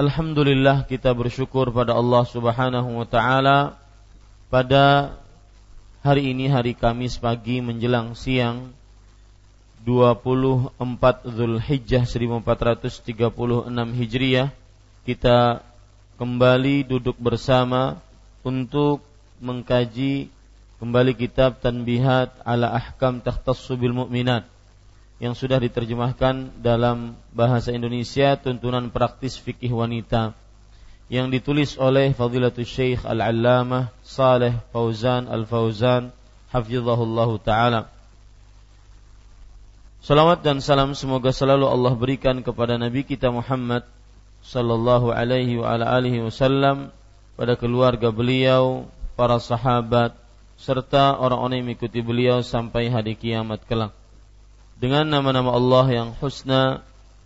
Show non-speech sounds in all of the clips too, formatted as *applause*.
Alhamdulillah kita bersyukur pada Allah Subhanahu wa taala. Pada hari ini hari Kamis pagi menjelang siang 24 Zulhijjah 1436 Hijriah kita kembali duduk bersama untuk mengkaji kembali kitab Tanbihat ala Ahkam Takhtassu bil Mu'minat yang sudah diterjemahkan dalam bahasa Indonesia tuntunan praktis fikih wanita yang ditulis oleh Fadilatul Syekh Al-Allamah Saleh Fauzan Al-Fauzan hafizahullahu taala. Salawat dan salam semoga selalu Allah berikan kepada Nabi kita Muhammad sallallahu alaihi wa ala alihi wasallam pada keluarga beliau, para sahabat serta orang-orang yang mengikuti beliau sampai hari kiamat kelak dengan nama-nama Allah yang husna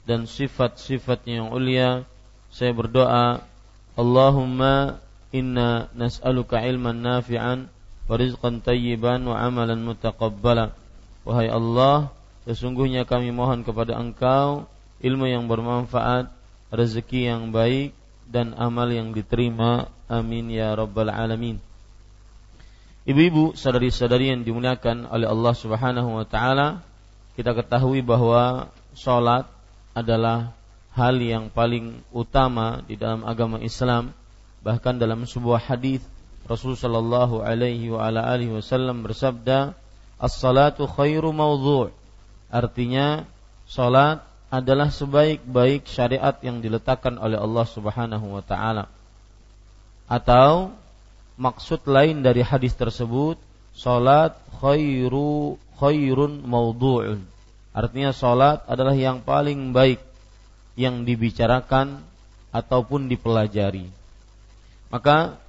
dan sifat-sifatnya yang ulia saya berdoa Allahumma inna nas'aluka ilman nafi'an wa rizqan tayyiban wa amalan mutaqabbala. Wahai Allah sesungguhnya kami mohon kepada Engkau ilmu yang bermanfaat rezeki yang baik dan amal yang diterima. Amin ya rabbal alamin. Ibu-ibu, saudari-saudari yang dimuliakan oleh Allah Subhanahu wa taala, kita ketahui bahwa sholat adalah hal yang paling utama di dalam agama Islam. Bahkan dalam sebuah hadis Rasul Shallallahu Alaihi Wasallam bersabda, "As-salatu khairu mawdhu'." Artinya, sholat adalah sebaik-baik syariat yang diletakkan oleh Allah Subhanahu wa taala. Atau maksud lain dari hadis tersebut, salat khairu khairun maudhu'un. Artinya salat adalah yang paling baik yang dibicarakan ataupun dipelajari. Maka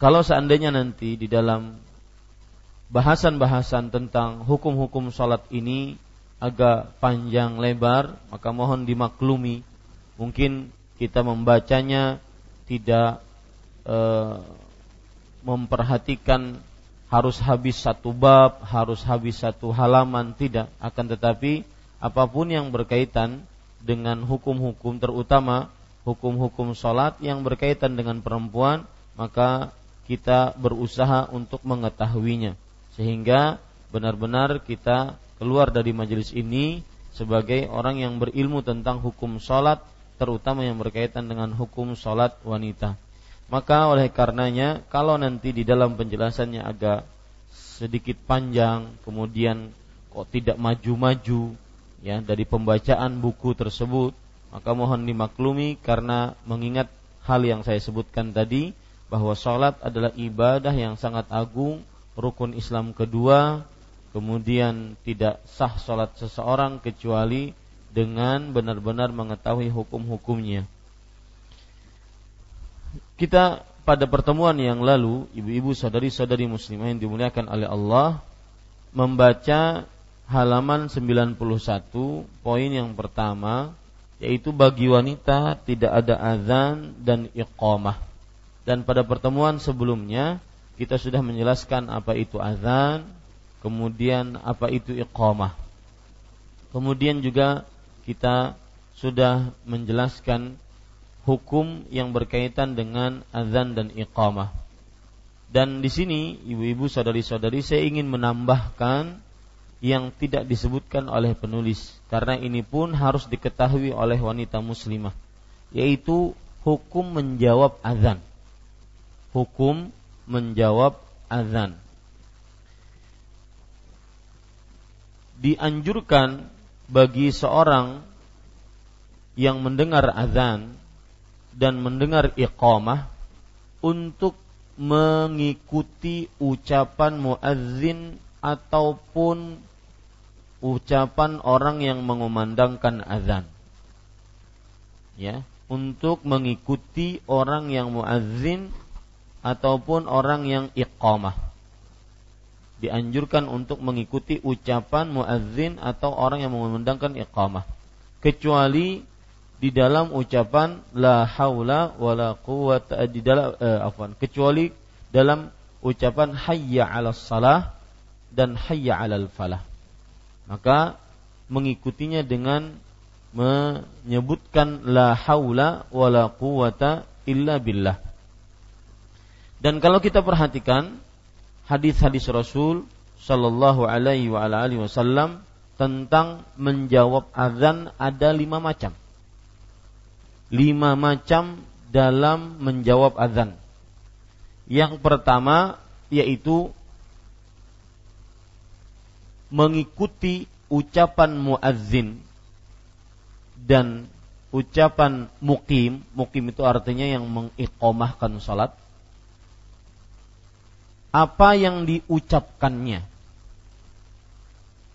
kalau seandainya nanti di dalam bahasan-bahasan tentang hukum-hukum salat ini agak panjang lebar, maka mohon dimaklumi. Mungkin kita membacanya tidak e, memperhatikan harus habis satu bab, harus habis satu halaman, tidak. Akan tetapi apa pun yang berkaitan dengan hukum-hukum terutama hukum-hukum sholat yang berkaitan dengan perempuan, maka kita berusaha untuk mengetahuinya. Sehingga benar-benar kita keluar dari majelis ini sebagai orang yang berilmu tentang hukum sholat, terutama yang berkaitan dengan hukum sholat wanita. Maka oleh karenanya kalau nanti di dalam penjelasannya agak sedikit panjang, kemudian kok tidak maju-maju ya dari pembacaan buku tersebut, maka mohon dimaklumi karena mengingat hal yang saya sebutkan tadi bahwa sholat adalah ibadah yang sangat agung, rukun Islam kedua, kemudian tidak sah sholat seseorang kecuali dengan benar-benar mengetahui hukum-hukumnya. Kita pada pertemuan yang lalu, ibu-ibu saudari-saudari muslimah yang dimuliakan oleh Allah membaca halaman 91 poin yang pertama yaitu bagi wanita tidak ada azan dan iqamah. Dan pada pertemuan sebelumnya kita sudah menjelaskan apa itu azan, kemudian apa itu iqamah. Kemudian juga kita sudah menjelaskan hukum yang berkaitan dengan azan dan iqamah. Dan di sini ibu-ibu saudari-saudari saya ingin menambahkan yang tidak disebutkan oleh penulis karena ini pun harus diketahui oleh wanita muslimah yaitu hukum menjawab azan. Hukum menjawab azan. Dianjurkan bagi seorang yang mendengar azan dan mendengar iqamah untuk mengikuti ucapan muazzin ataupun ucapan orang yang mengumandangkan azan. Ya, untuk mengikuti orang yang muazzin ataupun orang yang iqamah. Dianjurkan untuk mengikuti ucapan muazzin atau orang yang mengumandangkan iqamah. Kecuali di dalam ucapan la haula wala quwata di dalam eh, afwan kecuali dalam ucapan hayya 'alas salah dan hayya 'alal falah. Maka mengikutinya dengan menyebutkan la haula wala quwata illa billah. Dan kalau kita perhatikan hadis-hadis Rasul sallallahu alaihi wa alihi wasallam tentang menjawab azan ada lima macam lima macam dalam menjawab azan. Yang pertama yaitu mengikuti ucapan muazzin dan ucapan mukim. Mukim itu artinya yang mengiqomahkan salat. Apa yang diucapkannya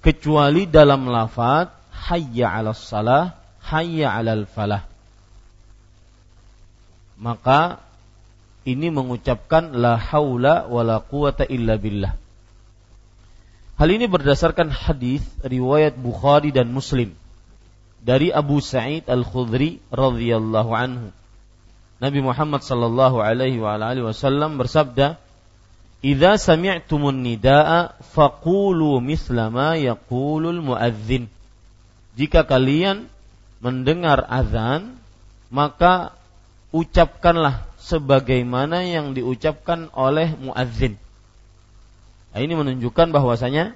kecuali dalam lafaz hayya 'alas salah, hayya 'alal falah maka ini mengucapkan la haula wala quwata illa billah. Hal ini berdasarkan hadis riwayat Bukhari dan Muslim dari Abu Sa'id Al-Khudri radhiyallahu anhu. Nabi Muhammad sallallahu alaihi wa alihi wasallam bersabda, "Idza sami'tumun nidaa faqulu mithla ma yaqulul muadzin." Jika kalian mendengar azan, maka ucapkanlah sebagaimana yang diucapkan oleh muadzin. Nah, ini menunjukkan bahwasanya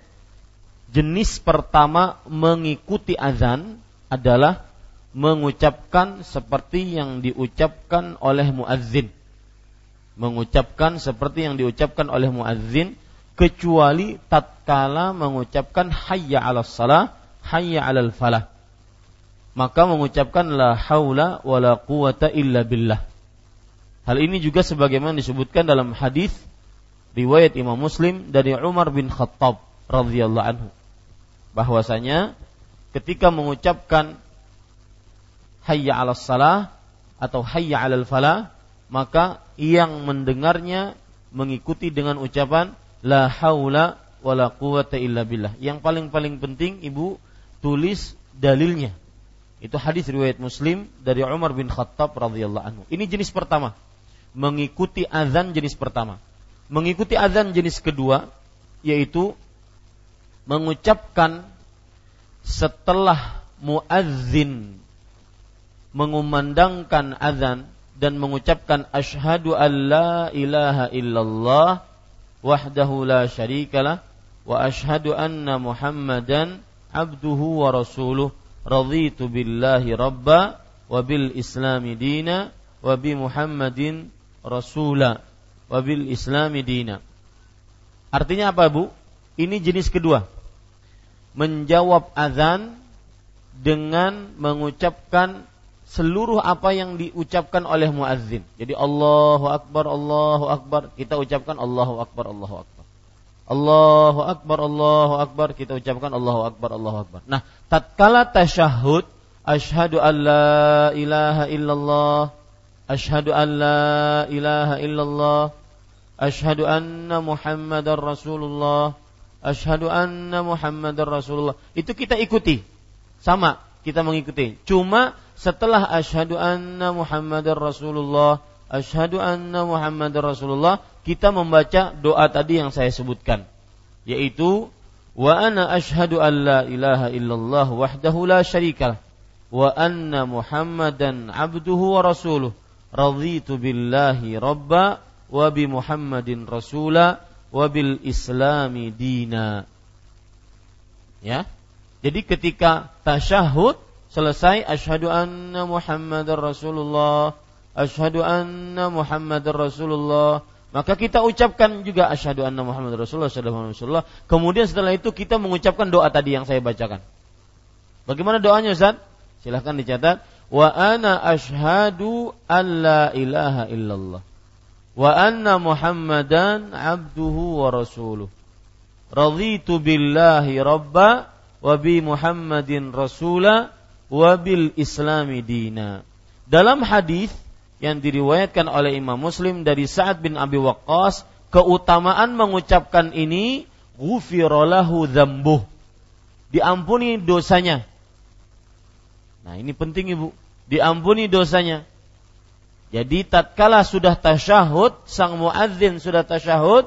jenis pertama mengikuti azan adalah mengucapkan seperti yang diucapkan oleh muadzin. Mengucapkan seperti yang diucapkan oleh muadzin kecuali tatkala mengucapkan hayya 'alas salah, hayya 'alal falah maka mengucapkan la haula wala quwata illa billah. Hal ini juga sebagaimana disebutkan dalam hadis riwayat Imam Muslim dari Umar bin Khattab radhiyallahu anhu bahwasanya ketika mengucapkan hayya 'alas salah atau hayya 'alal falah maka yang mendengarnya mengikuti dengan ucapan la haula wala quwata illa billah. Yang paling-paling penting Ibu tulis dalilnya itu hadis riwayat Muslim dari Umar bin Khattab radhiyallahu anhu. Ini jenis pertama. Mengikuti azan jenis pertama. Mengikuti azan jenis kedua yaitu mengucapkan setelah muazzin mengumandangkan azan dan mengucapkan asyhadu an la ilaha illallah wahdahu la syarikalah wa asyhadu anna muhammadan abduhu wa rasuluh raditu billahi rabba wa bil islami dina wa bi muhammadin rasula wa bil islami dina artinya apa bu ini jenis kedua menjawab azan dengan mengucapkan seluruh apa yang diucapkan oleh muazzin. Jadi Allahu akbar Allahu akbar kita ucapkan Allahu akbar Allahu akbar. Allahu Akbar, Allahu Akbar, kita ucapkan Allahu Akbar, Allahu Akbar. Nah, tatkala tasyahud, asyhadu an la ilaha illallah, asyhadu an la ilaha illallah, asyhadu anna Muhammadar Rasulullah, asyhadu anna Muhammadar Rasulullah. Itu kita ikuti. Sama, kita mengikuti. Cuma setelah asyhadu anna Muhammadar Rasulullah, asyhadu anna Muhammadar Rasulullah, kita membaca doa tadi yang saya sebutkan. Yaitu wa ana asyhadu an la ilaha illallah wahdahu la syarikalah wa anna muhammadan abduhu wa rasuluh. Raditu billahi rabba wa bi muhammadin rasula wa bil islami dina. Ya. Jadi ketika tasyahud selesai asyhadu anna muhammadar rasulullah asyhadu anna muhammadar rasulullah maka kita ucapkan juga asyhadu anna Muhammad Rasulullah sallallahu Rasulullah. Kemudian setelah itu kita mengucapkan doa tadi yang saya bacakan. Bagaimana doanya Ustaz? Silahkan dicatat. Wa ana asyhadu alla ilaha illallah. Wa anna Muhammadan abduhu wa rasuluh. Raditu billahi rabba wa bi Muhammadin rasula wa bil islami dina. Dalam hadis yang diriwayatkan oleh Imam Muslim dari Sa'ad bin Abi Waqqas keutamaan mengucapkan ini ghufiralahu dzambuh. Diampuni dosanya. Nah ini penting Ibu. Diampuni dosanya. Jadi tatkala sudah tasyahud sang muadzin sudah tasyahud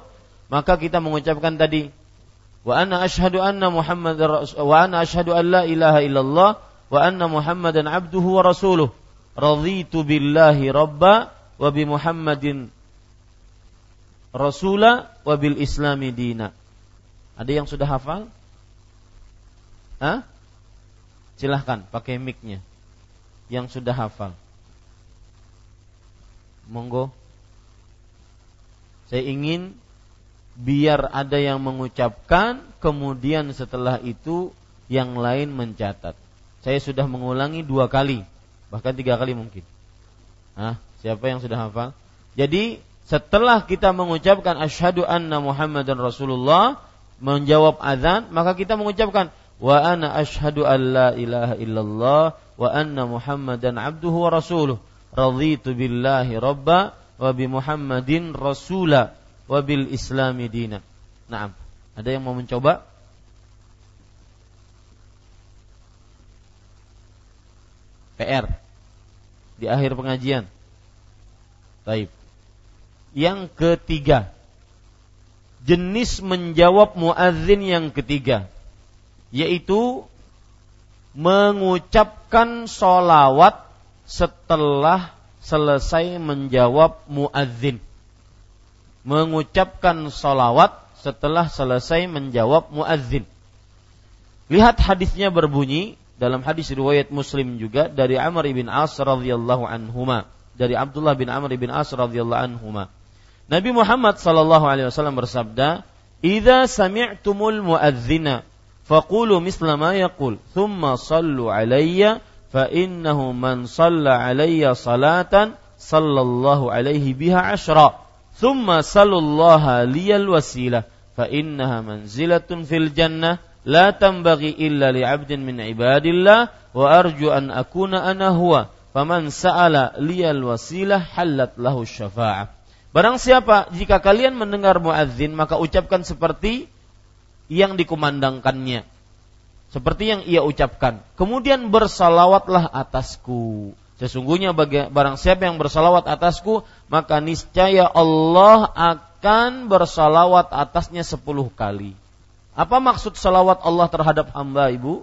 maka kita mengucapkan tadi wa ana asyhadu anna muhammadar wa ana asyhadu an la ilaha illallah wa anna muhammadan abduhu wa rasuluh raditu billahi rabba wa bi Muhammadin rasula wa bil islami dina. Ada yang sudah hafal? Hah? Silahkan pakai mic-nya. Yang sudah hafal. Monggo. Saya ingin biar ada yang mengucapkan, kemudian setelah itu yang lain mencatat. Saya sudah mengulangi dua kali bahkan tiga kali mungkin. Hah? Siapa yang sudah hafal? Jadi setelah kita mengucapkan asyhadu anna Muhammadan Rasulullah menjawab azan, maka kita mengucapkan wa ana asyhadu an la ilaha illallah wa anna Muhammadan abduhu wa rasuluh. Raditu billahi rabba wa bi Muhammadin rasula wa bil islami dina. Naam. Ada yang mau mencoba? PR di akhir pengajian. Baik. Yang ketiga, jenis menjawab muadzin yang ketiga, yaitu mengucapkan solawat setelah selesai menjawab muadzin. Mengucapkan solawat setelah selesai menjawab muadzin. Lihat hadisnya berbunyi dalam hadis riwayat Muslim juga dari Amr bin As radhiyallahu anhuma. Dari Abdullah bin Amr bin As radhiyallahu anhuma. Nabi Muhammad sallallahu alaihi wasallam bersabda "Idza sami'tumul muadzina faqulu misla ma yaqul thumma sallu alayya fa innahu man shalla alayya salatan sallallahu alaihi biha ashra thumma sallallahu liyal wasilah fa innaha manzilatun fil jannah tambagi illa li 'abdin min ibadillah wa arju an akuna ana huwa. Faman sa'ala liyal wasilah halat lahu syafa'ah. Barang siapa jika kalian mendengar muadzin maka ucapkan seperti yang dikumandangkannya. Seperti yang ia ucapkan. Kemudian bersalawatlah atasku. Sesungguhnya bagi barang siapa yang bersalawat atasku maka niscaya Allah akan bersalawat atasnya sepuluh kali apa maksud salawat Allah terhadap hamba ibu?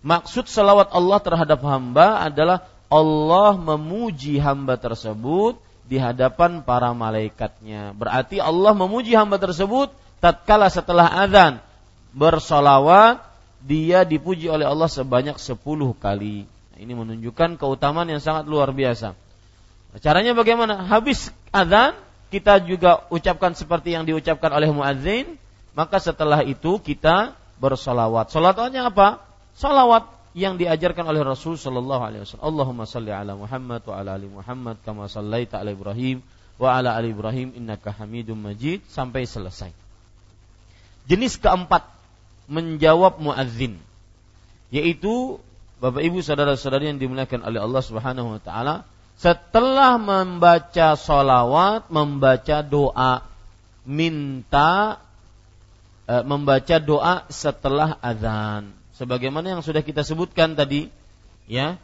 Maksud salawat Allah terhadap hamba adalah Allah memuji hamba tersebut di hadapan para malaikatnya. Berarti Allah memuji hamba tersebut tatkala setelah azan bersolawat dia dipuji oleh Allah sebanyak sepuluh kali. Nah, ini menunjukkan keutamaan yang sangat luar biasa. Caranya bagaimana? Habis azan kita juga ucapkan seperti yang diucapkan oleh muadzin maka setelah itu kita bersolawat. Solawatnya apa? Solawat yang diajarkan oleh Rasul Shallallahu Alaihi Wasallam. Allahumma salli ala Muhammad wa ala ali Muhammad kama sallaita ala Ibrahim wa ala ali Ibrahim innaka Hamidum Majid sampai selesai. Jenis keempat menjawab muadzin yaitu Bapak Ibu saudara-saudari yang dimuliakan oleh Allah Subhanahu wa taala setelah membaca solawat membaca doa minta e, membaca doa setelah azan. Sebagaimana yang sudah kita sebutkan tadi ya.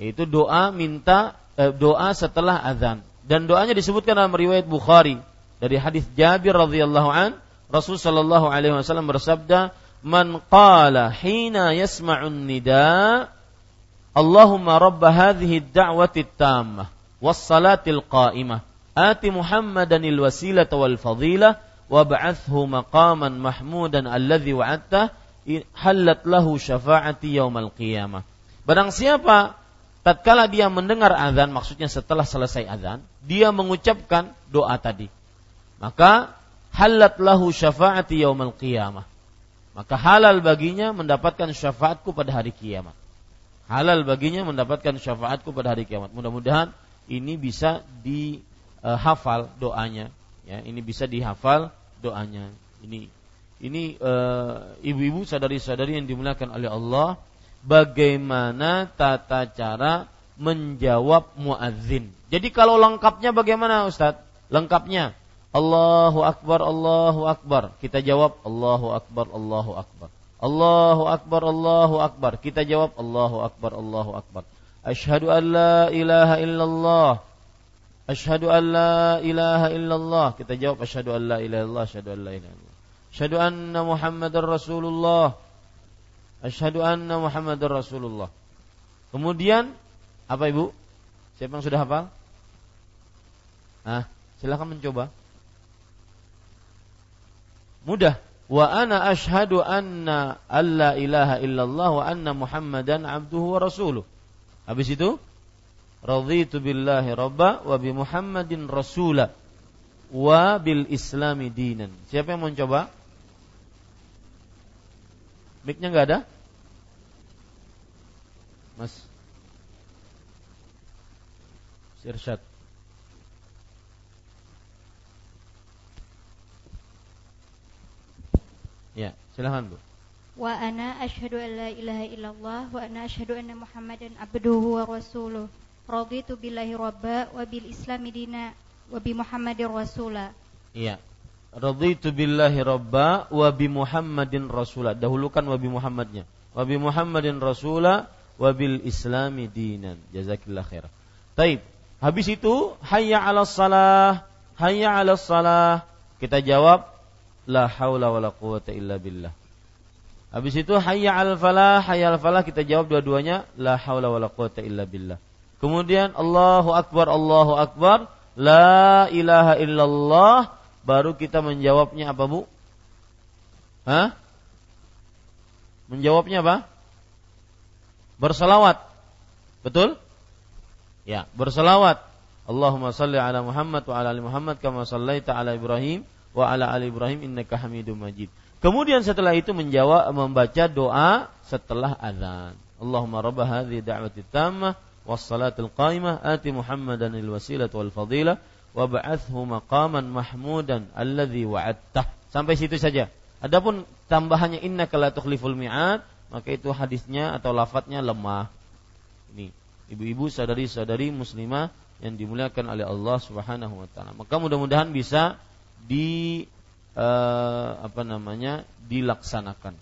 Yaitu doa minta e, doa setelah azan. Dan doanya disebutkan dalam riwayat Bukhari dari hadis Jabir radhiyallahu an Rasul sallallahu alaihi wasallam bersabda man qala hina yasma'un nida Allahumma rabb hadhihi ad-da'wati at-tammah was salatil qa'imah. Ati Muhammadan al-wasilata wal fadilah wab'athhu maqaman mahmudan alladhi wa'adta halat lahu syafa'ati yaumal qiyamah Barang siapa tatkala dia mendengar azan maksudnya setelah selesai azan dia mengucapkan doa tadi. Maka halat lahu syafaati yaumal qiyamah maka halal baginya mendapatkan syafaatku pada hari kiamat. Halal baginya mendapatkan syafaatku pada hari kiamat. Mudah-mudahan ini bisa dihafal doanya ya ini bisa dihafal doanya ini ini uh, ibu-ibu sadari-sadari yang dimuliakan oleh Allah bagaimana tata cara menjawab muadzin. Jadi kalau lengkapnya bagaimana Ustaz? Lengkapnya Allahu Akbar, Allahu Akbar. Kita jawab Allahu Akbar, Allahu Akbar. Allahu Akbar, Allahu Akbar. Kita jawab Allahu Akbar, Allahu Akbar. Asyhadu an la ilaha illallah. Asyhadu an la ilaha illallah. Kita jawab asyhadu an la ilaha illallah, asyhadu an la ilaha illallah. Asyhadu anna Muhammadar Rasulullah. Asyhadu anna Muhammadar Rasulullah. Kemudian apa Ibu? Siapa yang sudah hafal? Ah, silakan mencoba. Mudah. Wa ana asyhadu anna alla ilaha illallah wa anna Muhammadan abduhu wa rasuluh. Habis itu raditu billahi rabba wa bi Muhammadin rasula wa bil islami dinan. Siapa yang mau coba? Mic-nya enggak ada? Mas Irsyad Ya, silahkan Bu. Wa ana asyhadu an la ilaha illallah wa ana asyhadu anna Muhammadan abduhu wa rasuluh. Raditu billahi rabba wa bil islami dina wa bi Muhammadin rasula. Iya. Raditu billahi rabba wa bi Muhammadin rasula. Dahulukan wa bi Muhammadnya. Wa bi Muhammadin rasula wabil islami dinan. Jazakillah khair. Taib. Habis itu hayya 'alas salah, hayya 'alas salah. Kita jawab la haula wala quwata illa billah. Habis itu hayya 'alal falah, hayya 'alal falah kita jawab dua-duanya la haula wala quwata illa billah. Kemudian Allahu akbar, Allahu akbar, la ilaha illallah, baru kita menjawabnya apa, Bu? Hah? Menjawabnya apa? berselawat. Betul? Ya, berselawat. Allahumma salli ala Muhammad wa ala ali Muhammad kama sallaita ala Ibrahim wa ala ali Ibrahim innaka Hamidum Majid. Kemudian setelah itu menjawab membaca doa setelah azan. Allahumma rabb hadhihi da'wati tammah was salatul qa'imah ati Muhammadan al wasilah wal fadilah wa ba'athhu maqaman mahmudan alladhi wa'adtah. Sampai situ saja. Adapun tambahannya innaka la tukhliful mi'ad maka itu hadisnya atau lafadznya lemah. Ini ibu-ibu sadari-sadari muslimah yang dimuliakan oleh Allah Subhanahu wa taala. Maka mudah-mudahan bisa di eh, apa namanya? dilaksanakan.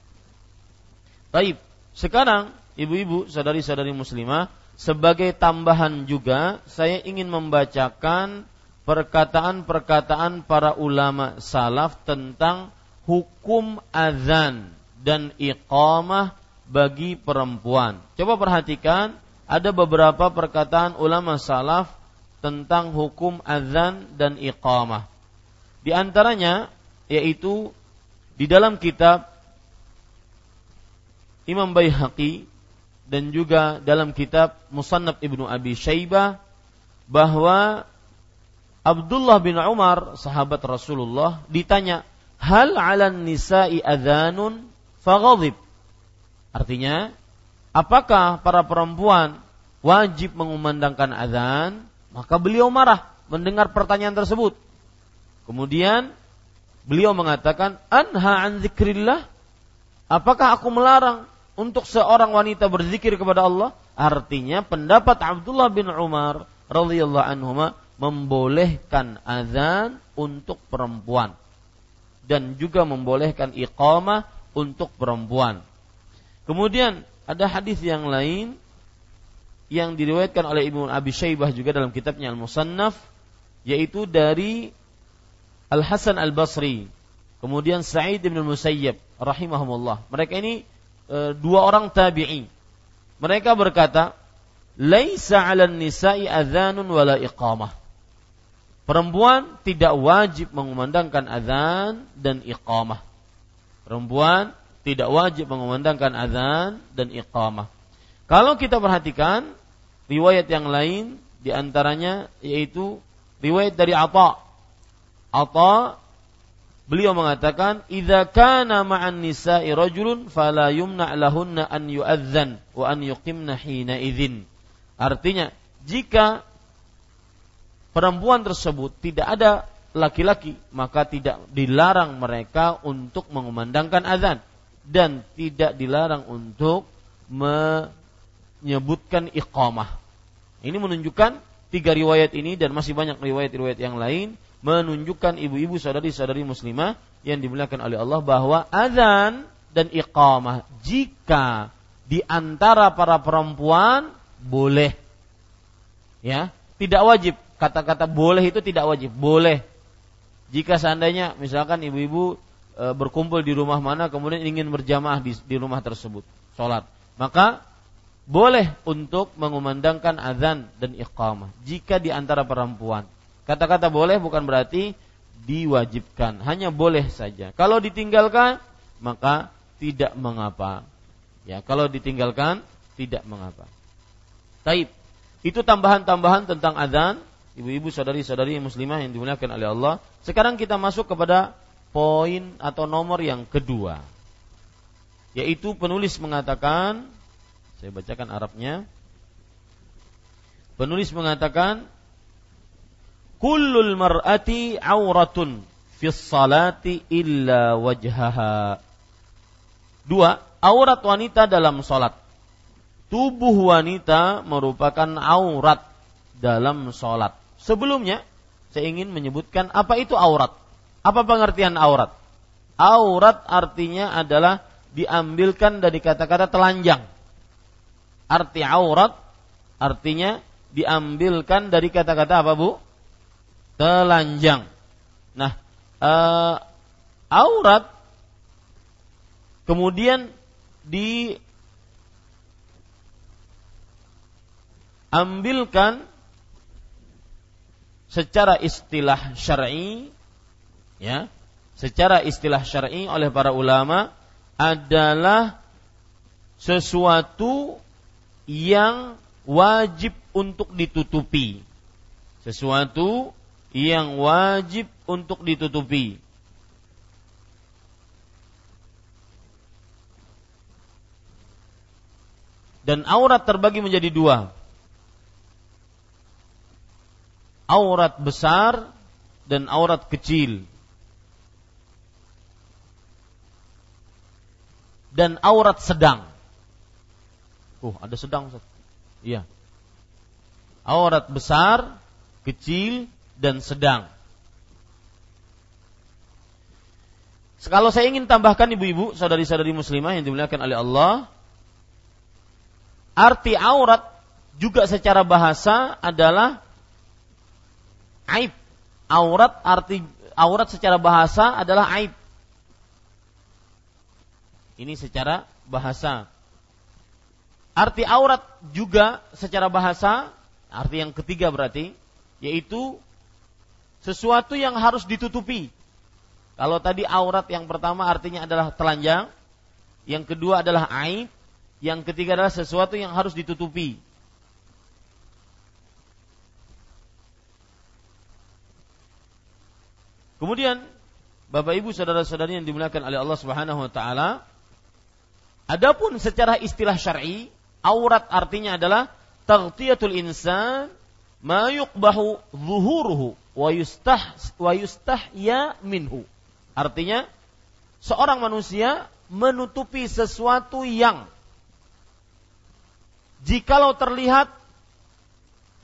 Baik, sekarang ibu-ibu sadari-sadari muslimah sebagai tambahan juga saya ingin membacakan perkataan-perkataan para ulama salaf tentang hukum azan dan iqamah bagi perempuan. Coba perhatikan ada beberapa perkataan ulama salaf tentang hukum azan dan iqamah. Di antaranya yaitu di dalam kitab Imam Baihaqi dan juga dalam kitab Musannaf Ibnu Abi Syaibah bahwa Abdullah bin Umar sahabat Rasulullah ditanya hal 'alan nisa'i adzanun faghadib. Artinya, apakah para perempuan wajib mengumandangkan azan? Maka beliau marah, mendengar pertanyaan tersebut. Kemudian beliau mengatakan, "Anha an zikrillah?" Apakah aku melarang untuk seorang wanita berzikir kepada Allah? Artinya pendapat Abdullah bin Umar radhiyallahu anhu membolehkan azan untuk perempuan dan juga membolehkan iqamah untuk perempuan. Kemudian ada hadis yang lain yang diriwayatkan oleh Ibnu Abi Syaibah juga dalam kitabnya Al-Musannaf yaitu dari Al Hasan Al Basri, kemudian Sa'id bin Musayyab rahimahumullah. Mereka ini e, dua orang tabi'i. Mereka berkata, "Laisa 'alan nisa'i adzanun wala iqamah." Perempuan tidak wajib mengumandangkan azan dan iqamah. Perempuan tidak wajib mengumandangkan azan dan iqamah. Kalau kita perhatikan riwayat yang lain di antaranya yaitu riwayat dari Atha. Atha beliau mengatakan idza kana ma'an nisa'i rajulun fala yumna' lahunna an yu'adzan wa an yuqimna hina idzin. Artinya jika perempuan tersebut tidak ada laki-laki maka tidak dilarang mereka untuk mengumandangkan azan dan tidak dilarang untuk menyebutkan iqamah. Ini menunjukkan tiga riwayat ini dan masih banyak riwayat-riwayat yang lain menunjukkan ibu-ibu saudari-saudari muslimah yang dimuliakan oleh Allah bahwa azan dan iqamah jika di antara para perempuan boleh. Ya tidak wajib. Kata-kata boleh itu tidak wajib. Boleh. Jika seandainya misalkan ibu-ibu e, berkumpul di rumah mana kemudian ingin berjamaah di, di rumah tersebut sholat maka boleh untuk mengumandangkan azan dan iqamah jika di antara perempuan. Kata-kata boleh bukan berarti diwajibkan, hanya boleh saja. Kalau ditinggalkan maka tidak mengapa. Ya, kalau ditinggalkan tidak mengapa. Taib. Itu tambahan-tambahan tentang azan, ibu-ibu saudari-saudari muslimah yang dimuliakan oleh Allah. Sekarang kita masuk kepada poin atau nomor yang kedua. Yaitu penulis mengatakan saya bacakan Arabnya. Penulis mengatakan Kullul mar'ati auratun fis salati illa wajhaha. Dua, aurat wanita dalam salat. Tubuh wanita merupakan aurat dalam salat. Sebelumnya saya ingin menyebutkan apa itu aurat. Apa pengertian aurat? Aurat artinya adalah diambilkan dari kata-kata telanjang arti aurat artinya diambilkan dari kata-kata apa bu? Telanjang. Nah, uh, aurat kemudian diambilkan secara istilah syar'i ya secara istilah syar'i oleh para ulama adalah sesuatu yang wajib untuk ditutupi. Sesuatu yang wajib untuk ditutupi. Dan aurat terbagi menjadi dua. Aurat besar dan aurat kecil. Dan aurat sedang. Oh, ada sedang. Iya. Aurat besar, kecil, dan sedang. Kalau saya ingin tambahkan ibu-ibu, saudari-saudari muslimah yang dimuliakan oleh Allah, arti aurat juga secara bahasa adalah aib. Aurat arti aurat secara bahasa adalah aib. Ini secara bahasa. Arti aurat juga secara bahasa, arti yang ketiga berarti, yaitu sesuatu yang harus ditutupi. Kalau tadi aurat yang pertama artinya adalah telanjang, yang kedua adalah aib, yang ketiga adalah sesuatu yang harus ditutupi. Kemudian Bapak Ibu saudara-saudari yang dimuliakan oleh Allah Subhanahu wa taala, adapun secara istilah syar'i, Aurat artinya adalah taghtiyatul insan ma yuqbahu zuhuruhu wa yustah yustahya minhu. Artinya seorang manusia menutupi sesuatu yang jikalau terlihat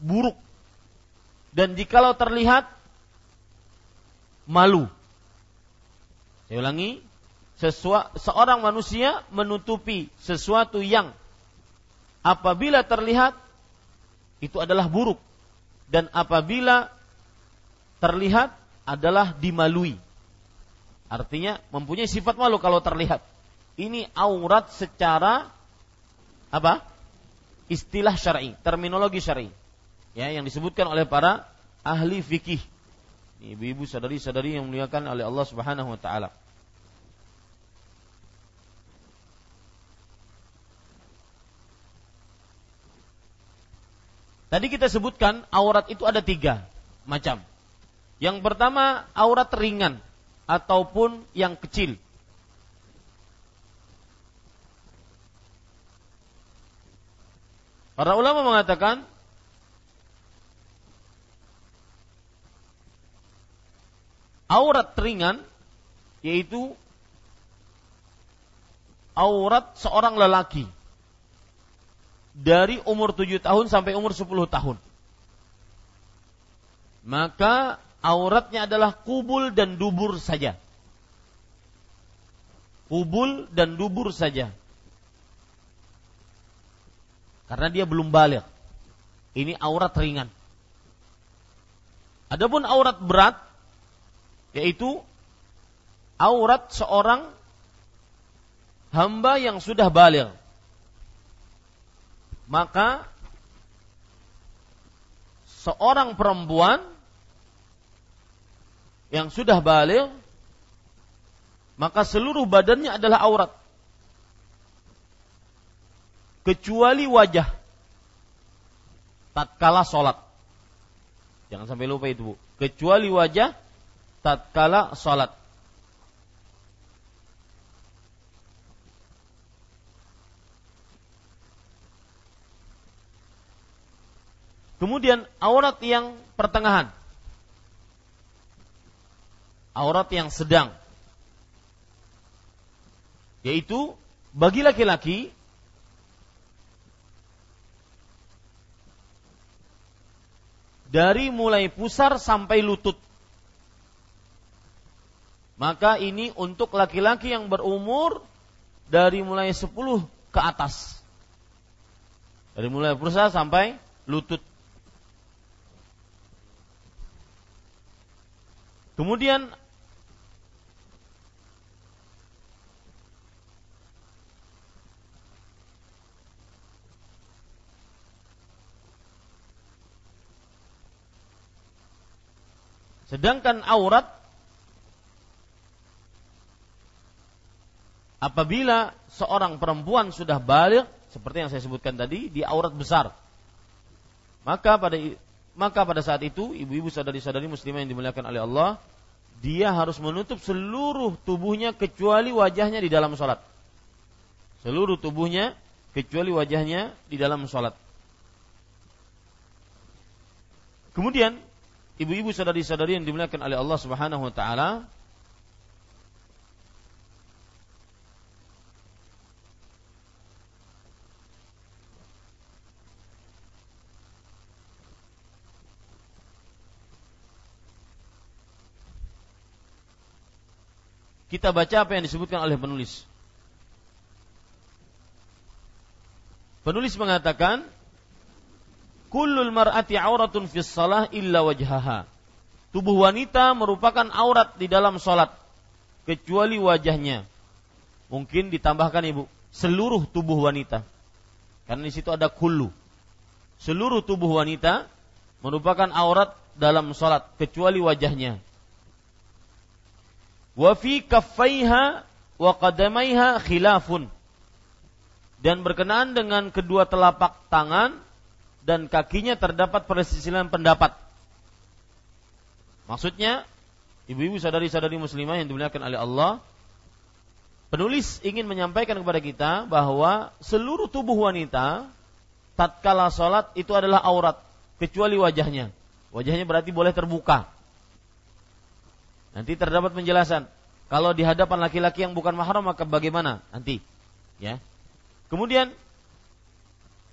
buruk dan jikalau terlihat malu. Saya ulangi, sesua, seorang manusia menutupi sesuatu yang apabila terlihat itu adalah buruk dan apabila terlihat adalah dimalui. Artinya mempunyai sifat malu kalau terlihat. Ini aurat secara apa? Istilah syar'i, terminologi syar'i. Ya, yang disebutkan oleh para ahli fikih. Ibu-ibu sadari-sadari yang muliakan oleh Allah Subhanahu wa taala. Tadi kita sebutkan aurat itu ada tiga macam. Yang pertama aurat ringan ataupun yang kecil. Para ulama mengatakan aurat ringan yaitu aurat seorang lelaki dari umur 7 tahun sampai umur 10 tahun. Maka auratnya adalah kubul dan dubur saja. Kubul dan dubur saja. Karena dia belum balik. Ini aurat ringan. Adapun aurat berat yaitu aurat seorang hamba yang sudah balik maka seorang perempuan yang sudah balik maka seluruh badannya adalah aurat. Kecuali wajah. Tatkala sholat. Jangan sampai lupa itu bu. Kecuali wajah tatkala sholat. Kemudian aurat yang pertengahan. Aurat yang sedang. Yaitu bagi laki-laki dari mulai pusar sampai lutut. Maka ini untuk laki-laki yang berumur dari mulai 10 ke atas. Dari mulai pusar sampai lutut. Kemudian Sedangkan aurat apabila seorang perempuan sudah balik seperti yang saya sebutkan tadi di aurat besar maka pada maka pada saat itu ibu-ibu sadari-sadari muslimah yang dimuliakan oleh Allah dia harus menutup seluruh tubuhnya kecuali wajahnya di dalam sholat. Seluruh tubuhnya kecuali wajahnya di dalam sholat. Kemudian ibu-ibu sadari-sadari yang dimuliakan oleh Allah Subhanahu wa taala kita baca apa yang disebutkan oleh penulis. Penulis mengatakan, Kullul mar'ati auratun fis salah illa wajhaha. Tubuh wanita merupakan aurat di dalam sholat, kecuali wajahnya. Mungkin ditambahkan ibu, seluruh tubuh wanita. Karena di situ ada kullu. Seluruh tubuh wanita merupakan aurat dalam sholat, kecuali wajahnya wa fi wa qadamaiha khilafun dan berkenaan dengan kedua telapak tangan dan kakinya terdapat perselisihan pendapat. Maksudnya, ibu-ibu sadari-sadari muslimah yang dimuliakan oleh Allah, penulis ingin menyampaikan kepada kita bahwa seluruh tubuh wanita tatkala salat itu adalah aurat kecuali wajahnya. Wajahnya berarti boleh terbuka. Nanti terdapat penjelasan. Kalau di hadapan laki-laki yang bukan mahram maka bagaimana? Nanti, ya. Kemudian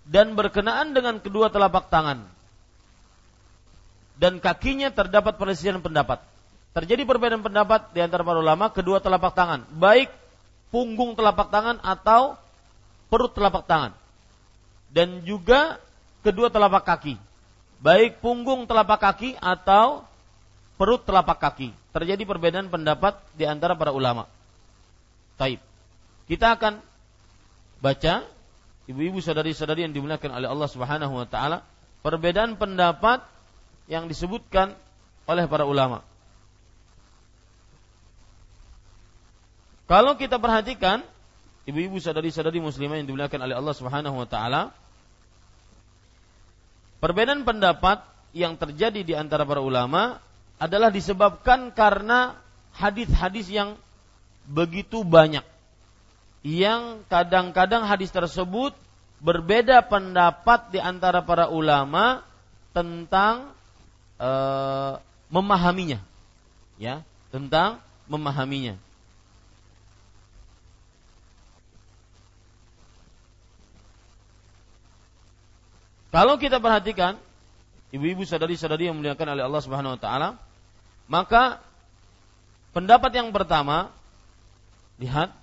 dan berkenaan dengan kedua telapak tangan dan kakinya terdapat perselisihan pendapat. Terjadi perbedaan pendapat di antara para ulama kedua telapak tangan, baik punggung telapak tangan atau perut telapak tangan. Dan juga kedua telapak kaki, baik punggung telapak kaki atau perut telapak kaki. Terjadi perbedaan pendapat di antara para ulama. Taib. Kita akan baca ibu-ibu saudari-saudari yang dimuliakan oleh Allah Subhanahu wa taala perbedaan pendapat yang disebutkan oleh para ulama. Kalau kita perhatikan ibu-ibu saudari-saudari muslimah yang dimuliakan oleh Allah Subhanahu wa taala perbedaan pendapat yang terjadi di antara para ulama adalah disebabkan karena hadis-hadis yang begitu banyak. Yang kadang-kadang hadis tersebut berbeda pendapat di antara para ulama tentang e, memahaminya. Ya tentang memahaminya. Kalau kita perhatikan ibu-ibu sadari-sadari yang muliakan oleh Allah Subhanahu wa taala, maka pendapat yang pertama lihat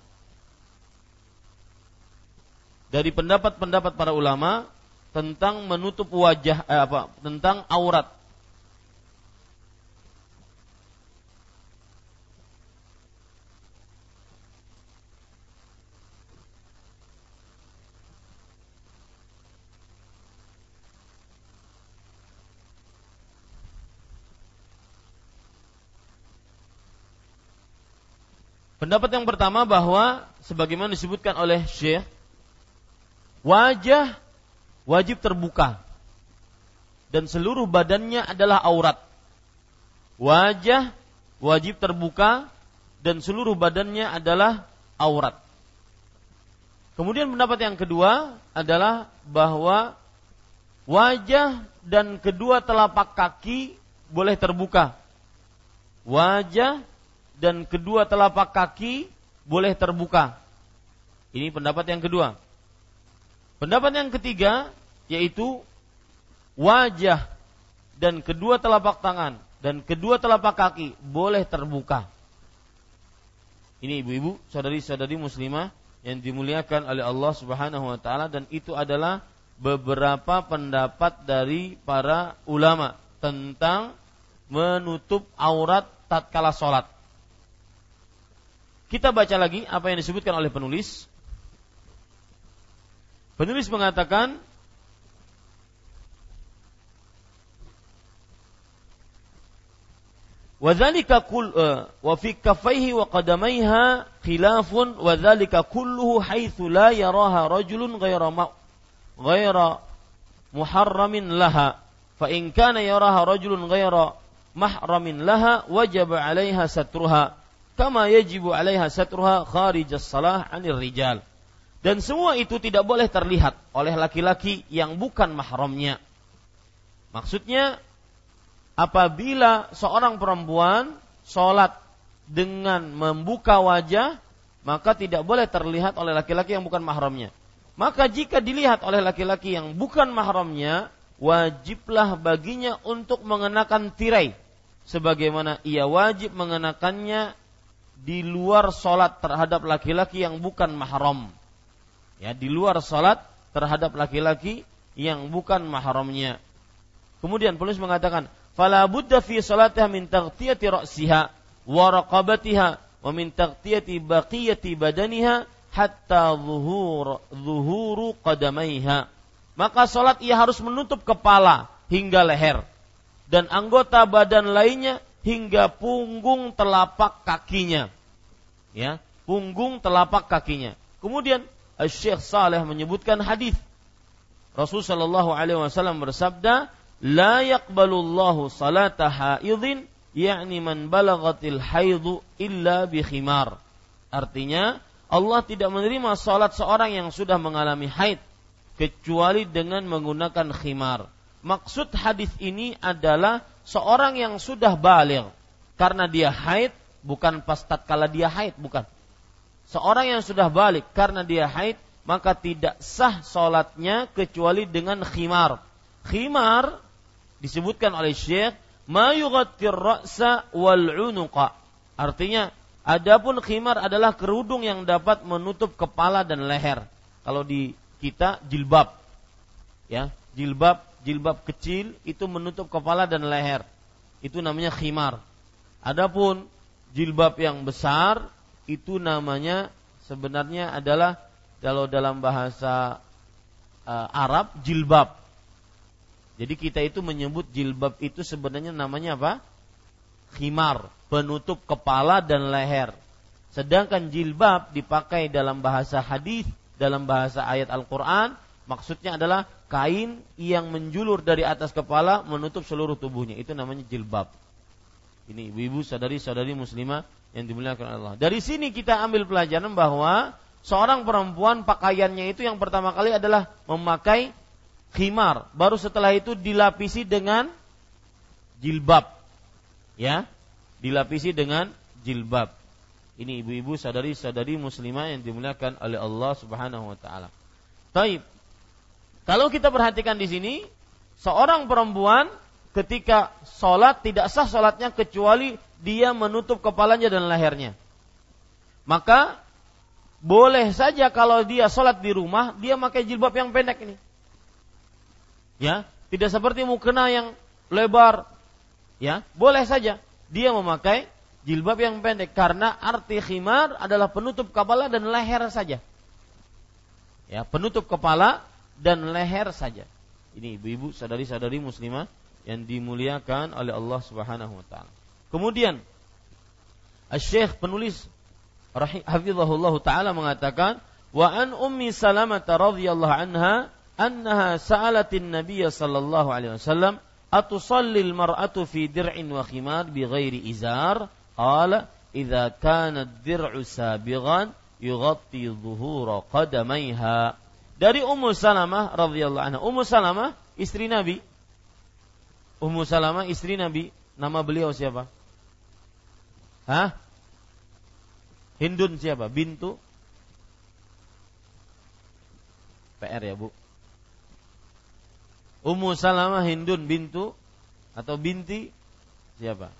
dari pendapat-pendapat para ulama tentang menutup wajah eh, apa tentang aurat Pendapat yang pertama bahwa sebagaimana disebutkan oleh Syekh wajah wajib terbuka dan seluruh badannya adalah aurat. Wajah wajib terbuka dan seluruh badannya adalah aurat. Kemudian pendapat yang kedua adalah bahwa wajah dan kedua telapak kaki boleh terbuka. Wajah dan kedua telapak kaki boleh terbuka. Ini pendapat yang kedua. Pendapat yang ketiga yaitu wajah dan kedua telapak tangan dan kedua telapak kaki boleh terbuka. Ini ibu-ibu, saudari-saudari muslimah yang dimuliakan oleh Allah Subhanahu wa taala dan itu adalah beberapa pendapat dari para ulama tentang menutup aurat tatkala sholat. Kita baca lagi apa yang disebutkan oleh penulis. Penulis mengatakan وذلك كل وفي كفيه وقدميها خلاف وذلك كله حيث لا يراها رجل غير غير محرم لها فإن كان يراها رجل غير محرم لها وجب عليها سترها kama yajibu 'alaiha satruha kharijas salah 'anil rijal. Dan semua itu tidak boleh terlihat oleh laki-laki yang bukan mahramnya. Maksudnya apabila seorang perempuan sholat dengan membuka wajah maka tidak boleh terlihat oleh laki-laki yang bukan mahramnya. Maka jika dilihat oleh laki-laki yang bukan mahramnya, wajiblah baginya untuk mengenakan tirai sebagaimana ia wajib mengenakannya di luar sholat terhadap laki-laki yang bukan mahram. Ya, di luar sholat terhadap laki-laki yang bukan mahramnya. Kemudian penulis mengatakan, "Fala budda fi salatiha min taghtiyati ra'siha wa raqabatiha wa min taghtiyati baqiyati badaniha hatta zuhur zuhuru qadamaiha." Maka salat ia harus menutup kepala hingga leher dan anggota badan lainnya hingga punggung telapak kakinya. Ya, punggung telapak kakinya. Kemudian Syekh Saleh menyebutkan hadis Rasul sallallahu alaihi wasallam bersabda, "La yaqbalullahu salata haidin yakni man balagatil haidu illa bi khimar." Artinya, Allah tidak menerima salat seorang yang sudah mengalami haid kecuali dengan menggunakan khimar. maksud hadis ini adalah seorang yang sudah balik karena dia haid bukan pas tatkala dia haid bukan. Seorang yang sudah balik karena dia haid maka tidak sah solatnya kecuali dengan khimar. Khimar disebutkan oleh Syekh ma yughattir ra'sa wal unuqa. Artinya adapun khimar adalah kerudung yang dapat menutup kepala dan leher. Kalau di kita jilbab. Ya, jilbab jilbab kecil itu menutup kepala dan leher. Itu namanya khimar. Adapun jilbab yang besar itu namanya sebenarnya adalah kalau dalam bahasa uh, Arab jilbab. Jadi kita itu menyebut jilbab itu sebenarnya namanya apa? Khimar, penutup kepala dan leher. Sedangkan jilbab dipakai dalam bahasa hadis, dalam bahasa ayat Al-Qur'an, maksudnya adalah kain yang menjulur dari atas kepala menutup seluruh tubuhnya. Itu namanya jilbab. Ini ibu-ibu, saudari-saudari muslimah yang dimuliakan Allah. Dari sini kita ambil pelajaran bahwa seorang perempuan pakaiannya itu yang pertama kali adalah memakai khimar, baru setelah itu dilapisi dengan jilbab. Ya, dilapisi dengan jilbab. Ini ibu-ibu sadari-sadari muslimah yang dimuliakan oleh Allah Subhanahu wa taala. Taib. Kalau kita perhatikan di sini, seorang perempuan ketika sholat tidak sah sholatnya kecuali dia menutup kepalanya dan lehernya. Maka boleh saja kalau dia sholat di rumah, dia pakai jilbab yang pendek ini. Ya, tidak seperti mukena yang lebar. Ya, boleh saja dia memakai jilbab yang pendek karena arti khimar adalah penutup kepala dan leher saja. Ya, penutup kepala dan leher saja. Ini ibu-ibu, sadari-sadari muslimah yang dimuliakan oleh Allah Subhanahu wa taala. Kemudian Syekh penulis hafizahullah taala mengatakan wa an ummi salamah radhiyallahu anha annaha sa'alatin nabiy sallallahu alaihi wasallam atusalli al-mar'atu fi dir'in wa khimar bi ghairi izar qala idza kana ad-dir'u sabighan yughatti dhuhura qadamaiha dari Ummu Salamah radhiyallahu anha. Ummu Salamah istri Nabi. Ummu Salamah istri Nabi. Nama beliau siapa? Hah? Hindun siapa? Bintu? PR ya bu. Ummu Salamah Hindun bintu? Atau binti? Siapa?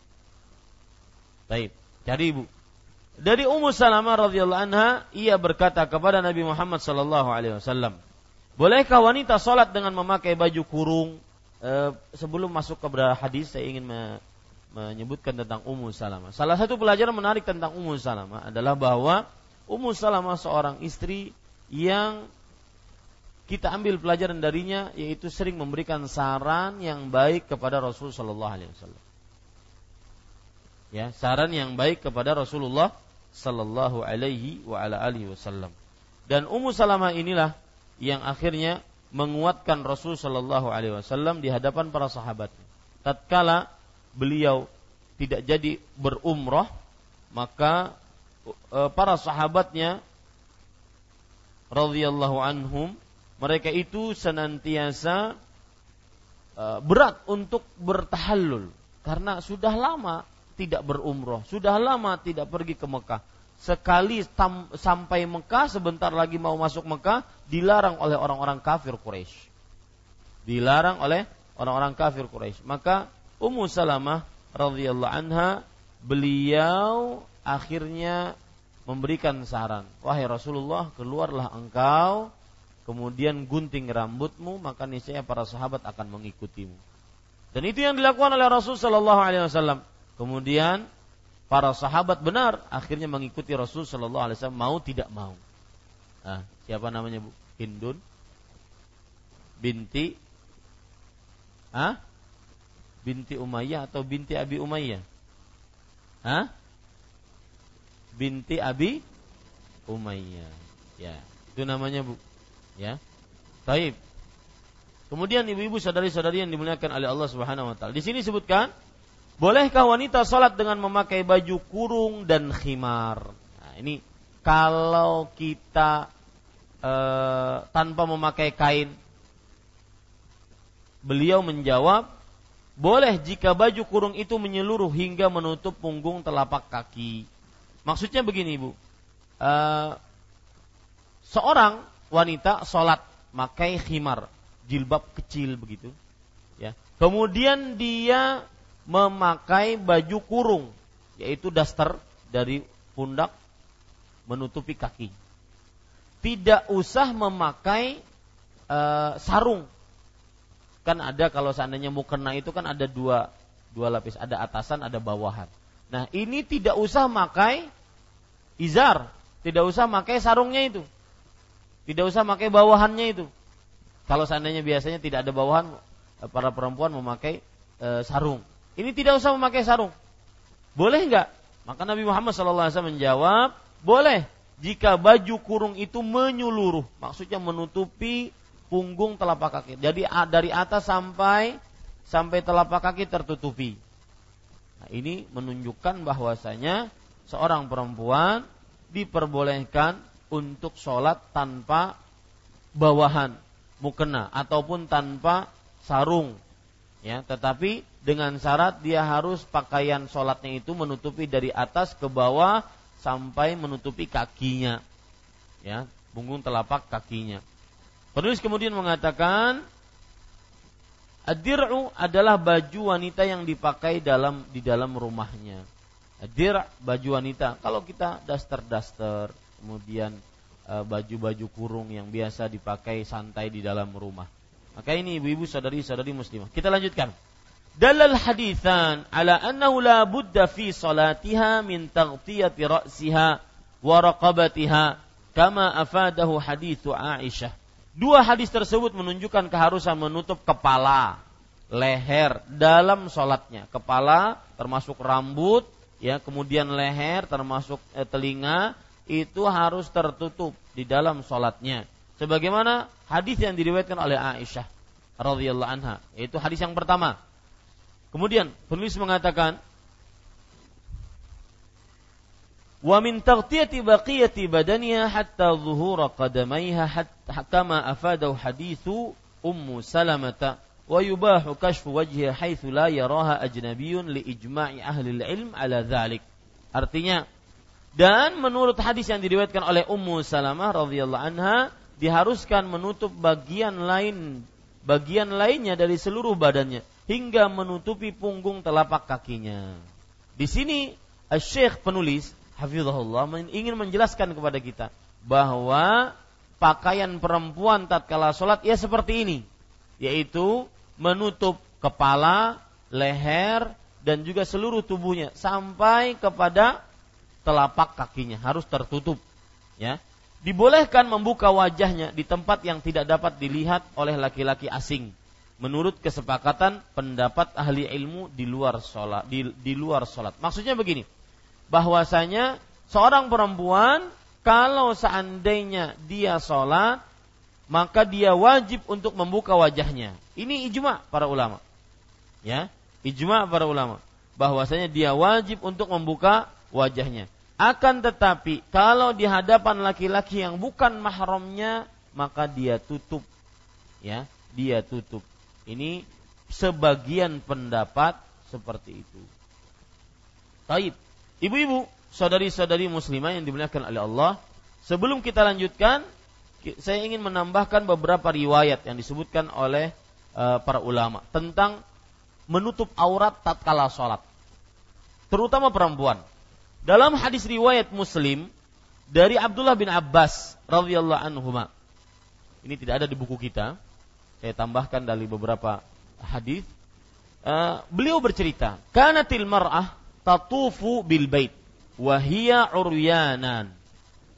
Baik, cari ibu. Dari Ummu Salamah radhiyallahu anha, ia berkata kepada Nabi Muhammad sallallahu alaihi wasallam, "Bolehkah wanita salat dengan memakai baju kurung?" E, sebelum masuk ke hadis saya ingin menyebutkan tentang Ummu Salamah. Salah satu pelajaran menarik tentang Ummu Salamah adalah bahwa Ummu Salamah seorang istri yang kita ambil pelajaran darinya yaitu sering memberikan saran yang baik kepada Rasul Shallallahu Alaihi Wasallam. Ya, saran yang baik kepada Rasulullah Sallallahu Alaihi wa ala alihi Wasallam. Dan Ummu Salamah inilah yang akhirnya menguatkan Rasul Shallallahu Alaihi Wasallam di hadapan para sahabat. Tatkala beliau tidak jadi berumrah, maka e, para sahabatnya radhiyallahu anhum mereka itu senantiasa e, berat untuk bertahallul karena sudah lama tidak berumrah, sudah lama tidak pergi ke Mekah. Sekali tam, sampai Mekah sebentar lagi mau masuk Mekah dilarang oleh orang-orang kafir Quraisy. Dilarang oleh orang-orang kafir Quraisy. Maka Ummu Salamah radhiyallahu anha beliau akhirnya memberikan saran, wahai Rasulullah, keluarlah engkau kemudian gunting rambutmu, maka niscaya para sahabat akan mengikutimu. Dan itu yang dilakukan oleh Rasul Shallallahu Alaihi Wasallam. Kemudian para sahabat benar akhirnya mengikuti Rasul Shallallahu Alaihi Wasallam mau tidak mau. Nah, siapa namanya bu? Hindun binti Hah? binti Umayyah atau binti Abi Umayyah? Hah? Binti Abi Umayyah. Ya, itu namanya Bu. Ya. Baik. Kemudian ibu-ibu saudari-saudari yang dimuliakan oleh Allah Subhanahu wa taala. Di sini sebutkan, bolehkah wanita salat dengan memakai baju kurung dan khimar? Nah, ini kalau kita e, tanpa memakai kain beliau menjawab, boleh jika baju kurung itu menyeluruh hingga menutup punggung telapak kaki. Maksudnya begini, Ibu. Uh, seorang wanita sholat makai khimar, jilbab kecil begitu. Ya. Kemudian dia memakai baju kurung, yaitu daster dari pundak menutupi kaki. Tidak usah memakai uh, sarung kan ada kalau seandainya mukena itu kan ada dua dua lapis, ada atasan, ada bawahan. Nah, ini tidak usah pakai izar, tidak usah pakai sarungnya itu. Tidak usah pakai bawahannya itu. Kalau seandainya biasanya tidak ada bawahan, eh, para perempuan memakai e, sarung. Ini tidak usah memakai sarung. Boleh enggak? Maka Nabi Muhammad SAW menjawab, boleh jika baju kurung itu menyuluruh, maksudnya menutupi punggung telapak kaki. Jadi dari atas sampai sampai telapak kaki tertutupi. Nah, ini menunjukkan bahwasanya seorang perempuan diperbolehkan untuk sholat tanpa bawahan mukena ataupun tanpa sarung ya tetapi dengan syarat dia harus pakaian sholatnya itu menutupi dari atas ke bawah sampai menutupi kakinya ya punggung telapak kakinya Penulis kemudian mengatakan Ad-dir'u adalah baju wanita yang dipakai dalam di dalam rumahnya. Ad-dir' baju wanita. Kalau kita daster-daster, kemudian e, baju-baju kurung yang biasa dipakai santai di dalam rumah. Maka ini ibu-ibu saudari-saudari muslimah. Kita lanjutkan. Dalal hadithan ala annahu la budda fi salatiha min taghtiyati ra'siha wa raqabatiha kama afadahu hadithu. Dua hadis tersebut menunjukkan keharusan menutup kepala, leher dalam sholatnya. Kepala termasuk rambut, ya kemudian leher termasuk eh, telinga itu harus tertutup di dalam sholatnya. Sebagaimana hadis yang diriwayatkan oleh Aisyah radhiyallahu anha, yaitu hadis yang pertama. Kemudian penulis mengatakan wa min taghtiyati baqiyati badaniha hatta zuhura qadamaiha hatta kama afadahu hadithu ummu salamata wa yubahu kashfu wajhiha haitsu la yaraha ajnabiyyun li ijma'i ahli ilm ala dhalik. Artinya dan menurut hadis yang diriwayatkan oleh Ummu Salamah radhiyallahu anha diharuskan menutup bagian lain bagian lainnya dari seluruh badannya hingga menutupi punggung telapak kakinya. Di sini Syekh penulis hafizahullah ingin menjelaskan kepada kita bahwa pakaian perempuan tatkala sholat ya seperti ini yaitu menutup kepala, leher dan juga seluruh tubuhnya sampai kepada telapak kakinya harus tertutup ya dibolehkan membuka wajahnya di tempat yang tidak dapat dilihat oleh laki-laki asing menurut kesepakatan pendapat ahli ilmu di luar sholat di, di luar sholat maksudnya begini bahwasanya seorang perempuan kalau seandainya dia sholat maka dia wajib untuk membuka wajahnya. Ini ijma para ulama. Ya, ijma para ulama bahwasanya dia wajib untuk membuka wajahnya. Akan tetapi kalau di hadapan laki-laki yang bukan mahramnya maka dia tutup. Ya, dia tutup. Ini sebagian pendapat seperti itu. Taib. Ibu-ibu, saudari-saudari muslimah yang dimuliakan oleh Allah, sebelum kita lanjutkan, saya ingin menambahkan beberapa riwayat yang disebutkan oleh uh, para ulama tentang menutup aurat tatkala sholat, terutama perempuan. Dalam hadis riwayat Muslim dari Abdullah bin Abbas radhiyallahu anhu, ini tidak ada di buku kita, saya tambahkan dari beberapa hadis. Uh, beliau bercerita, kanatil mar'ah tatufu bil bait wa hiya uryanan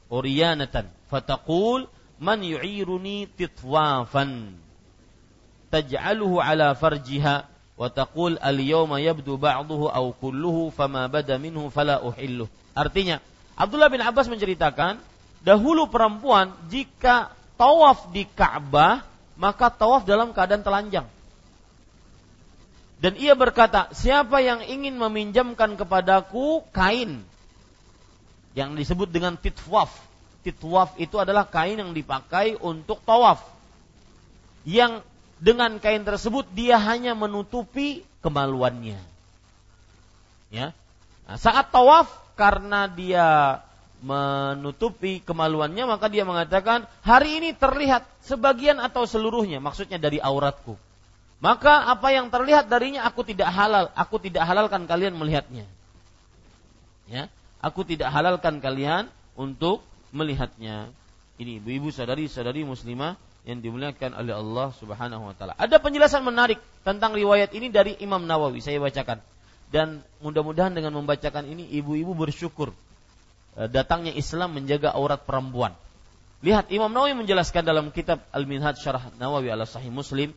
uryanatan. Fataqul man yu'iruni titwafan taj'aluhu ala farjiha al yawma yabdu ba'dahu aw kulluhu fama bada minhu fala uhilluh artinya Abdullah bin Abbas menceritakan dahulu perempuan jika tawaf di Ka'bah maka tawaf dalam keadaan telanjang dan ia berkata, siapa yang ingin meminjamkan kepadaku kain yang disebut dengan titwaf. Titwaf itu adalah kain yang dipakai untuk tawaf. Yang dengan kain tersebut dia hanya menutupi kemaluannya. Ya. Nah, saat tawaf karena dia menutupi kemaluannya maka dia mengatakan hari ini terlihat sebagian atau seluruhnya maksudnya dari auratku maka apa yang terlihat darinya aku tidak halal aku tidak halalkan kalian melihatnya ya aku tidak halalkan kalian untuk melihatnya ini ibu-ibu sadari-sadari muslimah yang dimuliakan oleh Allah Subhanahu wa taala. Ada penjelasan menarik tentang riwayat ini dari Imam Nawawi, saya bacakan. Dan mudah-mudahan dengan membacakan ini ibu-ibu bersyukur e, datangnya Islam menjaga aurat perempuan. Lihat Imam Nawawi menjelaskan dalam kitab Al-Minhaj Syarah Nawawi ala Sahih Muslim,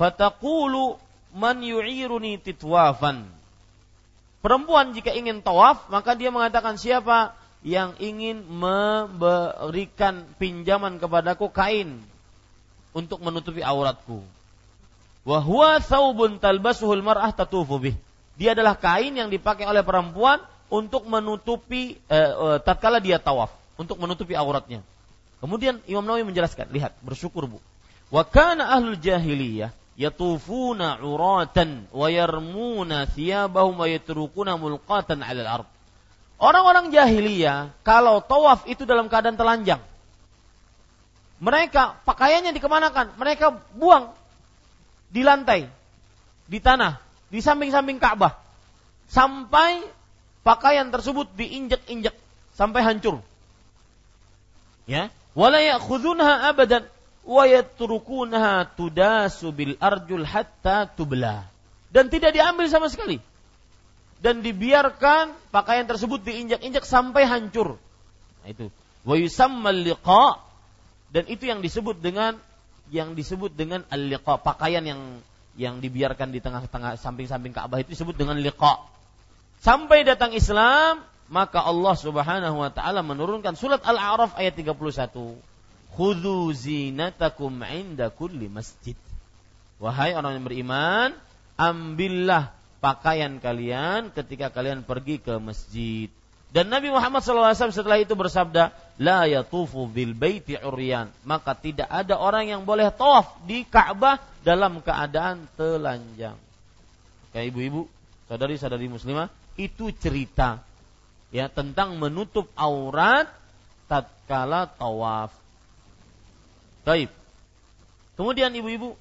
"Fataqulu man yu'iruni titwafan." Perempuan jika ingin tawaf, maka dia mengatakan siapa yang ingin memberikan pinjaman kepadaku kain untuk menutupi auratku. Wa huwa thawbun talbasuhul mar'ah tatufu bih. Dia adalah kain yang dipakai oleh perempuan untuk menutupi eh, eh, tatkala dia tawaf, untuk menutupi auratnya. Kemudian Imam Nawawi menjelaskan, lihat, bersyukur Bu. Wa kana ahlul jahiliyah yatufuna uratan wa yarmuna thiyabahum wa yatrukuna mulqatan 'alal ard. Orang-orang jahiliyah kalau tawaf itu dalam keadaan telanjang. Mereka pakaiannya dikemanakan? Mereka buang di lantai, di tanah, di samping-samping Ka'bah. Sampai pakaian tersebut diinjak-injak sampai hancur. Ya, wala ya'khudunha abadan wa yatrukunaha tudasu bil arjul hatta tubla. Dan tidak diambil sama sekali dan dibiarkan pakaian tersebut diinjak-injak sampai hancur. Nah, itu. Wa yusammal liqa dan itu yang disebut dengan yang disebut dengan al-liqa, pakaian yang yang dibiarkan di tengah-tengah samping-samping Ka'bah itu disebut dengan liqa. Sampai datang Islam, maka Allah Subhanahu wa taala menurunkan surat Al-A'raf ayat 31. Khudhu zinatakum 'inda kulli masjid. Wahai orang yang beriman, ambillah pakaian kalian ketika kalian pergi ke masjid. Dan Nabi Muhammad SAW setelah itu bersabda, La yatufu bil baiti uryan. Maka tidak ada orang yang boleh tawaf di Ka'bah dalam keadaan telanjang. Kayak ibu-ibu, saudari-saudari muslimah, itu cerita ya tentang menutup aurat tatkala tawaf. Baik. Kemudian ibu-ibu,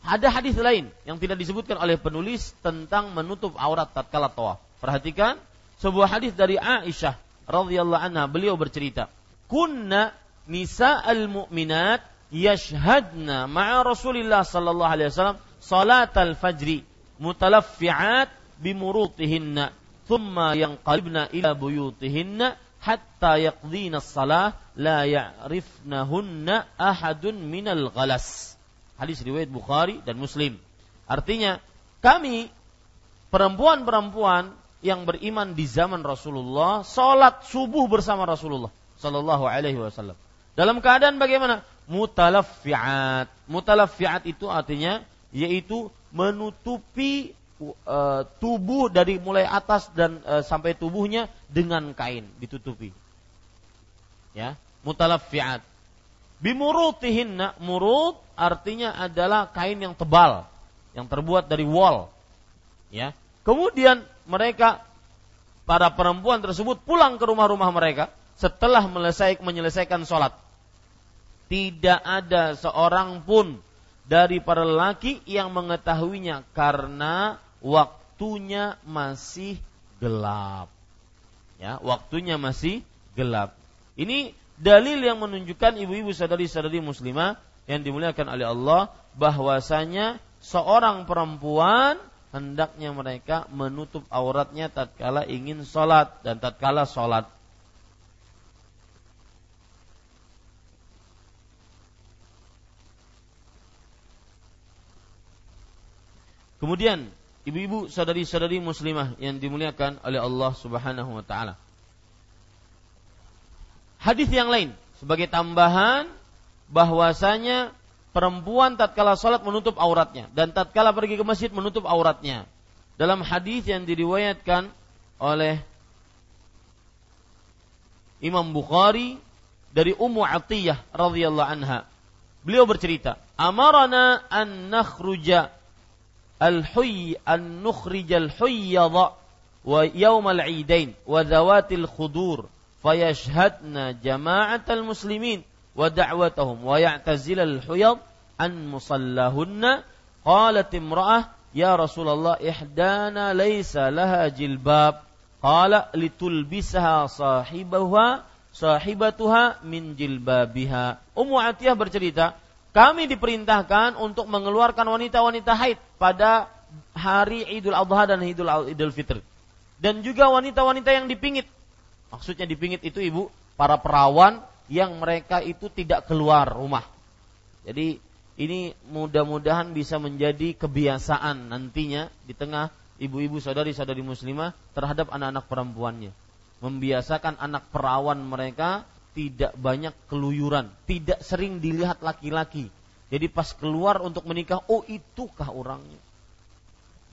ada hadis lain yang tidak disebutkan oleh penulis tentang menutup aurat tatkala tawaf. Perhatikan sebuah hadis dari Aisyah radhiyallahu anha beliau bercerita, "Kunna nisa'al mu'minat yashhadna ma'a Rasulillah sallallahu alaihi wasallam salatal fajri mutalaffi'at bimurutihinna thumma yanqalibna ila buyutihinna hatta yaqdina as-salah la ya'rifnahunna ahadun minal ghalas." Hadis riwayat Bukhari dan Muslim. Artinya, kami perempuan-perempuan yang beriman di zaman Rasulullah salat subuh bersama Rasulullah sallallahu alaihi wasallam. Dalam keadaan bagaimana? Mutalaffiat. Mutalaffiat itu artinya yaitu menutupi uh, tubuh dari mulai atas dan uh, sampai tubuhnya dengan kain ditutupi. Ya, mutalaffiat. Bimurutihinna, murut artinya adalah kain yang tebal, yang terbuat dari wol. Ya. Kemudian mereka para perempuan tersebut pulang ke rumah-rumah mereka setelah menyelesaikan sholat. Tidak ada seorang pun dari para lelaki yang mengetahuinya karena waktunya masih gelap. Ya, waktunya masih gelap. Ini dalil yang menunjukkan ibu-ibu sadari-sadari muslimah yang dimuliakan oleh Allah bahwasanya seorang perempuan hendaknya mereka menutup auratnya tatkala ingin sholat dan tatkala sholat. Kemudian ibu-ibu sadari-sadari muslimah yang dimuliakan oleh Allah Subhanahu wa taala hadis yang lain sebagai tambahan bahwasanya perempuan tatkala salat menutup auratnya dan tatkala pergi ke masjid menutup auratnya. Dalam hadis yang diriwayatkan oleh Imam Bukhari dari Ummu Atiyah radhiyallahu anha. beliau bercerita, "Amarana an nakhruja al-huyy an nukhrij al-huyyadha wa yawm al-'idain wa dhawatil khudur fayashhadna jama'atal muslimin wa da'watahum wa ya'tazil al-huyad an musallahunna qalat imra'ah ya Rasulullah ihdana laysa laha jilbab qala litulbisaha sahibaha sahibatuha min jilbabiha Ummu Atiyah bercerita kami diperintahkan untuk mengeluarkan wanita-wanita haid pada hari Idul Adha dan Idul Idul Fitr. Dan juga wanita-wanita yang dipingit. Maksudnya dipingit itu ibu, para perawan yang mereka itu tidak keluar rumah. Jadi ini mudah-mudahan bisa menjadi kebiasaan nantinya di tengah ibu-ibu saudari-saudari muslimah terhadap anak-anak perempuannya. Membiasakan anak perawan mereka tidak banyak keluyuran, tidak sering dilihat laki-laki. Jadi pas keluar untuk menikah, oh itukah orangnya?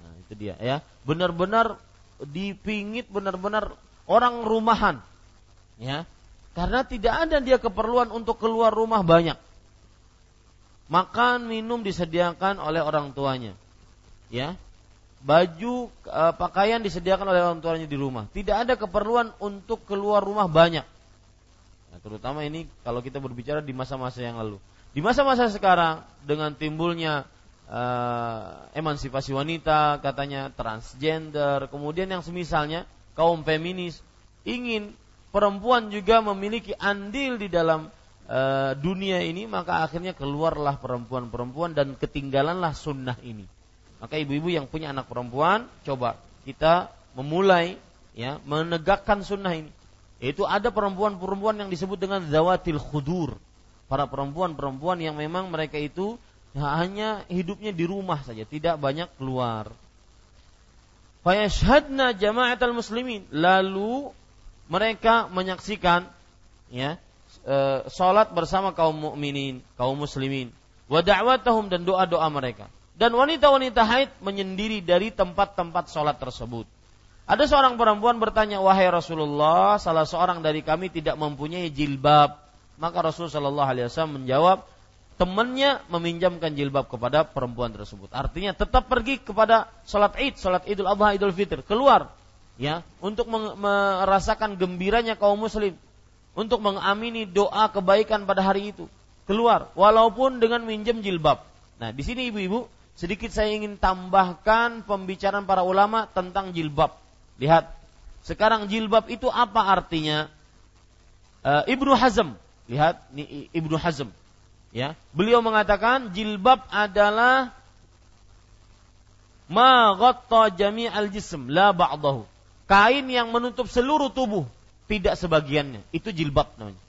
Nah, itu dia ya. Benar-benar dipingit benar-benar orang rumahan. Ya. Karena tidak ada dia keperluan untuk keluar rumah banyak. Makan, minum disediakan oleh orang tuanya. Ya. Baju, e, pakaian disediakan oleh orang tuanya di rumah. Tidak ada keperluan untuk keluar rumah banyak. Nah, terutama ini kalau kita berbicara di masa-masa yang lalu. Di masa-masa sekarang dengan timbulnya uh, emansipasi wanita, katanya transgender, kemudian yang semisalnya kaum feminis ingin perempuan juga memiliki andil di dalam uh, dunia ini, maka akhirnya keluarlah perempuan-perempuan dan ketinggalanlah sunnah ini. Maka ibu-ibu yang punya anak perempuan, coba kita memulai ya menegakkan sunnah ini. Itu ada perempuan-perempuan yang disebut dengan zawatil khudur. Para perempuan-perempuan yang memang mereka itu hanya hidupnya di rumah saja, tidak banyak keluar. Fayashhadna jama'atal muslimin. Lalu mereka menyaksikan ya e, salat bersama kaum mukminin, kaum muslimin, wa da'watahum dan doa-doa mereka. Dan wanita-wanita haid menyendiri dari tempat-tempat salat tersebut. Ada seorang perempuan bertanya, "Wahai Rasulullah, salah seorang dari kami tidak mempunyai jilbab." Maka Rasulullah Shallallahu alaihi wasallam menjawab, temannya meminjamkan jilbab kepada perempuan tersebut. Artinya tetap pergi kepada salat Id, salat Idul Adha, Idul Fitr, keluar ya untuk merasakan gembiranya kaum muslim untuk mengamini doa kebaikan pada hari itu keluar walaupun dengan minjem jilbab. Nah, di sini ibu-ibu sedikit saya ingin tambahkan pembicaraan para ulama tentang jilbab. Lihat, sekarang jilbab itu apa artinya? Uh, Ibnu Hazm, lihat ini Ibnu Hazm. Ya, beliau mengatakan jilbab adalah ma ghatta jami'al jism la ba'dahu kain yang menutup seluruh tubuh, tidak sebagiannya. Itu jilbab namanya.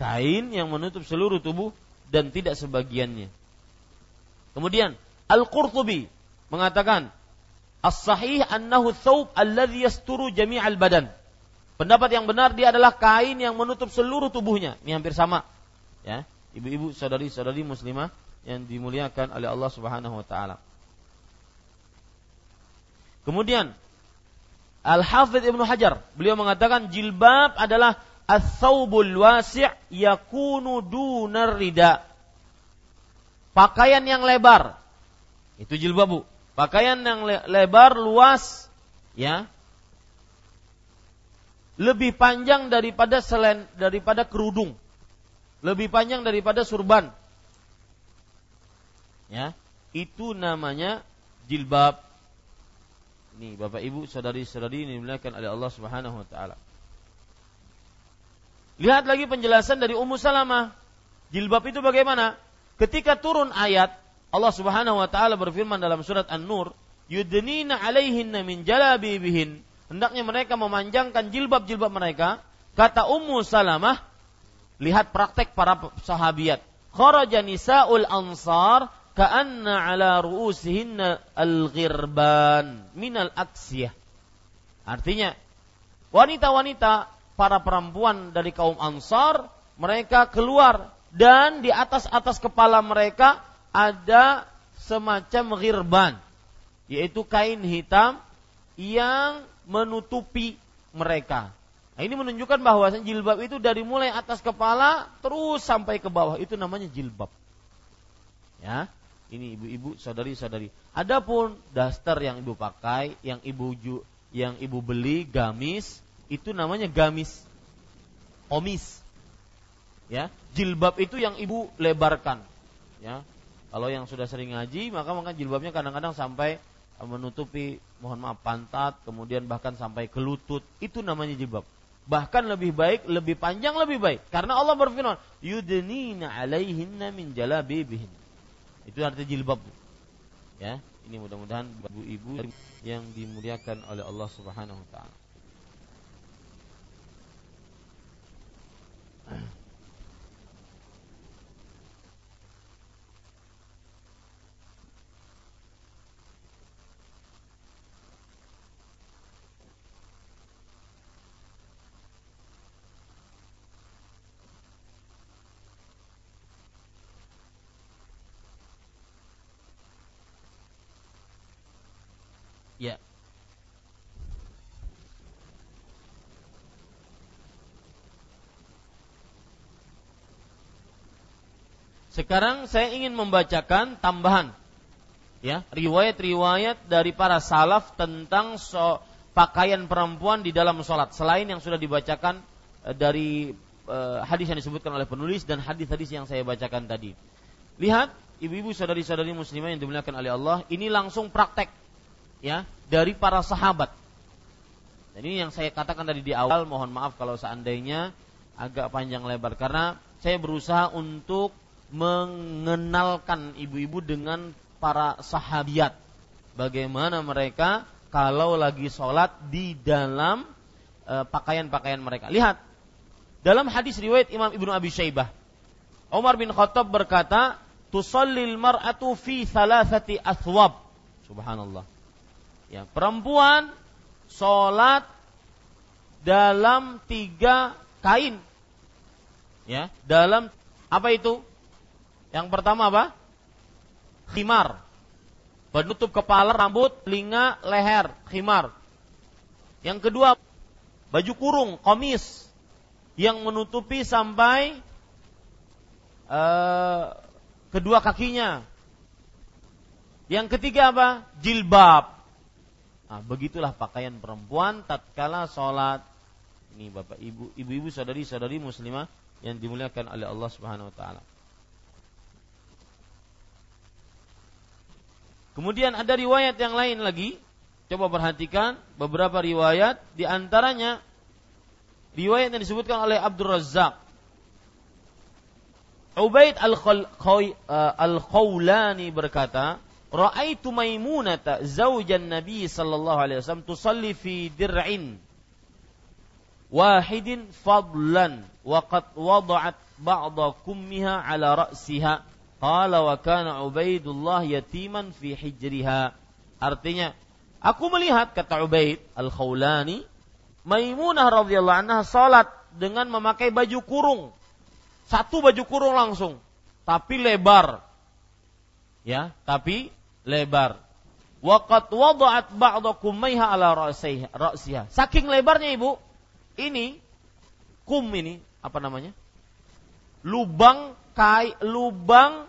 Kain yang menutup seluruh tubuh dan tidak sebagiannya. Kemudian Al-Qurtubi mengatakan As-sahih annahu thawb alladhi yasturu jami'al badan. Pendapat yang benar dia adalah kain yang menutup seluruh tubuhnya. Ini hampir sama. Ya, ibu-ibu, saudari-saudari muslimah yang dimuliakan oleh Allah Subhanahu wa taala. Kemudian Al-Hafidh Ibnu Hajar, beliau mengatakan jilbab adalah as-saubul wasi' yakunu dunar rida. Pakaian yang lebar. Itu jilbab, Bu. Pakaian yang lebar, luas, ya. Lebih panjang daripada selen daripada kerudung. Lebih panjang daripada surban. Ya, itu namanya jilbab. Ini Bapak Ibu, saudari-saudari ini dimuliakan oleh Allah Subhanahu wa taala. Lihat lagi penjelasan dari Ummu Salamah. Jilbab itu bagaimana? Ketika turun ayat Allah Subhanahu wa taala berfirman dalam surat An-Nur, "Yudnina 'alaihinna min jalabibihin." Hendaknya mereka memanjangkan jilbab-jilbab mereka. Kata Ummu Salamah, lihat praktek para sahabiat. Kharaja nisa'ul ansar ka'anna ala ru'usihinna al-ghirban minal aksiyah. Artinya, wanita-wanita para perempuan dari kaum Ansar, mereka keluar dan di atas-atas kepala mereka ada semacam ghirban, yaitu kain hitam yang menutupi mereka. Nah, ini menunjukkan bahwa jilbab itu dari mulai atas kepala terus sampai ke bawah itu namanya jilbab. Ya, ini ibu-ibu, saudari-saudari. Adapun daster yang ibu pakai, yang ibu ju, yang ibu beli gamis, itu namanya gamis. Omis. Ya, jilbab itu yang ibu lebarkan. Ya. Kalau yang sudah sering ngaji, maka maka jilbabnya kadang-kadang sampai menutupi mohon maaf pantat, kemudian bahkan sampai ke lutut. Itu namanya jilbab bahkan lebih baik, lebih panjang lebih baik. Karena Allah berfirman, yudnina alaihinna min jalabibihin. Itu artinya jilbab. Ya, ini mudah-mudahan ibu-ibu yang dimuliakan oleh Allah Subhanahu wa taala. Sekarang saya ingin membacakan tambahan ya, riwayat-riwayat dari para salaf tentang so, pakaian perempuan di dalam sholat selain yang sudah dibacakan e, dari e, hadis yang disebutkan oleh penulis dan hadis-hadis yang saya bacakan tadi. Lihat, ibu-ibu saudari-saudari muslimah yang dimuliakan oleh Allah, ini langsung praktek ya dari para sahabat. Dan ini yang saya katakan tadi di awal, mohon maaf kalau seandainya agak panjang lebar karena saya berusaha untuk mengenalkan ibu-ibu dengan para sahabiat. Bagaimana mereka kalau lagi sholat di dalam e, pakaian-pakaian mereka. Lihat, dalam hadis riwayat Imam Ibnu Abi Syaibah, Umar bin Khattab berkata, "Tusallil mar'atu fi thalathati athwab." Subhanallah. Ya, perempuan sholat dalam tiga kain. Ya, dalam apa itu? Yang pertama apa? Khimar. Penutup kepala, rambut, telinga, leher, khimar. Yang kedua, baju kurung, komis yang menutupi sampai uh, kedua kakinya. Yang ketiga apa? Jilbab. Nah, begitulah pakaian perempuan tatkala sholat. Ini bapak ibu, ibu-ibu saudari saudari muslimah yang dimuliakan oleh Allah Subhanahu Wa Taala. Kemudian ada riwayat yang lain lagi. Coba perhatikan beberapa riwayat di antaranya riwayat yang disebutkan oleh Abdul Razak. Ubaid al-Khawlani berkata, Ra'aitu Maimunata zaujan Nabi sallallahu alaihi wasallam tusalli fi dir'in wahidin fadlan wa qad wada'at ba'da kummiha ala ra'siha qala wa kana Ubaidullah yatiman fi hijriha artinya aku melihat kata Ubaid al-Khawlani Maimunah radhiyallahu anha salat dengan memakai baju kurung satu baju kurung langsung tapi lebar ya tapi lebar. Waqat wada'at ba'da kummaiha ala ra'siha. Saking lebarnya Ibu, ini kum ini apa namanya? Lubang kai lubang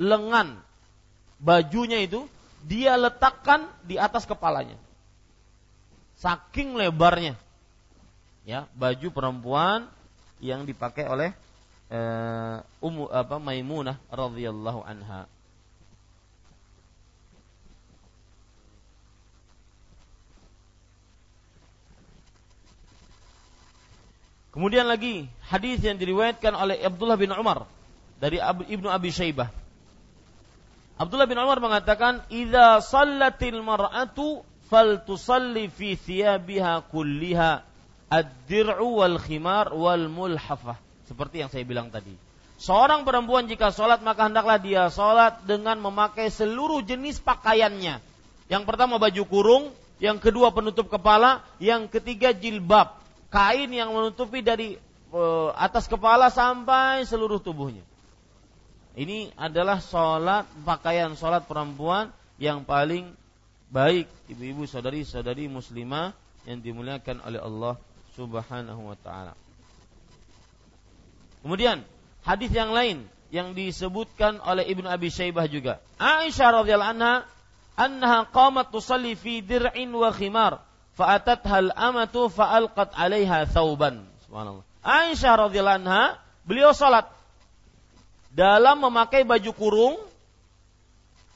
lengan bajunya itu dia letakkan di atas kepalanya. Saking lebarnya. Ya, baju perempuan yang dipakai oleh uh, Ummu apa Maimunah radhiyallahu anha. Kemudian lagi hadis yang diriwayatkan oleh Abdullah bin Umar dari Ibnu Abi Syaibah. Abdullah bin Umar mengatakan, "Idza sallatil mar'atu faltusalli fi thiyabiha kulliha ad-dir'u wal khimar wal mulhafah." Seperti yang saya bilang tadi. Seorang perempuan jika sholat maka hendaklah dia sholat dengan memakai seluruh jenis pakaiannya. Yang pertama baju kurung, yang kedua penutup kepala, yang ketiga jilbab kain yang menutupi dari uh, atas kepala sampai seluruh tubuhnya. Ini adalah sholat pakaian sholat perempuan yang paling baik ibu-ibu saudari-saudari muslimah yang dimuliakan oleh Allah Subhanahu wa taala. Kemudian hadis yang lain yang disebutkan oleh Ibnu Abi Syaibah juga. Aisyah radhiyallahu anha annaha qamat tusalli fi dir'in wa khimar fa'atat hal amatu fa'alqat 'alaiha thawban. Subhanallah. Aisyah radhiyallahu anha beliau salat dalam memakai baju kurung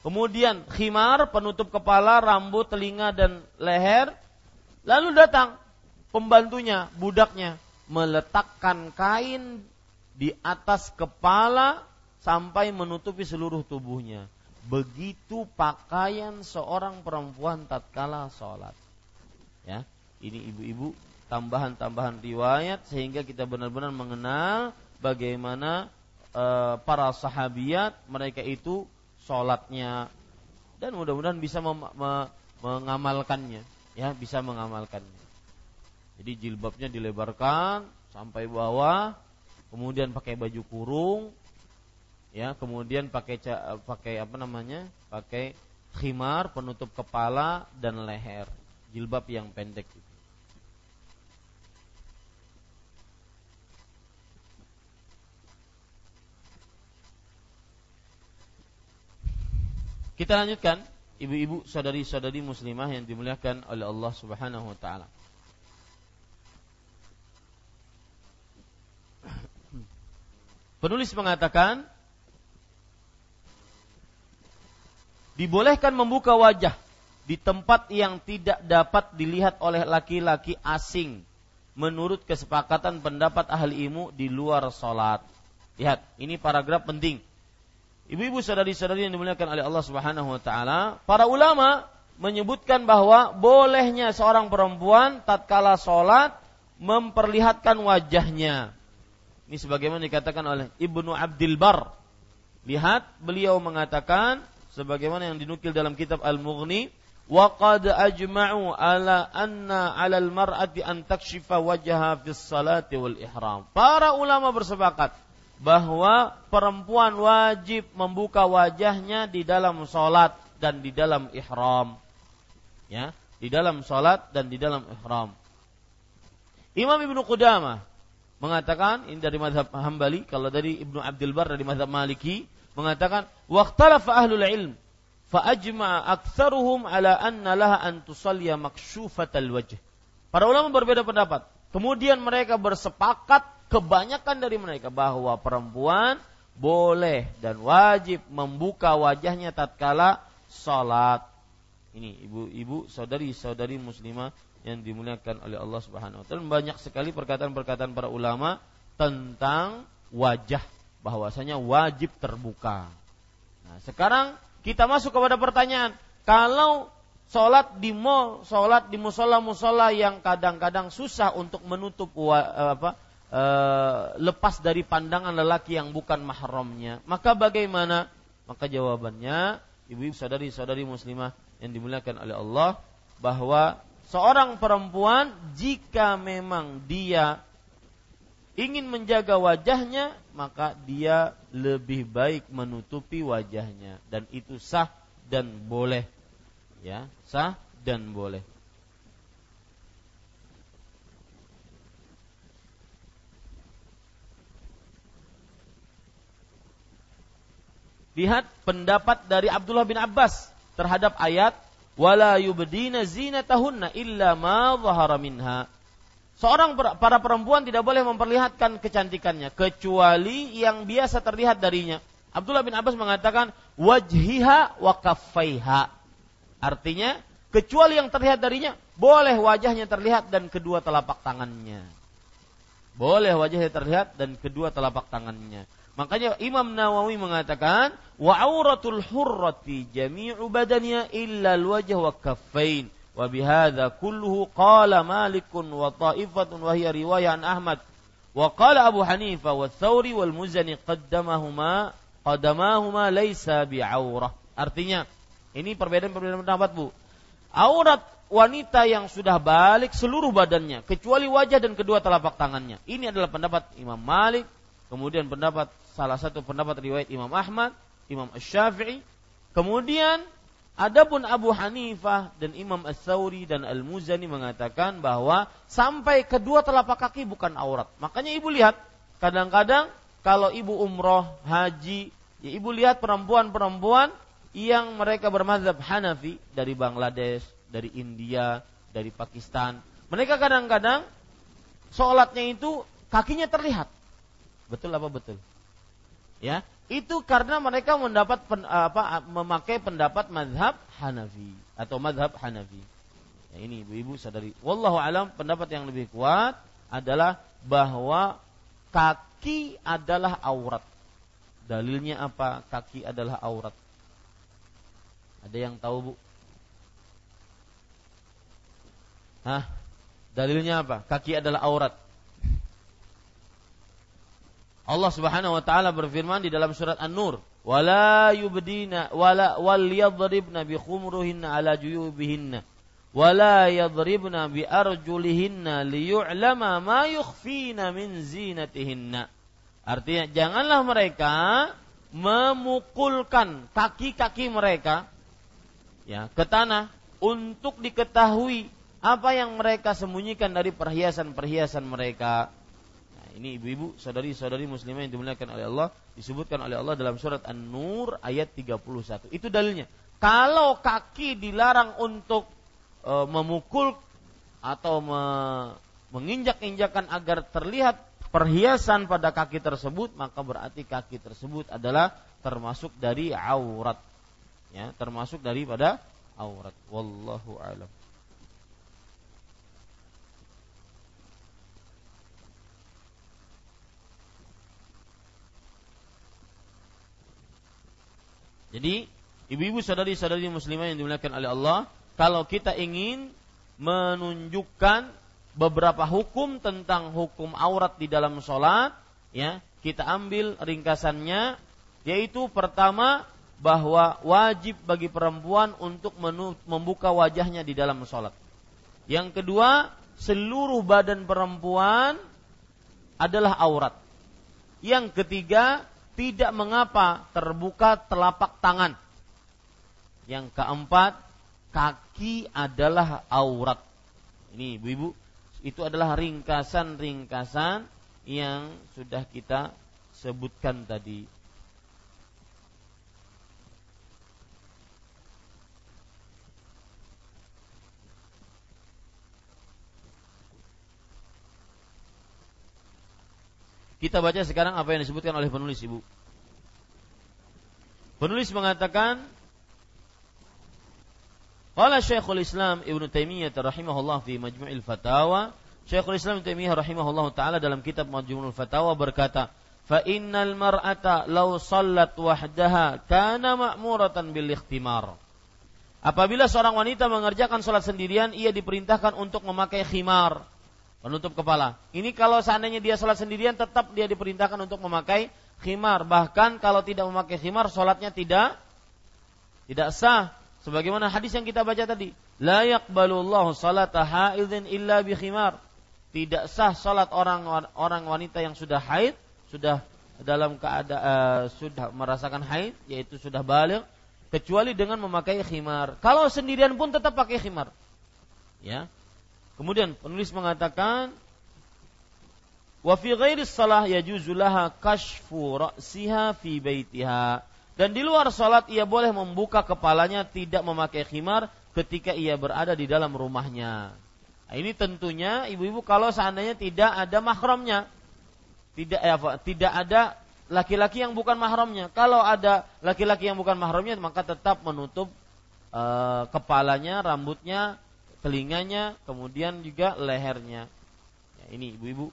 kemudian khimar penutup kepala, rambut, telinga dan leher lalu datang pembantunya, budaknya meletakkan kain di atas kepala sampai menutupi seluruh tubuhnya. Begitu pakaian seorang perempuan tatkala sholat. Ya, ini ibu-ibu tambahan-tambahan riwayat sehingga kita benar-benar mengenal bagaimana e, para sahabiat mereka itu sholatnya dan mudah-mudahan bisa mem, me, mengamalkannya, ya bisa mengamalkannya. Jadi jilbabnya dilebarkan sampai bawah, kemudian pakai baju kurung, ya, kemudian pakai pakai apa namanya? pakai khimar penutup kepala dan leher, jilbab yang pendek itu. Kita lanjutkan ibu-ibu saudari-saudari muslimah yang dimuliakan oleh Allah Subhanahu wa taala. Penulis mengatakan dibolehkan membuka wajah di tempat yang tidak dapat dilihat oleh laki-laki asing menurut kesepakatan pendapat ahli ilmu di luar sholat. Lihat, ini paragraf penting. Ibu-ibu saudari-saudari yang dimuliakan oleh Allah Subhanahu wa taala, para ulama menyebutkan bahwa bolehnya seorang perempuan tatkala sholat memperlihatkan wajahnya ini sebagaimana dikatakan oleh Ibnu Abdul Bar. Lihat, beliau mengatakan sebagaimana yang dinukil dalam kitab Al-Mughni, wa qad ajma'u ala anna 'ala al-mar'ati an takshifa wajhaha fi salati wal ihram. Para ulama bersepakat bahwa perempuan wajib membuka wajahnya di dalam salat dan di dalam ihram. Ya, di dalam salat dan di dalam ihram. Imam Ibnu Qudamah mengatakan ini dari mazhab Hambali kalau dari Ibnu Abdul Bar dari mazhab Maliki mengatakan waqtalafa ahlul ilm fa ajma aktsaruhum ala anna laha an tusalliya makshufatal wajh. Para ulama berbeda pendapat. Kemudian mereka bersepakat kebanyakan dari mereka bahwa perempuan boleh dan wajib membuka wajahnya tatkala salat. Ini ibu-ibu, saudari-saudari muslimah yang dimuliakan oleh Allah Subhanahu wa taala. Banyak sekali perkataan-perkataan para ulama tentang wajah bahwasanya wajib terbuka. Nah, sekarang kita masuk kepada pertanyaan, kalau sholat di mall, sholat di musola musola yang kadang-kadang susah untuk menutup eh, apa, e, lepas dari pandangan lelaki yang bukan mahramnya, maka bagaimana? Maka jawabannya, ibu-ibu saudari-saudari muslimah yang dimuliakan oleh Allah, bahwa seorang perempuan jika memang dia ingin menjaga wajahnya maka dia lebih baik menutupi wajahnya. Dan itu sah dan boleh. Ya sah dan boleh Lihat pendapat dari Abdullah bin Abbas terhadap ayat wala yubdina zinatahunna illa ma dhahara minha. Seorang para perempuan tidak boleh memperlihatkan kecantikannya kecuali yang biasa terlihat darinya. Abdullah bin Abbas mengatakan wajhiha wa kaffaiha. Artinya kecuali yang terlihat darinya boleh wajahnya terlihat dan kedua telapak tangannya. Boleh wajahnya terlihat dan kedua telapak tangannya. Makanya Imam Nawawi mengatakan wa auratul hurrati jami'u badaniha illa al-wajh wa kaffain. Wa bihadza kulluhu qala Malikun wa ta'ifatun wa hiya riwayah an Ahmad. Wa qala Abu Hanifah wa Thawri wal Muzani qaddamahuma qadamahuma laisa bi'aurah. Artinya ini perbedaan-perbedaan pendapat Bu. Aurat wanita yang sudah balik seluruh badannya kecuali wajah dan kedua telapak tangannya. Ini adalah pendapat Imam Malik, kemudian pendapat salah satu pendapat riwayat Imam Ahmad, Imam Ash-Syafi'i. Kemudian Adapun Abu Hanifah dan Imam As-Sauri dan Al-Muzani mengatakan bahwa sampai kedua telapak kaki bukan aurat. Makanya ibu lihat, kadang-kadang kalau ibu umroh, haji, ya ibu lihat perempuan-perempuan yang mereka bermazhab Hanafi dari Bangladesh, dari India, dari Pakistan. Mereka kadang-kadang sholatnya itu kakinya terlihat. Betul apa betul? Ya, itu karena mereka mendapat pen, apa memakai pendapat madhab Hanafi atau madhab Hanafi. Ya, ini ibu-ibu sadari. Wallahu alam pendapat yang lebih kuat adalah bahwa kaki adalah aurat. Dalilnya apa? Kaki adalah aurat. Ada yang tahu bu? Hah? Dalilnya apa? Kaki adalah aurat. Allah Subhanahu wa taala berfirman di dalam surat An-Nur, "Wala yubdina wala wal yadribna bi khumruhinna ala juyubihinna wala yadribna bi arjulihinna liyu'lama ma yukhfina min zinatihinna." Artinya janganlah mereka memukulkan kaki-kaki mereka ya ke tanah untuk diketahui apa yang mereka sembunyikan dari perhiasan-perhiasan mereka ini ibu-ibu, saudari-saudari muslimah yang dimuliakan oleh Allah disebutkan oleh Allah dalam surat An-Nur ayat 31. Itu dalilnya. Kalau kaki dilarang untuk e, memukul atau me, menginjak-injakan agar terlihat perhiasan pada kaki tersebut, maka berarti kaki tersebut adalah termasuk dari aurat. Ya, termasuk daripada aurat. Wallahu a'lam. Jadi, ibu-ibu sadari-sadari muslimah yang dimuliakan oleh Allah, kalau kita ingin menunjukkan beberapa hukum tentang hukum aurat di dalam sholat, ya, kita ambil ringkasannya, yaitu pertama bahwa wajib bagi perempuan untuk membuka wajahnya di dalam sholat. Yang kedua, seluruh badan perempuan adalah aurat. Yang ketiga, tidak mengapa terbuka telapak tangan. Yang keempat, kaki adalah aurat. Ini ibu-ibu, itu adalah ringkasan-ringkasan yang sudah kita sebutkan tadi. Kita baca sekarang apa yang disebutkan oleh penulis Ibu. Penulis mengatakan Qala Syekhul Islam Ibnu Taimiyah rahimahullah fi Majmu'il Fatawa. Syekhul Islam Ibnu Taimiyah rahimahullah taala dalam kitab Majmu'ul Fatawa berkata fa innal mar'ata law sallat wahdaha kana ma'muratan bil ikhtimar. Apabila seorang wanita mengerjakan sholat sendirian, ia diperintahkan untuk memakai khimar penutup kepala. Ini kalau seandainya dia sholat sendirian tetap dia diperintahkan untuk memakai khimar. Bahkan kalau tidak memakai khimar sholatnya tidak tidak sah. Sebagaimana hadis yang kita baca tadi. La yaqbalullahu salata haidin illa bi khimar. Tidak sah sholat orang orang wanita yang sudah haid, sudah dalam keadaan uh, sudah merasakan haid, yaitu sudah balik, kecuali dengan memakai khimar. Kalau sendirian pun tetap pakai khimar. Ya, Kemudian penulis mengatakan wa fi ghairi salah yajuzu laha kashfu ra'siha fi baitiha. Dan di luar salat ia boleh membuka kepalanya tidak memakai khimar ketika ia berada di dalam rumahnya. Nah, ini tentunya ibu-ibu kalau seandainya tidak ada mahramnya. Tidak ya, tidak ada laki-laki yang bukan mahramnya. Kalau ada laki-laki yang bukan mahramnya maka tetap menutup uh, kepalanya, rambutnya telinganya, kemudian juga lehernya. Ya, ini ibu-ibu.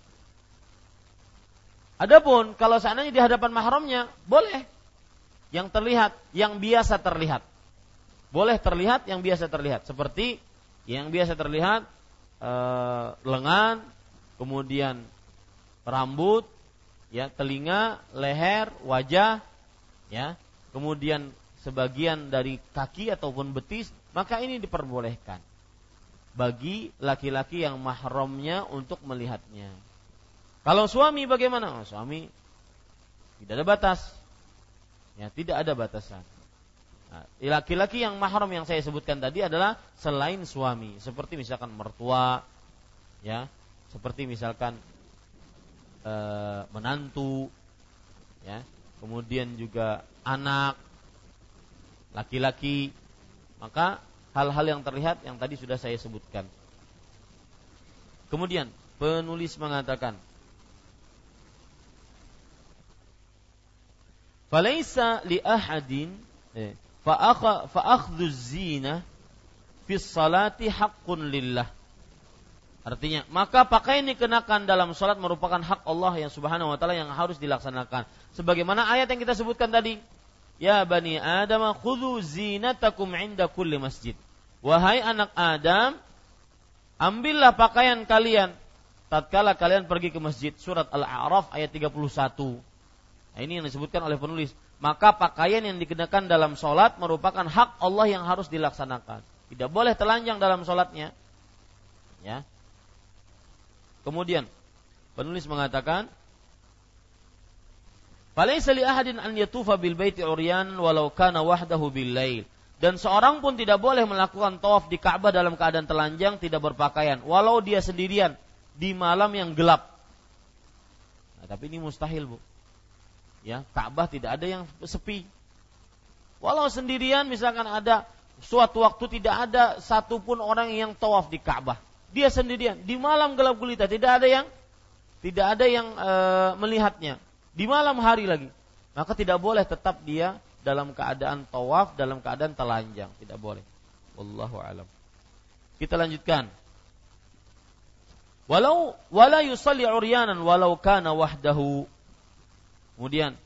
Adapun kalau seandainya di hadapan mahramnya, boleh. Yang terlihat, yang biasa terlihat. Boleh terlihat yang biasa terlihat. Seperti yang biasa terlihat e, lengan, kemudian rambut, ya telinga, leher, wajah, ya kemudian sebagian dari kaki ataupun betis, maka ini diperbolehkan bagi laki-laki yang mahramnya untuk melihatnya. Kalau suami bagaimana? Oh, suami tidak ada batas. Ya, tidak ada batasan. Nah, laki-laki yang mahram yang saya sebutkan tadi adalah selain suami, seperti misalkan mertua, ya, seperti misalkan e, menantu, ya, kemudian juga anak, laki-laki, maka hal-hal yang terlihat yang tadi sudah saya sebutkan. Kemudian penulis mengatakan, "Falaisa li ahadin eh, fa'akhdhu zina fi salati haqqun lillah. Artinya, maka pakaian dikenakan dalam salat merupakan hak Allah yang Subhanahu wa taala yang harus dilaksanakan. Sebagaimana ayat yang kita sebutkan tadi, Ya bani Adam khudhu zinatakum inda kulli masjid. Wahai anak Adam, ambillah pakaian kalian tatkala kalian pergi ke masjid. Surat Al-A'raf ayat 31. Nah, ini yang disebutkan oleh penulis maka pakaian yang dikenakan dalam sholat merupakan hak Allah yang harus dilaksanakan. Tidak boleh telanjang dalam sholatnya. Ya. Kemudian penulis mengatakan, "Falaisa li ahadin an yatufa bil baiti uryan walau kana wahdahu bil lail." Dan seorang pun tidak boleh melakukan tawaf di Ka'bah dalam keadaan telanjang tidak berpakaian walau dia sendirian di malam yang gelap. Nah, tapi ini mustahil, Bu ya Ka'bah tidak ada yang sepi. Walau sendirian misalkan ada suatu waktu tidak ada satupun orang yang tawaf di Ka'bah. Dia sendirian di malam gelap gulita tidak ada yang tidak ada yang e, melihatnya di malam hari lagi. Maka tidak boleh tetap dia dalam keadaan tawaf dalam keadaan telanjang, tidak boleh. Wallahu alam. Kita lanjutkan. Walau wala yusalli uryanan walau kana wahdahu Kemudian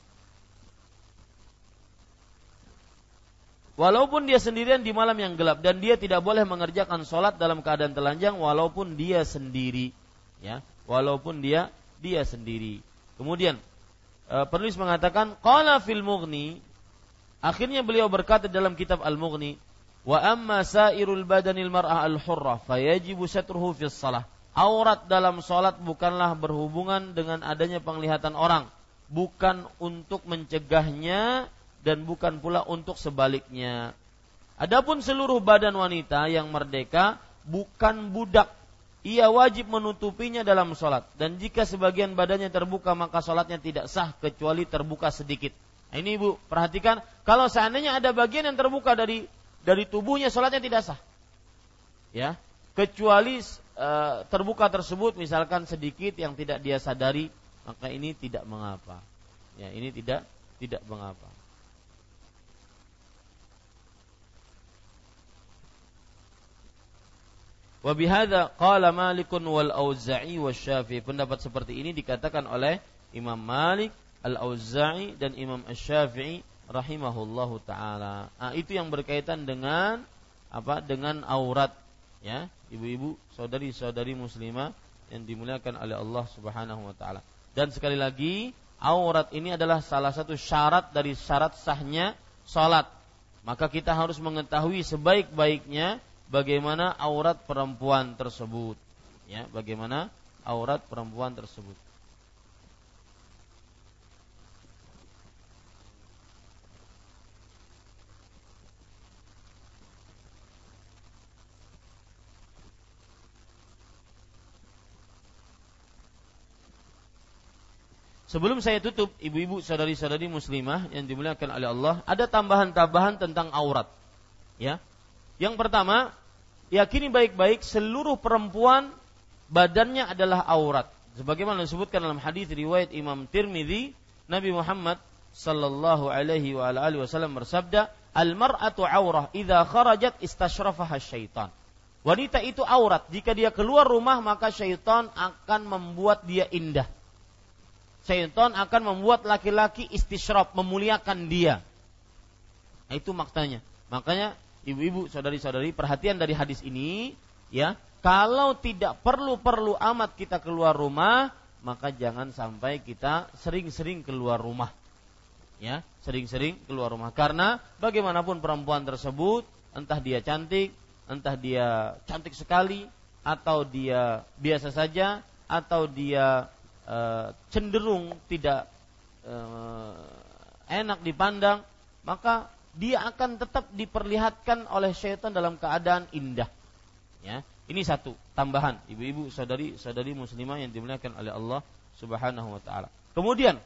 Walaupun dia sendirian di malam yang gelap dan dia tidak boleh mengerjakan sholat dalam keadaan telanjang walaupun dia sendiri, ya, walaupun dia dia sendiri. Kemudian e, penulis mengatakan qala fil mughni akhirnya beliau berkata dalam kitab al mughni wa amma sairul badanil mar'ah al hurrah fayajibu satruhu fis salah. Aurat dalam sholat bukanlah berhubungan dengan adanya penglihatan orang bukan untuk mencegahnya dan bukan pula untuk sebaliknya. Adapun seluruh badan wanita yang merdeka bukan budak. Ia wajib menutupinya dalam sholat. Dan jika sebagian badannya terbuka maka sholatnya tidak sah kecuali terbuka sedikit. Nah, ini ibu perhatikan kalau seandainya ada bagian yang terbuka dari dari tubuhnya sholatnya tidak sah. Ya, kecuali uh, terbuka tersebut misalkan sedikit yang tidak dia sadari maka ini tidak mengapa. Ya, ini tidak tidak mengapa. Wa bihadza qala Malikun wal Auza'i Syafi'i. Pendapat seperti ini dikatakan oleh Imam Malik, Al-Auza'i dan Imam Asy-Syafi'i rahimahullahu taala. Nah, itu yang berkaitan dengan apa? Dengan aurat ya, ibu-ibu, saudari-saudari muslimah yang dimuliakan oleh Allah Subhanahu wa taala. Dan sekali lagi, aurat ini adalah salah satu syarat dari syarat sahnya salat. Maka kita harus mengetahui sebaik-baiknya bagaimana aurat perempuan tersebut. Ya, bagaimana aurat perempuan tersebut. Sebelum saya tutup, ibu-ibu saudari-saudari muslimah yang dimuliakan oleh Allah, ada tambahan-tambahan tentang aurat. Ya. Yang pertama, yakini baik-baik seluruh perempuan badannya adalah aurat. Sebagaimana disebutkan dalam hadis riwayat Imam Tirmidzi, Nabi Muhammad sallallahu alaihi wa alihi wasallam bersabda, "Al-mar'atu aurah idza kharajat istashrafaha syaitan." Wanita itu aurat. Jika dia keluar rumah maka syaitan akan membuat dia indah syaitan akan membuat laki-laki istisyraf, memuliakan dia. Nah, itu maknanya. Makanya ibu-ibu, saudari-saudari, perhatian dari hadis ini, ya, kalau tidak perlu-perlu amat kita keluar rumah, maka jangan sampai kita sering-sering keluar rumah. Ya, sering-sering keluar rumah karena bagaimanapun perempuan tersebut, entah dia cantik, entah dia cantik sekali atau dia biasa saja atau dia Eh, cenderung tidak uh, enak dipandang, maka dia akan tetap diperlihatkan oleh syaitan dalam keadaan indah. Ya, ini satu tambahan ibu-ibu saudari-saudari muslimah yang dimuliakan oleh Allah Subhanahu wa taala. Kemudian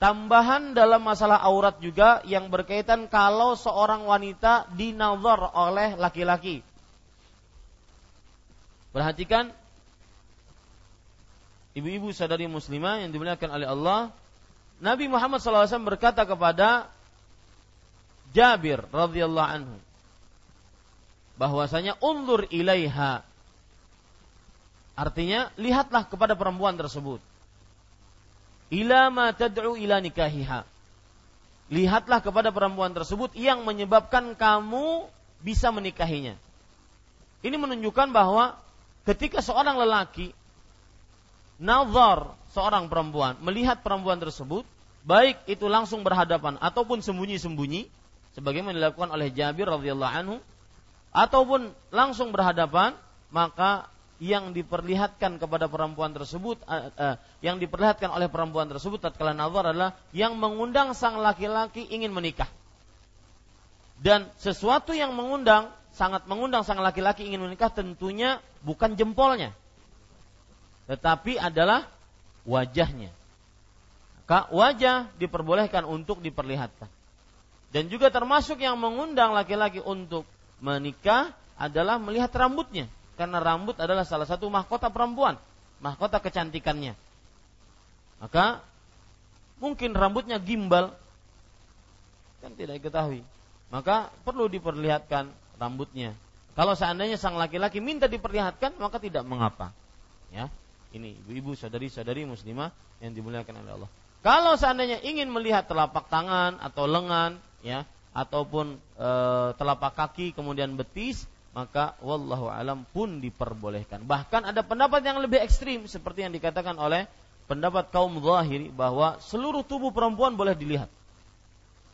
tambahan dalam masalah aurat juga yang berkaitan kalau seorang wanita dinazar oleh laki-laki. Perhatikan ibu-ibu sadari muslimah yang dimuliakan oleh Allah, Nabi Muhammad SAW berkata kepada Jabir radhiyallahu anhu bahwasanya undur ilaiha artinya lihatlah kepada perempuan tersebut ila ma tad'u ila nikahiha. Lihatlah kepada perempuan tersebut yang menyebabkan kamu bisa menikahinya. Ini menunjukkan bahwa ketika seorang lelaki nazar seorang perempuan melihat perempuan tersebut, baik itu langsung berhadapan ataupun sembunyi-sembunyi sebagaimana dilakukan oleh Jabir radhiyallahu anhu ataupun langsung berhadapan, maka yang diperlihatkan kepada perempuan tersebut uh, uh, yang diperlihatkan oleh perempuan tersebut tatkala nazar adalah yang mengundang sang laki-laki ingin menikah. Dan sesuatu yang mengundang sangat mengundang sang laki-laki ingin menikah tentunya bukan jempolnya. Tetapi adalah wajahnya. Maka wajah diperbolehkan untuk diperlihatkan. Dan juga termasuk yang mengundang laki-laki untuk menikah adalah melihat rambutnya karena rambut adalah salah satu mahkota perempuan, mahkota kecantikannya. Maka mungkin rambutnya gimbal kan tidak diketahui. Maka perlu diperlihatkan rambutnya. Kalau seandainya sang laki-laki minta diperlihatkan maka tidak mengapa. Ya. Ini ibu-ibu saudari-saudari muslimah yang dimuliakan oleh Allah. Kalau seandainya ingin melihat telapak tangan atau lengan ya ataupun e, telapak kaki kemudian betis maka wallahu alam pun diperbolehkan. Bahkan ada pendapat yang lebih ekstrim seperti yang dikatakan oleh pendapat kaum zahiri bahwa seluruh tubuh perempuan boleh dilihat.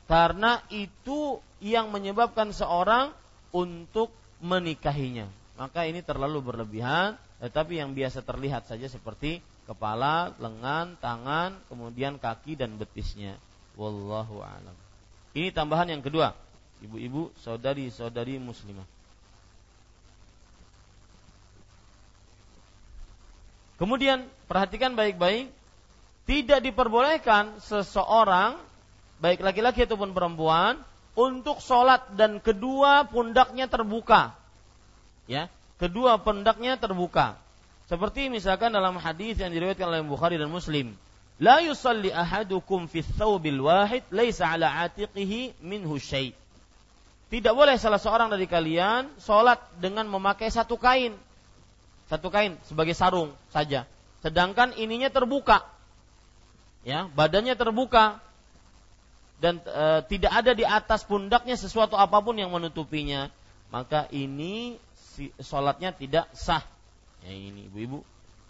Karena itu yang menyebabkan seorang untuk menikahinya. Maka ini terlalu berlebihan, tetapi yang biasa terlihat saja seperti kepala, lengan, tangan, kemudian kaki dan betisnya. Wallahu alam. Ini tambahan yang kedua. Ibu-ibu, saudari-saudari muslimah. Kemudian perhatikan baik-baik, tidak diperbolehkan seseorang baik laki-laki ataupun perempuan untuk sholat dan kedua pundaknya terbuka. Ya, kedua pundaknya terbuka. Seperti misalkan dalam hadis yang diriwayatkan oleh Bukhari dan Muslim, La yusalli ahadukum fi thawbil wahid laisa ala atiqihi minhu syai. Tidak boleh salah seorang dari kalian sholat dengan memakai satu kain satu kain sebagai sarung saja. Sedangkan ininya terbuka. Ya, badannya terbuka dan e, tidak ada di atas pundaknya sesuatu apa pun yang menutupinya, maka ini sholatnya tidak sah. Ya ini ibu-ibu,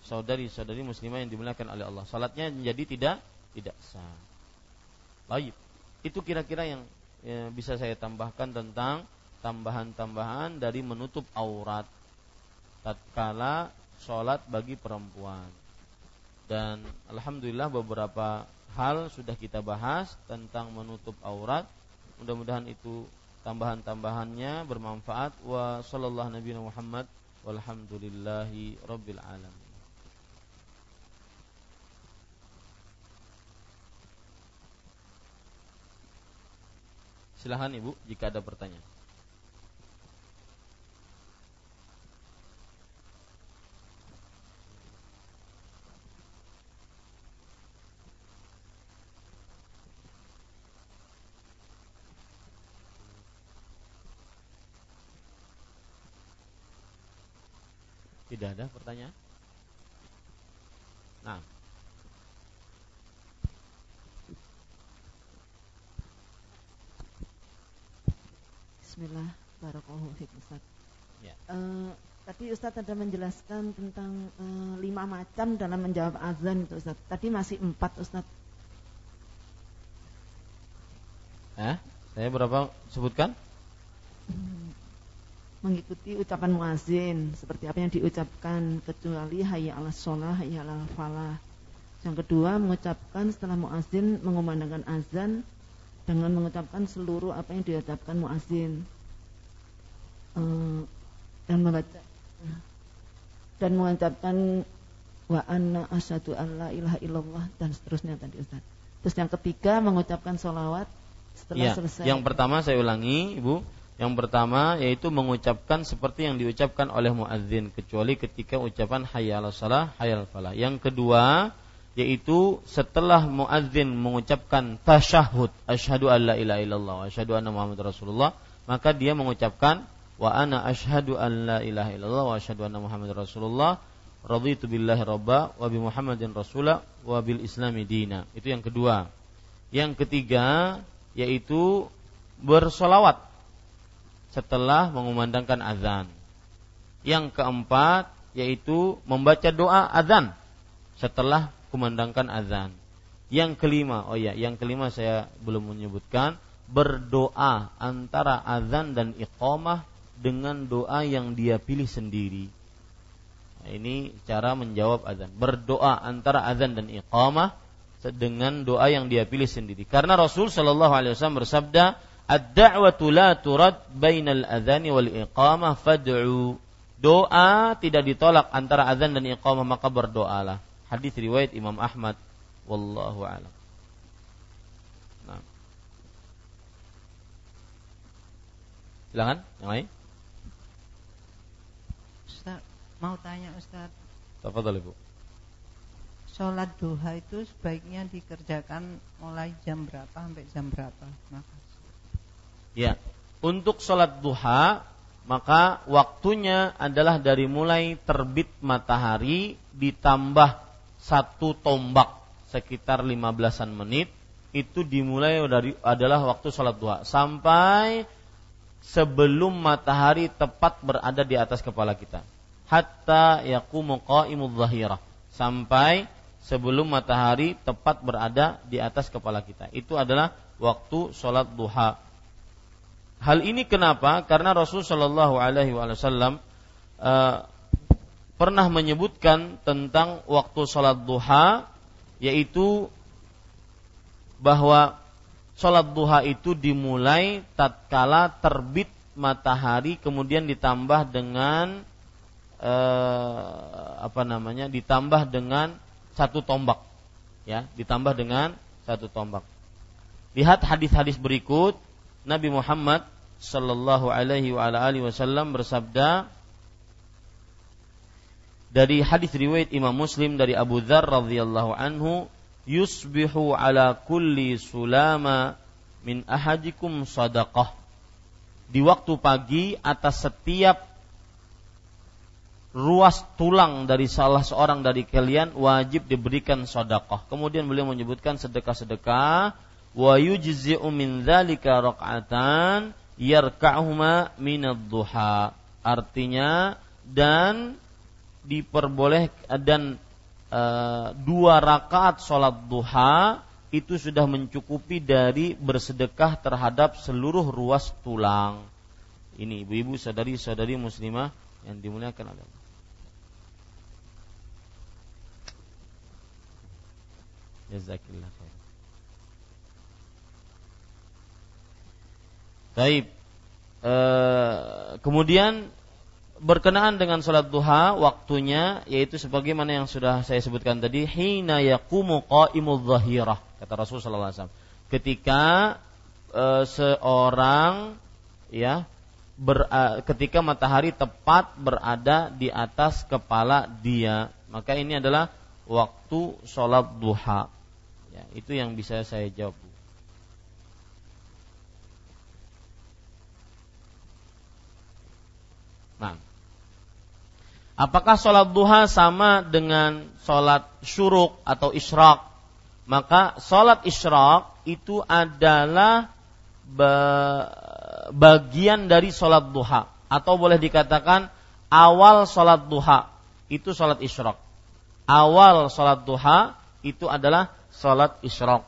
saudari-saudari muslimah yang dimuliakan oleh Allah. Sholatnya menjadi tidak tidak sah. Baik, itu kira-kira yang ya, bisa saya tambahkan tentang tambahan-tambahan dari menutup aurat tatkala sholat bagi perempuan. Dan alhamdulillah beberapa hal sudah kita bahas tentang menutup aurat. Mudah-mudahan itu tambahan-tambahannya bermanfaat. Wa sallallahu nabi Muhammad walhamdulillahi rabbil alamin. Silahkan Ibu jika ada pertanyaan. Tidak ada pertanyaan? Nah. Bismillah, barakallahu fiik Ustaz. Ya. Uh, tadi Ustaz ada menjelaskan tentang uh, lima macam dalam menjawab azan itu Ustaz. Tadi masih empat Ustaz. Eh, saya berapa sebutkan? Hmm, mengikuti ucapan muazin seperti apa yang diucapkan kecuali hayya ala sholah hayya ala falah. Yang kedua mengucapkan setelah muazin mengumandangkan azan dengan mengucapkan seluruh apa yang diucapkan muazin uh, dan membaca. Dan mengucapkan wa anna asyhadu an la ilaha illallah dan seterusnya tadi Ustaz. Terus yang ketiga mengucapkan solawat setelah ya, selesai. Yang pertama saya ulangi Ibu, yang pertama yaitu mengucapkan seperti yang diucapkan oleh muadzin kecuali ketika ucapan hayya 'alas shalah, hayya falah. Yang kedua yaitu setelah muadzin mengucapkan tasyahud asyhadu alla ilaha illallah wa asyhadu anna muhammadar rasulullah maka dia mengucapkan wa ana asyhadu an la ilaha illallah wa asyhadu anna muhammadar rasulullah raditu billahi rabba wa bi muhammadin rasula wa bil islami dina. Itu yang kedua. Yang ketiga yaitu bersolawat setelah mengumandangkan azan yang keempat yaitu membaca doa azan setelah kumandangkan azan. Yang kelima, oh ya, yang kelima saya belum menyebutkan berdoa antara azan dan iqamah dengan doa yang dia pilih sendiri. Nah, ini cara menjawab azan. Berdoa antara azan dan iqamah dengan doa yang dia pilih sendiri. Karena Rasul Shallallahu Alaihi Wasallam bersabda, "Ad-da'watu la turad bainal adzani wal iqamah fad'u." Doa tidak ditolak antara azan dan iqamah maka berdoalah. Hadis riwayat Imam Ahmad wallahu alam. Nah. Silakan, yang lain? Ustaz, mau tanya Ustaz. Tafadhol Ibu. Sholat duha itu sebaiknya dikerjakan mulai jam berapa sampai jam berapa? Makasih. Ya, untuk sholat duha maka waktunya adalah dari mulai terbit matahari ditambah satu tombak sekitar 15-an menit itu dimulai dari adalah waktu sholat duha. Sampai sebelum matahari tepat berada di atas kepala kita. Hatta yaqumu qa'imudz zahirah sampai sebelum matahari tepat berada di atas kepala kita. Itu adalah waktu sholat duha hal ini kenapa? Karena Rasul Shallallahu Alaihi Wasallam uh, pernah menyebutkan tentang waktu sholat duha yaitu bahwa sholat duha itu dimulai tatkala terbit matahari kemudian ditambah dengan eh, apa namanya ditambah dengan satu tombak. Ya ditambah dengan satu tombak. Lihat hadis-hadis berikut Nabi Muhammad Sallallahu Alaihi Wasallam bersabda dari hadis riwayat Imam Muslim dari Abu Dzar radhiyallahu anhu yusbihu ala kulli sulama min ahadikum sadaqah di waktu pagi atas setiap ruas tulang dari salah seorang dari kalian wajib diberikan sedekah. Kemudian beliau menyebutkan sedekah-sedekah wa yujzi'u min dzalika raq'atan yarka'huma minad duha. Artinya dan diperboleh dan e, dua rakaat sholat duha itu sudah mencukupi dari bersedekah terhadap seluruh ruas tulang. Ini ibu-ibu saudari-saudari muslimah yang dimuliakan Allah. Jazakillah Taib. E, kemudian berkenaan dengan sholat duha waktunya yaitu sebagaimana yang sudah saya sebutkan tadi hina yaqumu qa'imul zahirah kata Rasul sallallahu alaihi wasallam. Ketika e, seorang ya ber, e, ketika matahari tepat berada di atas kepala dia maka ini adalah waktu sholat duha. Ya, itu yang bisa saya jawab Nah, Apakah sholat duha sama dengan sholat syuruk atau isyraq? Maka sholat isyraq itu adalah bagian dari sholat duha atau boleh dikatakan awal sholat duha itu sholat isyraq. Awal sholat duha itu adalah sholat isyraq.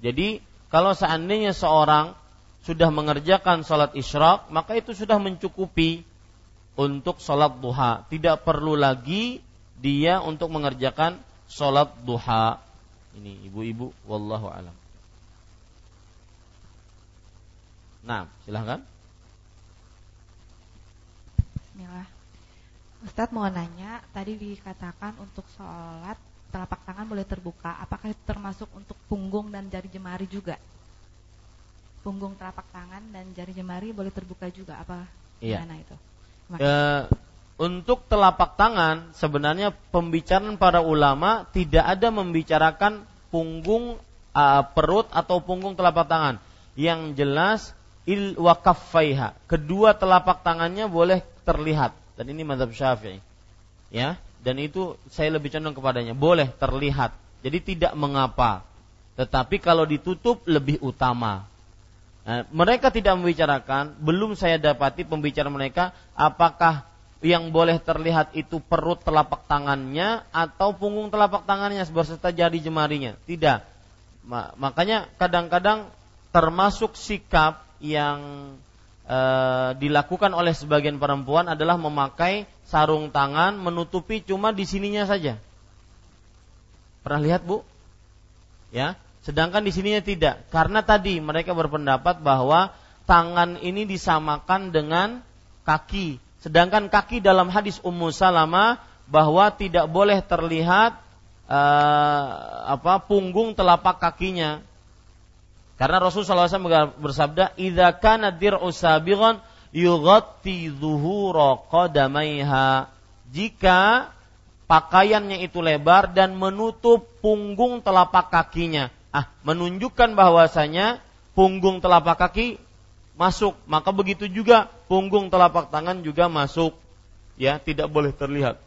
Jadi kalau seandainya seorang sudah mengerjakan sholat isyraq maka itu sudah mencukupi untuk sholat duha. Tidak perlu lagi dia untuk mengerjakan sholat duha. Ini ibu-ibu, wallahu alam. Nah, silahkan. Bismillah. Ustadz mau nanya, tadi dikatakan untuk sholat telapak tangan boleh terbuka. Apakah itu termasuk untuk punggung dan jari jemari juga? Punggung telapak tangan dan jari jemari boleh terbuka juga? Apa iya. gimana itu? E, untuk telapak tangan sebenarnya pembicaraan para ulama tidak ada membicarakan punggung uh, perut atau punggung telapak tangan. Yang jelas il wakaffaiha. Kedua telapak tangannya boleh terlihat dan ini mazhab Syafi'i. Ya, dan itu saya lebih condong kepadanya. Boleh terlihat. Jadi tidak mengapa. Tetapi kalau ditutup lebih utama. Nah, mereka tidak membicarakan, belum saya dapati pembicaraan mereka apakah yang boleh terlihat itu perut telapak tangannya atau punggung telapak tangannya beserta jari jemarinya. Tidak. Makanya kadang-kadang termasuk sikap yang e, dilakukan oleh sebagian perempuan adalah memakai sarung tangan menutupi cuma di sininya saja. Pernah lihat bu? Ya, sedangkan di sininya tidak. Karena tadi mereka berpendapat bahwa tangan ini disamakan dengan kaki. Sedangkan kaki dalam hadis Ummu Salama bahwa tidak boleh terlihat uh, apa punggung telapak kakinya karena Rasulullah SAW bersabda, "Idza kana dir'u sabighan yughatti dhuhura qadamaiha." Jika pakaiannya itu lebar dan menutup punggung telapak kakinya. Ah, menunjukkan bahwasanya punggung telapak kaki masuk, maka begitu juga punggung telapak tangan juga masuk. Ya, tidak boleh terlihat.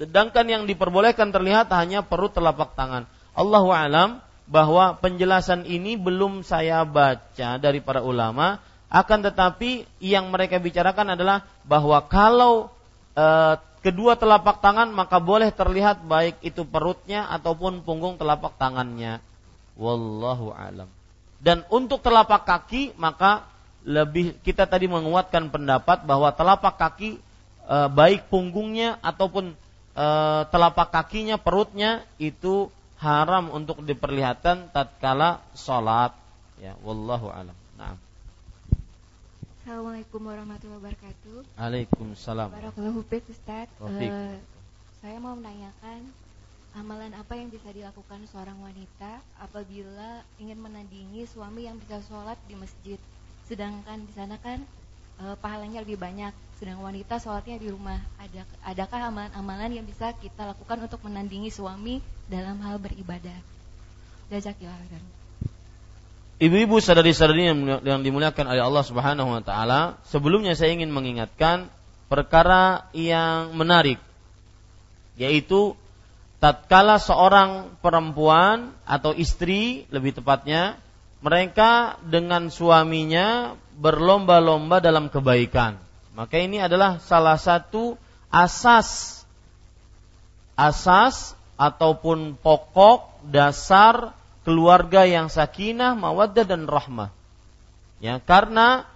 Sedangkan yang diperbolehkan terlihat hanya perut telapak tangan. Allahu alam bahwa penjelasan ini belum saya baca dari para ulama, akan tetapi yang mereka bicarakan adalah bahwa kalau e, kedua telapak tangan maka boleh terlihat baik itu perutnya ataupun punggung telapak tangannya. Wallahu alam. Dan untuk telapak kaki maka lebih kita tadi menguatkan pendapat bahwa telapak kaki e, baik punggungnya ataupun e, telapak kakinya perutnya itu haram untuk diperlihatkan tatkala sholat. Ya wallahu alam. Nah Assalamualaikum warahmatullahi wabarakatuh. Waalaikumsalam. Barakallahu Ustaz uh, Saya mau menanyakan Amalan apa yang bisa dilakukan seorang wanita Apabila ingin menandingi suami yang bisa sholat di masjid? Sedangkan di sana kan uh, pahalanya lebih banyak. Sedang wanita sholatnya di rumah. Ada adakah amalan-amalan yang bisa kita lakukan untuk menandingi suami dalam hal beribadah? Ibu-ibu sadari-sadari yang dimuliakan oleh Allah Subhanahu wa taala, sebelumnya saya ingin mengingatkan perkara yang menarik yaitu tatkala seorang perempuan atau istri lebih tepatnya mereka dengan suaminya berlomba-lomba dalam kebaikan maka ini adalah salah satu asas asas ataupun pokok dasar keluarga yang sakinah, mawaddah dan rahmah. Ya, karena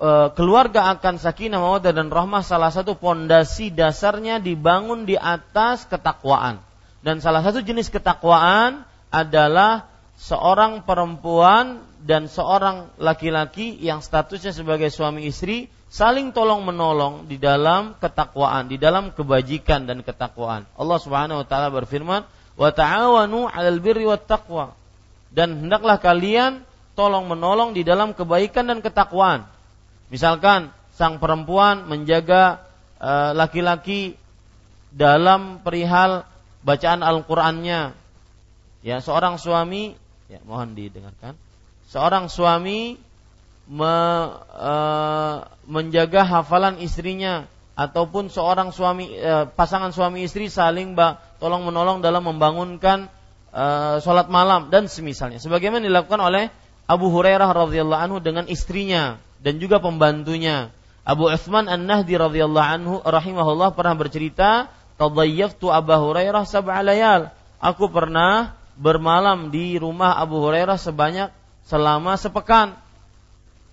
e, keluarga akan sakinah, mawaddah dan rahmah salah satu pondasi dasarnya dibangun di atas ketakwaan. Dan salah satu jenis ketakwaan adalah seorang perempuan dan seorang laki-laki yang statusnya sebagai suami istri saling tolong menolong di dalam ketakwaan, di dalam kebajikan dan ketakwaan. Allah Subhanahu wa taala berfirman, "Wa ta'awanu 'alal birri wat taqwa." Dan hendaklah kalian tolong menolong di dalam kebaikan dan ketakwaan. Misalkan sang perempuan menjaga uh, laki-laki dalam perihal bacaan Al-Qur'annya. Ya, seorang suami, ya mohon didengarkan. Seorang suami me, e, menjaga hafalan istrinya ataupun seorang suami e, pasangan suami istri saling ba, tolong menolong dalam membangunkan e, sholat malam dan semisalnya sebagaimana dilakukan oleh Abu Hurairah radhiyallahu anhu dengan istrinya dan juga pembantunya Abu Uthman An-Nahdi radhiyallahu anhu rahimahullah pernah bercerita tadayyaftu Abu Hurairah sab'a layal aku pernah bermalam di rumah Abu Hurairah sebanyak selama sepekan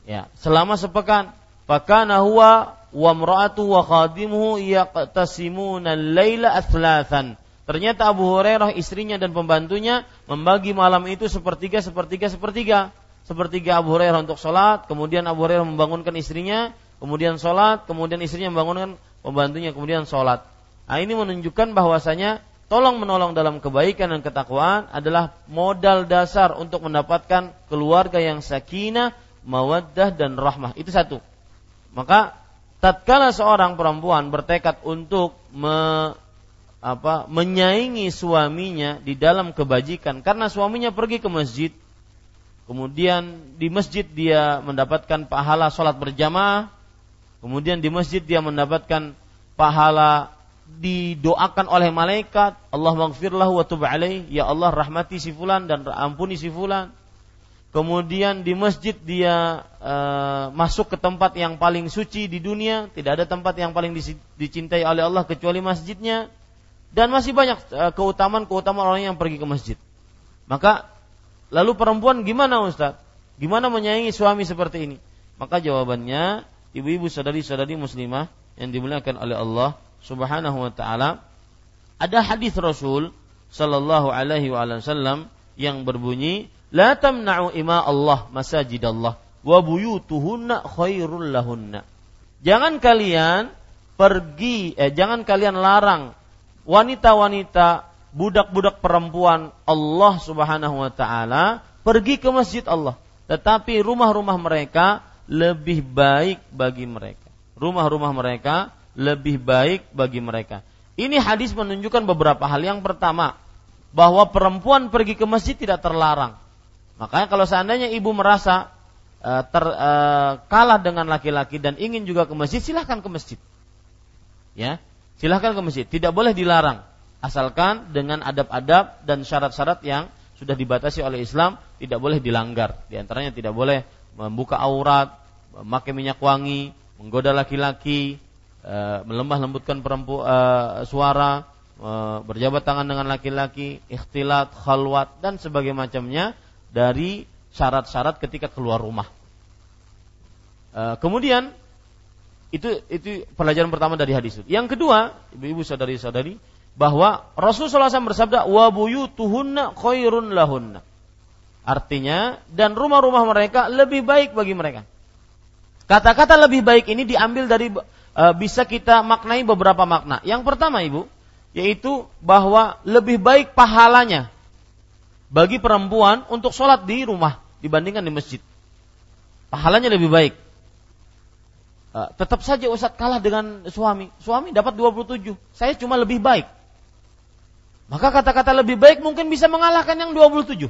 Ya, selama sepekan. Fakana huwa wa mra'atu wa khadimuhu yaqtasimuna al-laila atlathan. Ternyata Abu Hurairah istrinya dan pembantunya membagi malam itu sepertiga sepertiga sepertiga. sepertiga Abu Hurairah untuk sholat, kemudian Abu Hurairah membangunkan istrinya, kemudian sholat, kemudian istrinya membangunkan pembantunya, kemudian sholat. Nah, ini menunjukkan bahwasanya tolong menolong dalam kebaikan dan ketakwaan adalah modal dasar untuk mendapatkan keluarga yang sakinah, mawaddah dan rahmah. Itu satu. Maka tatkala seorang perempuan bertekad untuk me, apa, menyaingi suaminya di dalam kebajikan karena suaminya pergi ke masjid Kemudian di masjid dia mendapatkan pahala sholat berjamaah. Kemudian di masjid dia mendapatkan pahala didoakan oleh malaikat. Allah maghfirlah wa tub. Ya Allah rahmati si fulan dan ampuni si fulan. Kemudian di masjid dia e, masuk ke tempat yang paling suci di dunia. Tidak ada tempat yang paling dicintai oleh Allah kecuali masjidnya. Dan masih banyak eh, keutamaan-keutamaan orang yang pergi ke masjid. Maka Lalu perempuan gimana Ustaz? Gimana menyayangi suami seperti ini? Maka jawabannya, ibu-ibu sadari-sadari muslimah yang dimuliakan oleh Allah Subhanahu wa taala, ada hadis Rasul sallallahu alaihi wasallam yang berbunyi, "La tamna'u ima Allah masajid Allah wa buyutuhunna khairul lahunna." Jangan kalian pergi eh jangan kalian larang wanita-wanita budak-budak perempuan Allah Subhanahu wa taala pergi ke masjid Allah, tetapi rumah-rumah mereka lebih baik bagi mereka. Rumah-rumah mereka lebih baik bagi mereka. Ini hadis menunjukkan beberapa hal. Yang pertama, bahwa perempuan pergi ke masjid tidak terlarang. Makanya kalau seandainya ibu merasa uh, ter, uh, kalah dengan laki-laki dan ingin juga ke masjid, silahkan ke masjid. Ya, silahkan ke masjid. Tidak boleh dilarang asalkan dengan adab-adab dan syarat-syarat yang sudah dibatasi oleh Islam tidak boleh dilanggar. Di antaranya tidak boleh membuka aurat, memakai minyak wangi, menggoda laki-laki, e, melemah lembutkan perempuan e, suara, e, berjabat tangan dengan laki-laki, ikhtilat, khalwat dan sebagainya macamnya dari syarat-syarat ketika keluar rumah. kemudian itu itu pelajaran pertama dari hadis. Yang kedua, ibu-ibu saudari-saudari, bahwa Rasulullah SAW bersabda wa buyutuhunna khairun lahunna. Artinya dan rumah-rumah mereka lebih baik bagi mereka. Kata-kata lebih baik ini diambil dari bisa kita maknai beberapa makna. Yang pertama Ibu, yaitu bahwa lebih baik pahalanya bagi perempuan untuk sholat di rumah dibandingkan di masjid. Pahalanya lebih baik. E, tetap saja Ustaz kalah dengan suami. Suami dapat 27, saya cuma lebih baik. Maka kata-kata lebih baik mungkin bisa mengalahkan yang 27.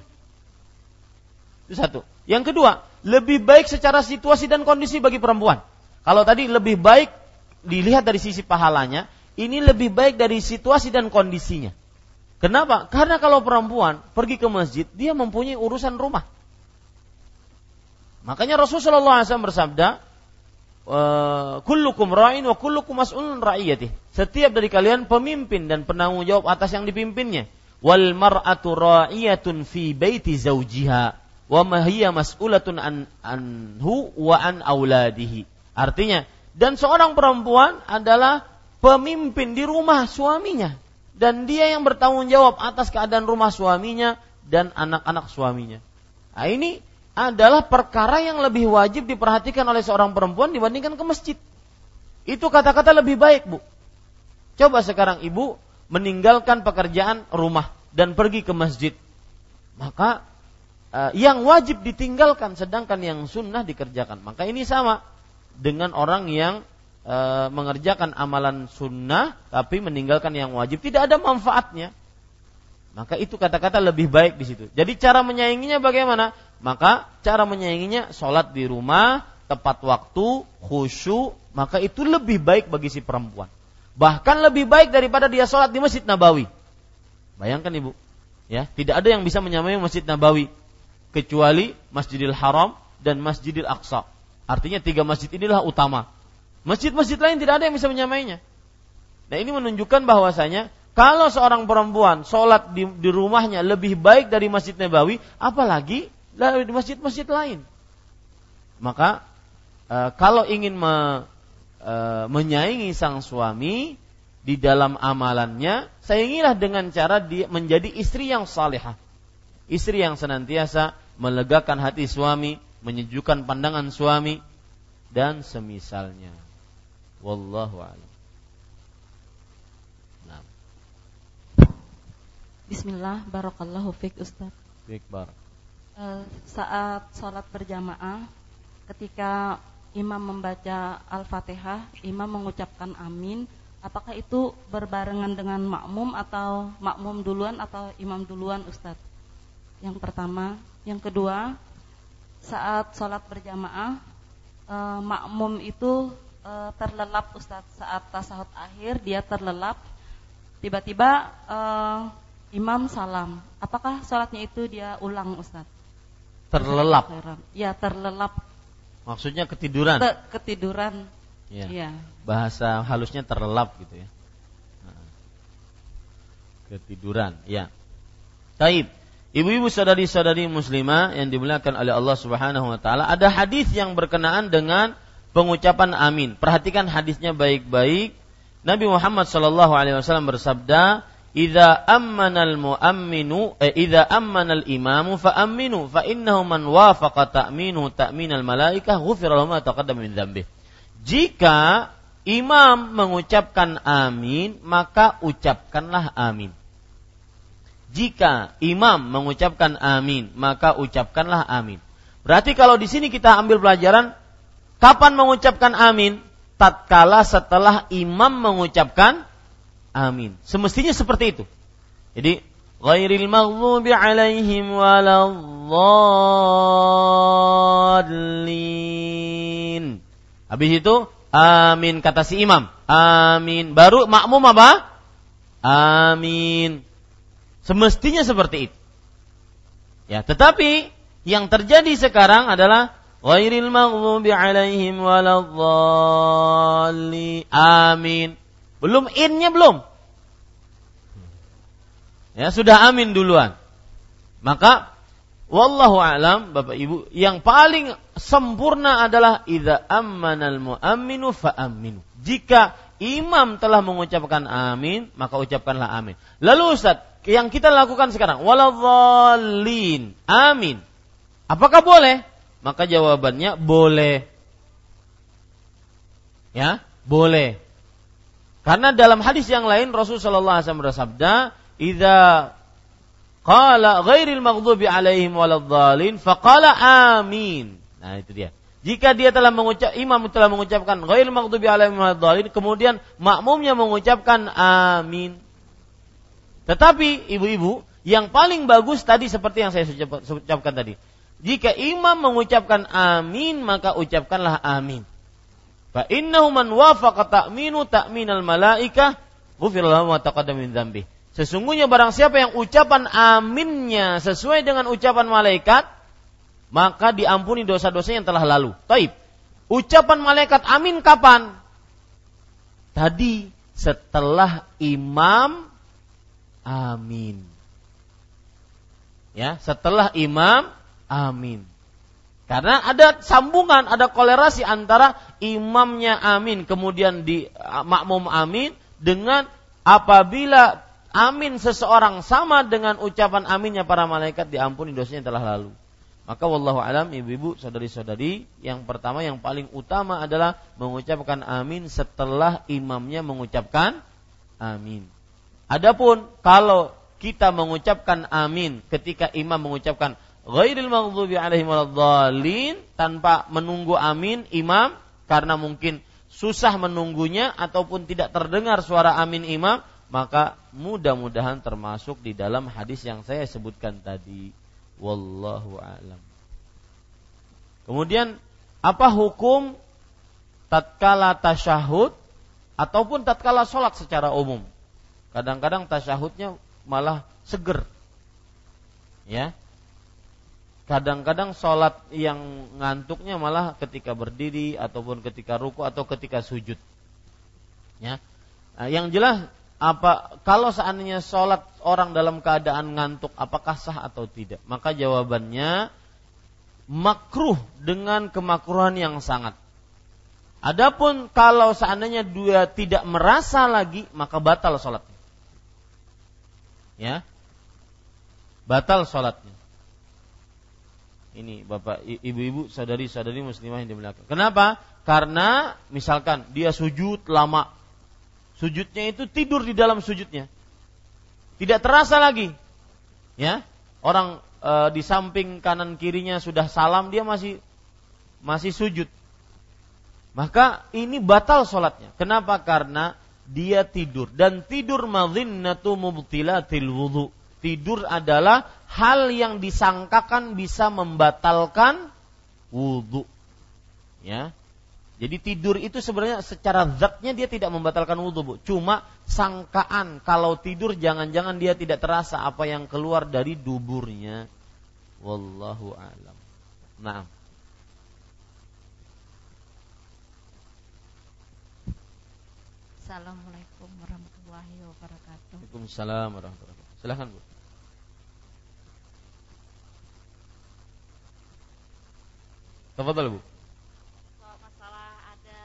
Itu satu. Yang kedua, lebih baik secara situasi dan kondisi bagi perempuan. Kalau tadi lebih baik dilihat dari sisi pahalanya, ini lebih baik dari situasi dan kondisinya. Kenapa? Karena kalau perempuan pergi ke masjid, dia mempunyai urusan rumah. Makanya Rasulullah SAW bersabda, kullukum ra'in wa kullukum mas'ulun ra'iyatih. Setiap dari kalian pemimpin dan penanggung jawab atas yang dipimpinnya. Wal mar'atu ra'iyatun fi baiti zawjiha wa ma hiya mas'ulatun an anhu wa an auladihi. Artinya, dan seorang perempuan adalah pemimpin di rumah suaminya dan dia yang bertanggung jawab atas keadaan rumah suaminya dan anak-anak suaminya. Nah, ini adalah perkara yang lebih wajib diperhatikan oleh seorang perempuan dibandingkan ke masjid. Itu kata-kata lebih baik, Bu. Coba sekarang ibu meninggalkan pekerjaan rumah dan pergi ke masjid. Maka uh, yang wajib ditinggalkan sedangkan yang sunnah dikerjakan. Maka ini sama dengan orang yang uh, mengerjakan amalan sunnah tapi meninggalkan yang wajib. Tidak ada manfaatnya. Maka itu kata-kata lebih baik di situ. Jadi cara menyayanginya bagaimana? Maka cara menyayanginya sholat di rumah, tepat waktu, khusyuk, maka itu lebih baik bagi si perempuan. Bahkan lebih baik daripada dia sholat di Masjid Nabawi. Bayangkan ibu, ya tidak ada yang bisa menyamai Masjid Nabawi kecuali Masjidil Haram dan Masjidil Aqsa. Artinya tiga masjid inilah utama. Masjid-masjid lain tidak ada yang bisa menyamainya. Nah ini menunjukkan bahwasanya kalau seorang perempuan sholat di, di rumahnya lebih baik dari Masjid Nabawi, apalagi di masjid-masjid lain. Maka e, kalau ingin me, e, menyaingi sang suami di dalam amalannya, sayangilah dengan cara dia menjadi istri yang salehah. Istri yang senantiasa melegakan hati suami, menyejukkan pandangan suami dan semisalnya. Wallahu a'lam. Nah. Bismillah, barakallahu fiik Ustaz. Baik, bar. Uh, saat sholat berjamaah, ketika imam membaca Al-Fatihah, imam mengucapkan amin, apakah itu berbarengan dengan makmum atau makmum duluan atau imam duluan Ustadz? Yang pertama, yang kedua, saat sholat berjamaah, eh, makmum itu eh, terlelap Ustadz saat tasahud akhir dia terlelap, tiba-tiba eh, imam salam. Apakah sholatnya itu dia ulang Ustadz? Terlelap. Ya terlelap Maksudnya ketiduran. Ke, ketiduran. Ya. ya. Bahasa halusnya terlelap gitu ya. Nah. Ketiduran, ya. Taib. Ibu-ibu saudari-saudari muslimah yang dimuliakan oleh Allah Subhanahu wa taala, ada hadis yang berkenaan dengan pengucapan amin. Perhatikan hadisnya baik-baik. Nabi Muhammad sallallahu alaihi wasallam bersabda, idza ammanal muamminu eh, idza ammanal imamu fa aminu fa innahu man wafaqa ta'minu ta'minal malaikah ghufira lahu ma taqaddama min dzambi. Jika imam mengucapkan amin, maka ucapkanlah amin. Jika imam mengucapkan amin, maka ucapkanlah amin. Berarti kalau di sini kita ambil pelajaran kapan mengucapkan amin? Tatkala setelah imam mengucapkan Amin. Semestinya seperti itu. Jadi ghairil maghdubi alaihim waladhdallin. Habis itu amin kata si imam. Amin. Baru makmum apa? Amin. Semestinya seperti itu. Ya, tetapi yang terjadi sekarang adalah ghairil maghdubi alaihim waladhdallin. Amin. Belum innya belum. Ya, sudah amin duluan. Maka wallahu alam Bapak Ibu, yang paling sempurna adalah idza ammanal muamminu fa aminu. Jika imam telah mengucapkan amin, maka ucapkanlah amin. Lalu Ustaz, yang kita lakukan sekarang waladhdallin. Amin. Apakah boleh? Maka jawabannya boleh. Ya, boleh. Karena dalam hadis yang lain Rasulullah SAW bersabda, "Idza qala ghairil maghdubi alaihim waladhdallin faqala amin." Nah, itu dia. Jika dia telah mengucap imam telah mengucapkan ghairil maghdubi alaihim waladhdallin, kemudian makmumnya mengucapkan amin. Tetapi ibu-ibu, yang paling bagus tadi seperti yang saya ucapkan tadi. Jika imam mengucapkan amin, maka ucapkanlah amin. Fa innahu man wafaqa ta'minu ta'minal malaikah ghufira lahu ma taqaddama. Sesungguhnya barang siapa yang ucapan aminnya sesuai dengan ucapan malaikat, maka diampuni dosa-dosa yang telah lalu. Taib. Ucapan malaikat amin kapan? Tadi setelah imam amin. Ya, setelah imam amin. Karena ada sambungan, ada kolerasi antara imamnya amin, kemudian di makmum amin dengan apabila amin seseorang sama dengan ucapan aminnya para malaikat diampuni dosanya telah lalu. Maka wallahu alam ibu-ibu saudari-saudari yang pertama yang paling utama adalah mengucapkan amin setelah imamnya mengucapkan amin. Adapun kalau kita mengucapkan amin ketika imam mengucapkan ghairil maghdubi alaihim tanpa menunggu amin imam karena mungkin susah menunggunya ataupun tidak terdengar suara amin imam maka mudah-mudahan termasuk di dalam hadis yang saya sebutkan tadi. Wallahu alam. Kemudian apa hukum tatkala tasyahud ataupun tatkala sholat secara umum kadang-kadang tasyahudnya malah seger ya kadang-kadang sholat yang ngantuknya malah ketika berdiri ataupun ketika ruku atau ketika sujud. Ya, nah, yang jelas apa kalau seandainya sholat orang dalam keadaan ngantuk apakah sah atau tidak? Maka jawabannya makruh dengan kemakruhan yang sangat. Adapun kalau seandainya dia tidak merasa lagi maka batal sholatnya. Ya, batal sholatnya. Ini Bapak, ibu-ibu, saudari-saudari muslimah yang dimuliakan. Kenapa? Karena misalkan dia sujud lama. Sujudnya itu tidur di dalam sujudnya. Tidak terasa lagi. Ya. Orang e, di samping kanan kirinya sudah salam, dia masih masih sujud. Maka ini batal sholatnya. Kenapa? Karena dia tidur dan tidur madhinnatu mubtilatil wudhu tidur adalah hal yang disangkakan bisa membatalkan wudhu. Ya. Jadi tidur itu sebenarnya secara zatnya dia tidak membatalkan wudhu, Bu. Cuma sangkaan kalau tidur jangan-jangan dia tidak terasa apa yang keluar dari duburnya. Wallahu alam. Nah. Assalamualaikum warahmatullahi wabarakatuh. Waalaikumsalam warahmatullahi wabarakatuh. Silahkan Bu. Tafadhal Bu. Soal masalah ada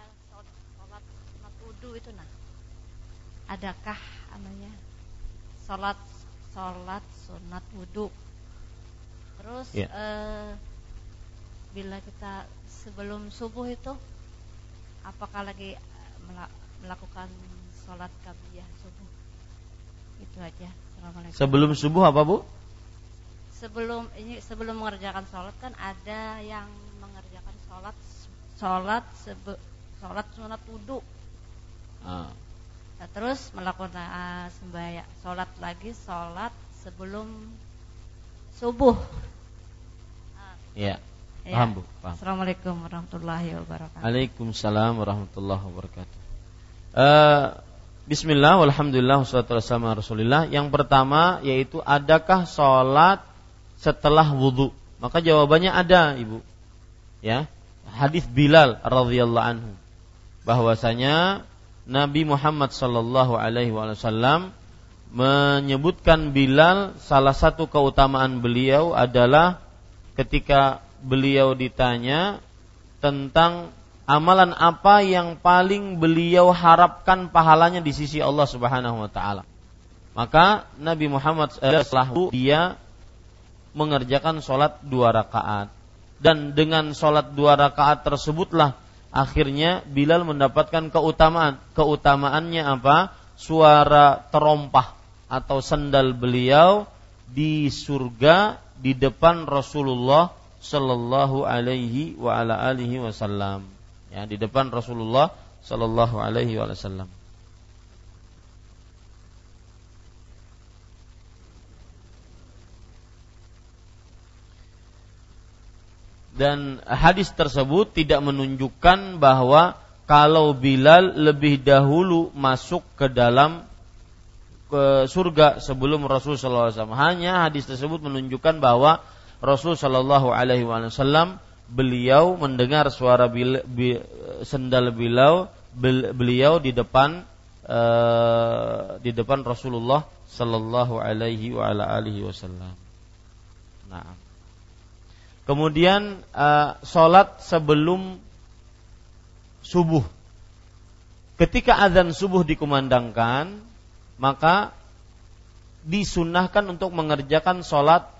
eh, sholat sunat wudu itu nah. Adakah namanya sholat sholat sunat wudu? Terus Ya. eh, bila kita sebelum subuh itu apakah lagi eh, melakukan sholat kabiyah subuh? Itu aja. Assalamualaikum. Sebelum subuh apa Bu? sebelum ini sebelum mengerjakan sholat kan ada yang mengerjakan sholat sholat sebe, sholat sunat wudhu Ah. Nah, terus melakukan uh, sembahyang sholat lagi sholat sebelum subuh Ya. Ya. Paham Bu, paham. Assalamualaikum warahmatullahi wabarakatuh Waalaikumsalam warahmatullahi wabarakatuh. Eh, Bismillah, walhamdulillah, wassalamu ala rasulillah. Yang pertama yaitu adakah sholat setelah wudhu? Maka jawabannya ada, ibu. Ya, hadis Bilal radhiyallahu anhu bahwasanya Nabi Muhammad sallallahu alaihi wasallam menyebutkan Bilal salah satu keutamaan beliau adalah ketika beliau ditanya tentang amalan apa yang paling beliau harapkan pahalanya di sisi Allah Subhanahu wa taala. Maka Nabi Muhammad itu dia mengerjakan sholat dua rakaat dan dengan sholat dua rakaat tersebutlah akhirnya Bilal mendapatkan keutamaan. Keutamaannya apa? Suara terompah atau sendal beliau di surga di depan Rasulullah Sallallahu alaihi wa ala wasallam. Ya, di depan Rasulullah Sallallahu alaihi wasallam. Dan hadis tersebut tidak menunjukkan bahwa kalau Bilal lebih dahulu masuk ke dalam ke surga sebelum Rasul sallallahu alaihi wasallam. Hanya hadis tersebut menunjukkan bahwa Rasul sallallahu alaihi wasallam beliau mendengar suara bil, bi, sendal beliau beliau di depan uh, di depan Rasulullah sallallahu alaihi wa ala alihi wasallam. Nah. Kemudian uh, sholat sebelum subuh. Ketika azan subuh dikumandangkan, maka disunahkan untuk mengerjakan sholat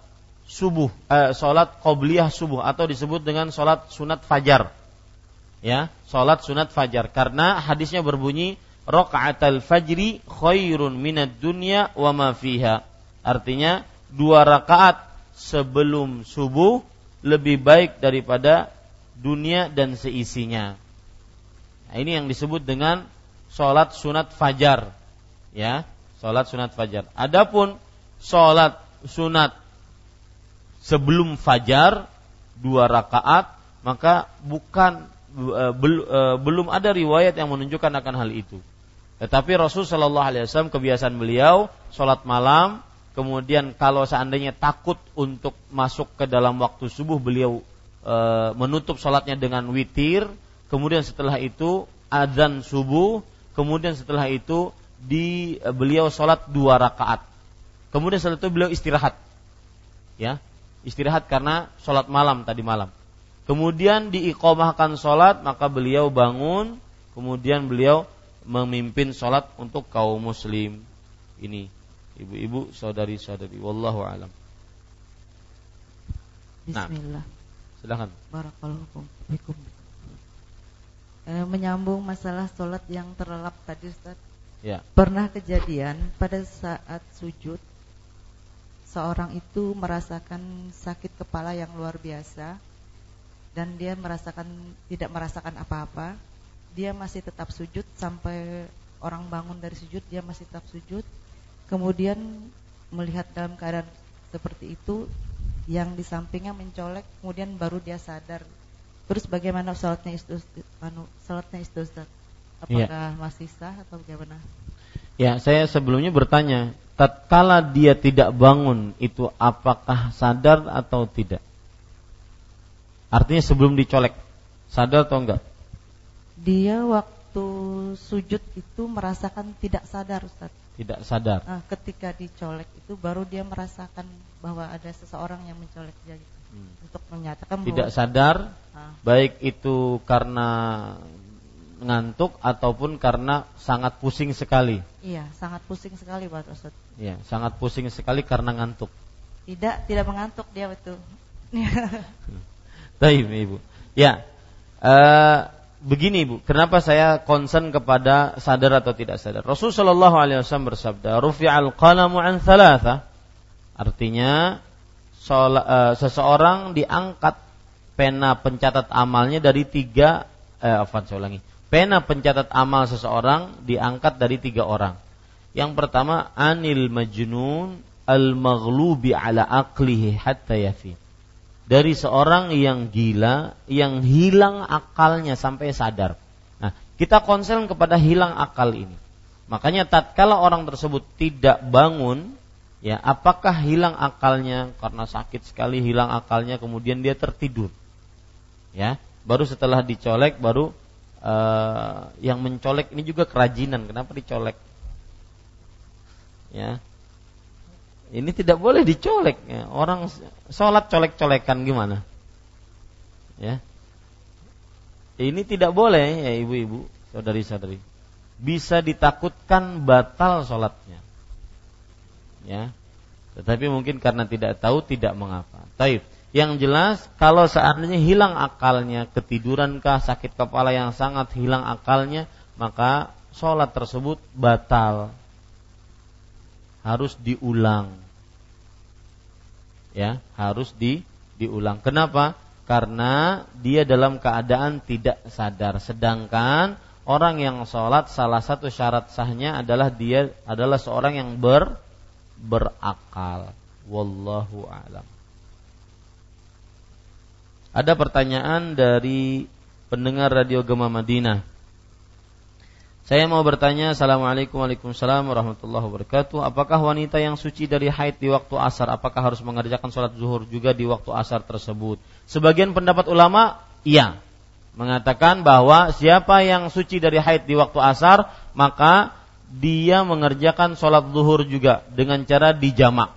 subuh, eh, sholat qobliyah subuh atau disebut dengan sholat sunat fajar. Ya, sholat sunat fajar. Karena hadisnya berbunyi rokaatal fajri khairun minad dunya wa ma fiha. Artinya dua rakaat sebelum subuh lebih baik daripada dunia dan seisinya. Nah, ini yang disebut dengan sholat sunat fajar, ya, sholat sunat fajar. Adapun sholat sunat sebelum fajar dua rakaat, maka bukan belum ada riwayat yang menunjukkan akan hal itu. Tetapi Rasul Shallallahu Alaihi Wasallam kebiasaan beliau sholat malam Kemudian kalau seandainya takut untuk masuk ke dalam waktu subuh beliau e, menutup sholatnya dengan witir. Kemudian setelah itu azan subuh. Kemudian setelah itu di e, beliau sholat dua rakaat. Kemudian setelah itu beliau istirahat. Ya, istirahat karena sholat malam tadi malam. Kemudian diikomahkan sholat maka beliau bangun. Kemudian beliau memimpin sholat untuk kaum muslim. Ini ibu-ibu, saudari-saudari. Wallahu alam. Bismillah. Nah, silakan. Barakallahu fikum. Eh, menyambung masalah sholat yang terlelap tadi Ustaz. Ya. Pernah kejadian pada saat sujud seorang itu merasakan sakit kepala yang luar biasa dan dia merasakan tidak merasakan apa-apa. Dia masih tetap sujud sampai orang bangun dari sujud dia masih tetap sujud. Kemudian melihat dalam keadaan seperti itu yang di sampingnya mencolek kemudian baru dia sadar Terus bagaimana salatnya itu anu salatnya itu Ustaz? Apakah ya. masih sah atau bagaimana? Ya, saya sebelumnya bertanya, tatkala dia tidak bangun itu apakah sadar atau tidak? Artinya sebelum dicolek, sadar atau enggak? Dia waktu sujud itu merasakan tidak sadar Ustaz. Tidak sadar. Nah, ketika dicolek itu baru dia merasakan bahwa ada seseorang yang mencolek dia gitu hmm. untuk menyatakan tidak sadar ah. baik itu karena ngantuk ataupun karena sangat pusing sekali. Iya, sangat pusing sekali Pak Ustaz. Iya, sangat pusing sekali karena ngantuk. Tidak, tidak mengantuk dia itu. Baik, *laughs* Ibu. Ya. Uh, begini Ibu, kenapa saya concern kepada sadar atau tidak sadar? Rasulullah SAW bersabda, "Rufi'al qalamu an thalatha." Artinya uh, seseorang diangkat pena pencatat amalnya dari tiga eh, apa saya ulangi pena pencatat amal seseorang diangkat dari tiga orang. Yang pertama anil majnun al maghlubi ala aklihi hatta yafi. Dari seorang yang gila yang hilang akalnya sampai sadar. Nah kita konsen kepada hilang akal ini. Makanya tatkala orang tersebut tidak bangun ya apakah hilang akalnya? Karena sakit sekali hilang akalnya kemudian dia tertidur. Ya baru setelah dicolek baru uh, yang mencolek ini juga kerajinan kenapa dicolek ya ini tidak boleh dicolek ya. orang sholat colek-colekan gimana ya ini tidak boleh ya ibu-ibu saudari-saudari bisa ditakutkan batal sholatnya ya. Tetapi mungkin karena tidak tahu tidak mengapa. Taib. Yang jelas kalau seandainya hilang akalnya, ketiduran kah, sakit kepala yang sangat hilang akalnya, maka sholat tersebut batal. Harus diulang. Ya, harus di diulang. Kenapa? Karena dia dalam keadaan tidak sadar. Sedangkan orang yang sholat salah satu syarat sahnya adalah dia adalah seorang yang ber berakal. Wallahu a'lam. Ada pertanyaan dari pendengar Radio Gema Madinah. Saya mau bertanya, Assalamualaikum Waalaikumsalam warahmatullahi wabarakatuh. Apakah wanita yang suci dari haid di waktu asar, apakah harus mengerjakan sholat zuhur juga di waktu asar tersebut? Sebagian pendapat ulama, iya. Mengatakan bahwa siapa yang suci dari haid di waktu asar, maka dia mengerjakan sholat zuhur juga dengan cara dijamak.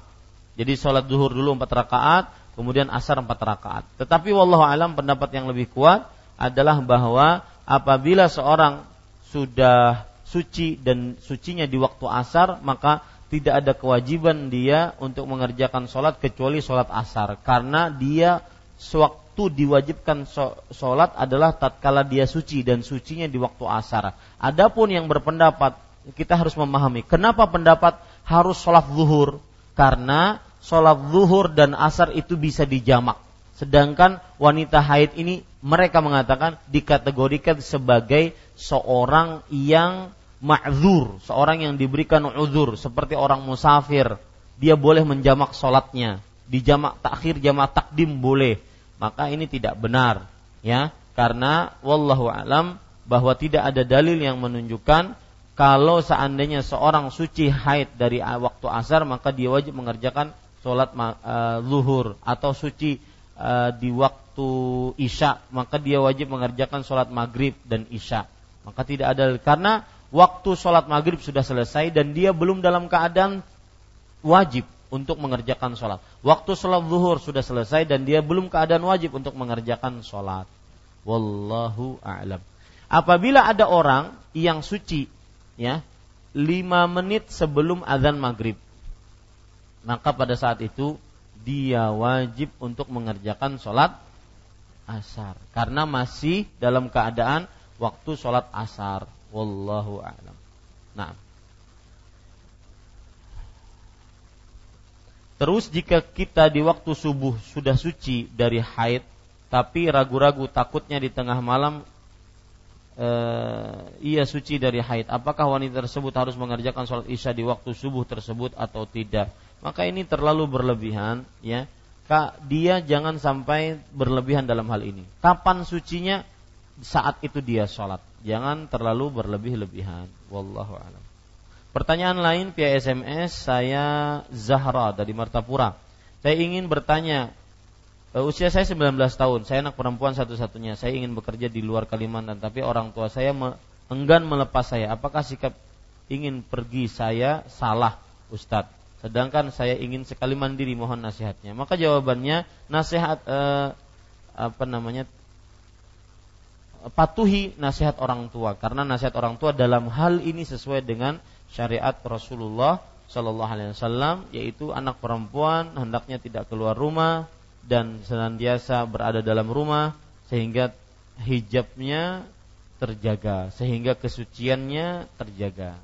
Jadi sholat zuhur dulu empat rakaat, kemudian asar empat rakaat. Tetapi wallahu alam pendapat yang lebih kuat adalah bahwa apabila seorang sudah suci dan sucinya di waktu asar, maka tidak ada kewajiban dia untuk mengerjakan sholat kecuali sholat asar, karena dia sewaktu diwajibkan sholat adalah tatkala dia suci dan sucinya di waktu asar. Adapun yang berpendapat kita harus memahami kenapa pendapat harus sholat zuhur karena sholat zuhur dan asar itu bisa dijamak sedangkan wanita haid ini mereka mengatakan dikategorikan sebagai seorang yang ma'zur, seorang yang diberikan uzur seperti orang musafir. Dia boleh menjamak sholatnya, dijamak takhir, jamak takdim boleh. Maka ini tidak benar, ya, karena wallahu alam bahwa tidak ada dalil yang menunjukkan kalau seandainya seorang suci haid dari waktu asar maka dia wajib mengerjakan sholat uh, zuhur atau suci uh, di waktu isya maka dia wajib mengerjakan sholat maghrib dan isya. Maka tidak ada karena waktu sholat maghrib sudah selesai dan dia belum dalam keadaan wajib untuk mengerjakan sholat. Waktu sholat zuhur sudah selesai dan dia belum keadaan wajib untuk mengerjakan sholat. Wallahu a'lam. Apabila ada orang yang suci ya lima menit sebelum azan maghrib maka pada saat itu dia wajib untuk mengerjakan sholat asar karena masih dalam keadaan waktu sholat asar. Wallahu a'lam. Nah. Terus jika kita di waktu subuh sudah suci dari haid, tapi ragu-ragu takutnya di tengah malam e, ia suci dari haid, apakah wanita tersebut harus mengerjakan sholat isya di waktu subuh tersebut atau tidak? Maka ini terlalu berlebihan, ya. Kak, dia jangan sampai berlebihan dalam hal ini. Kapan sucinya? Saat itu dia sholat. Jangan terlalu berlebih-lebihan. Wallahu a'lam. Pertanyaan lain via SMS saya Zahra dari Martapura. Saya ingin bertanya uh, usia saya 19 tahun, saya anak perempuan satu-satunya. Saya ingin bekerja di luar Kalimantan, tapi orang tua saya me enggan melepas saya. Apakah sikap ingin pergi saya salah, Ustadz? Sedangkan saya ingin sekali mandiri, mohon nasihatnya. Maka jawabannya nasihat uh, apa namanya patuhi nasihat orang tua karena nasihat orang tua dalam hal ini sesuai dengan syariat Rasulullah Shallallahu Alaihi Wasallam yaitu anak perempuan hendaknya tidak keluar rumah dan senantiasa berada dalam rumah sehingga hijabnya terjaga sehingga kesuciannya terjaga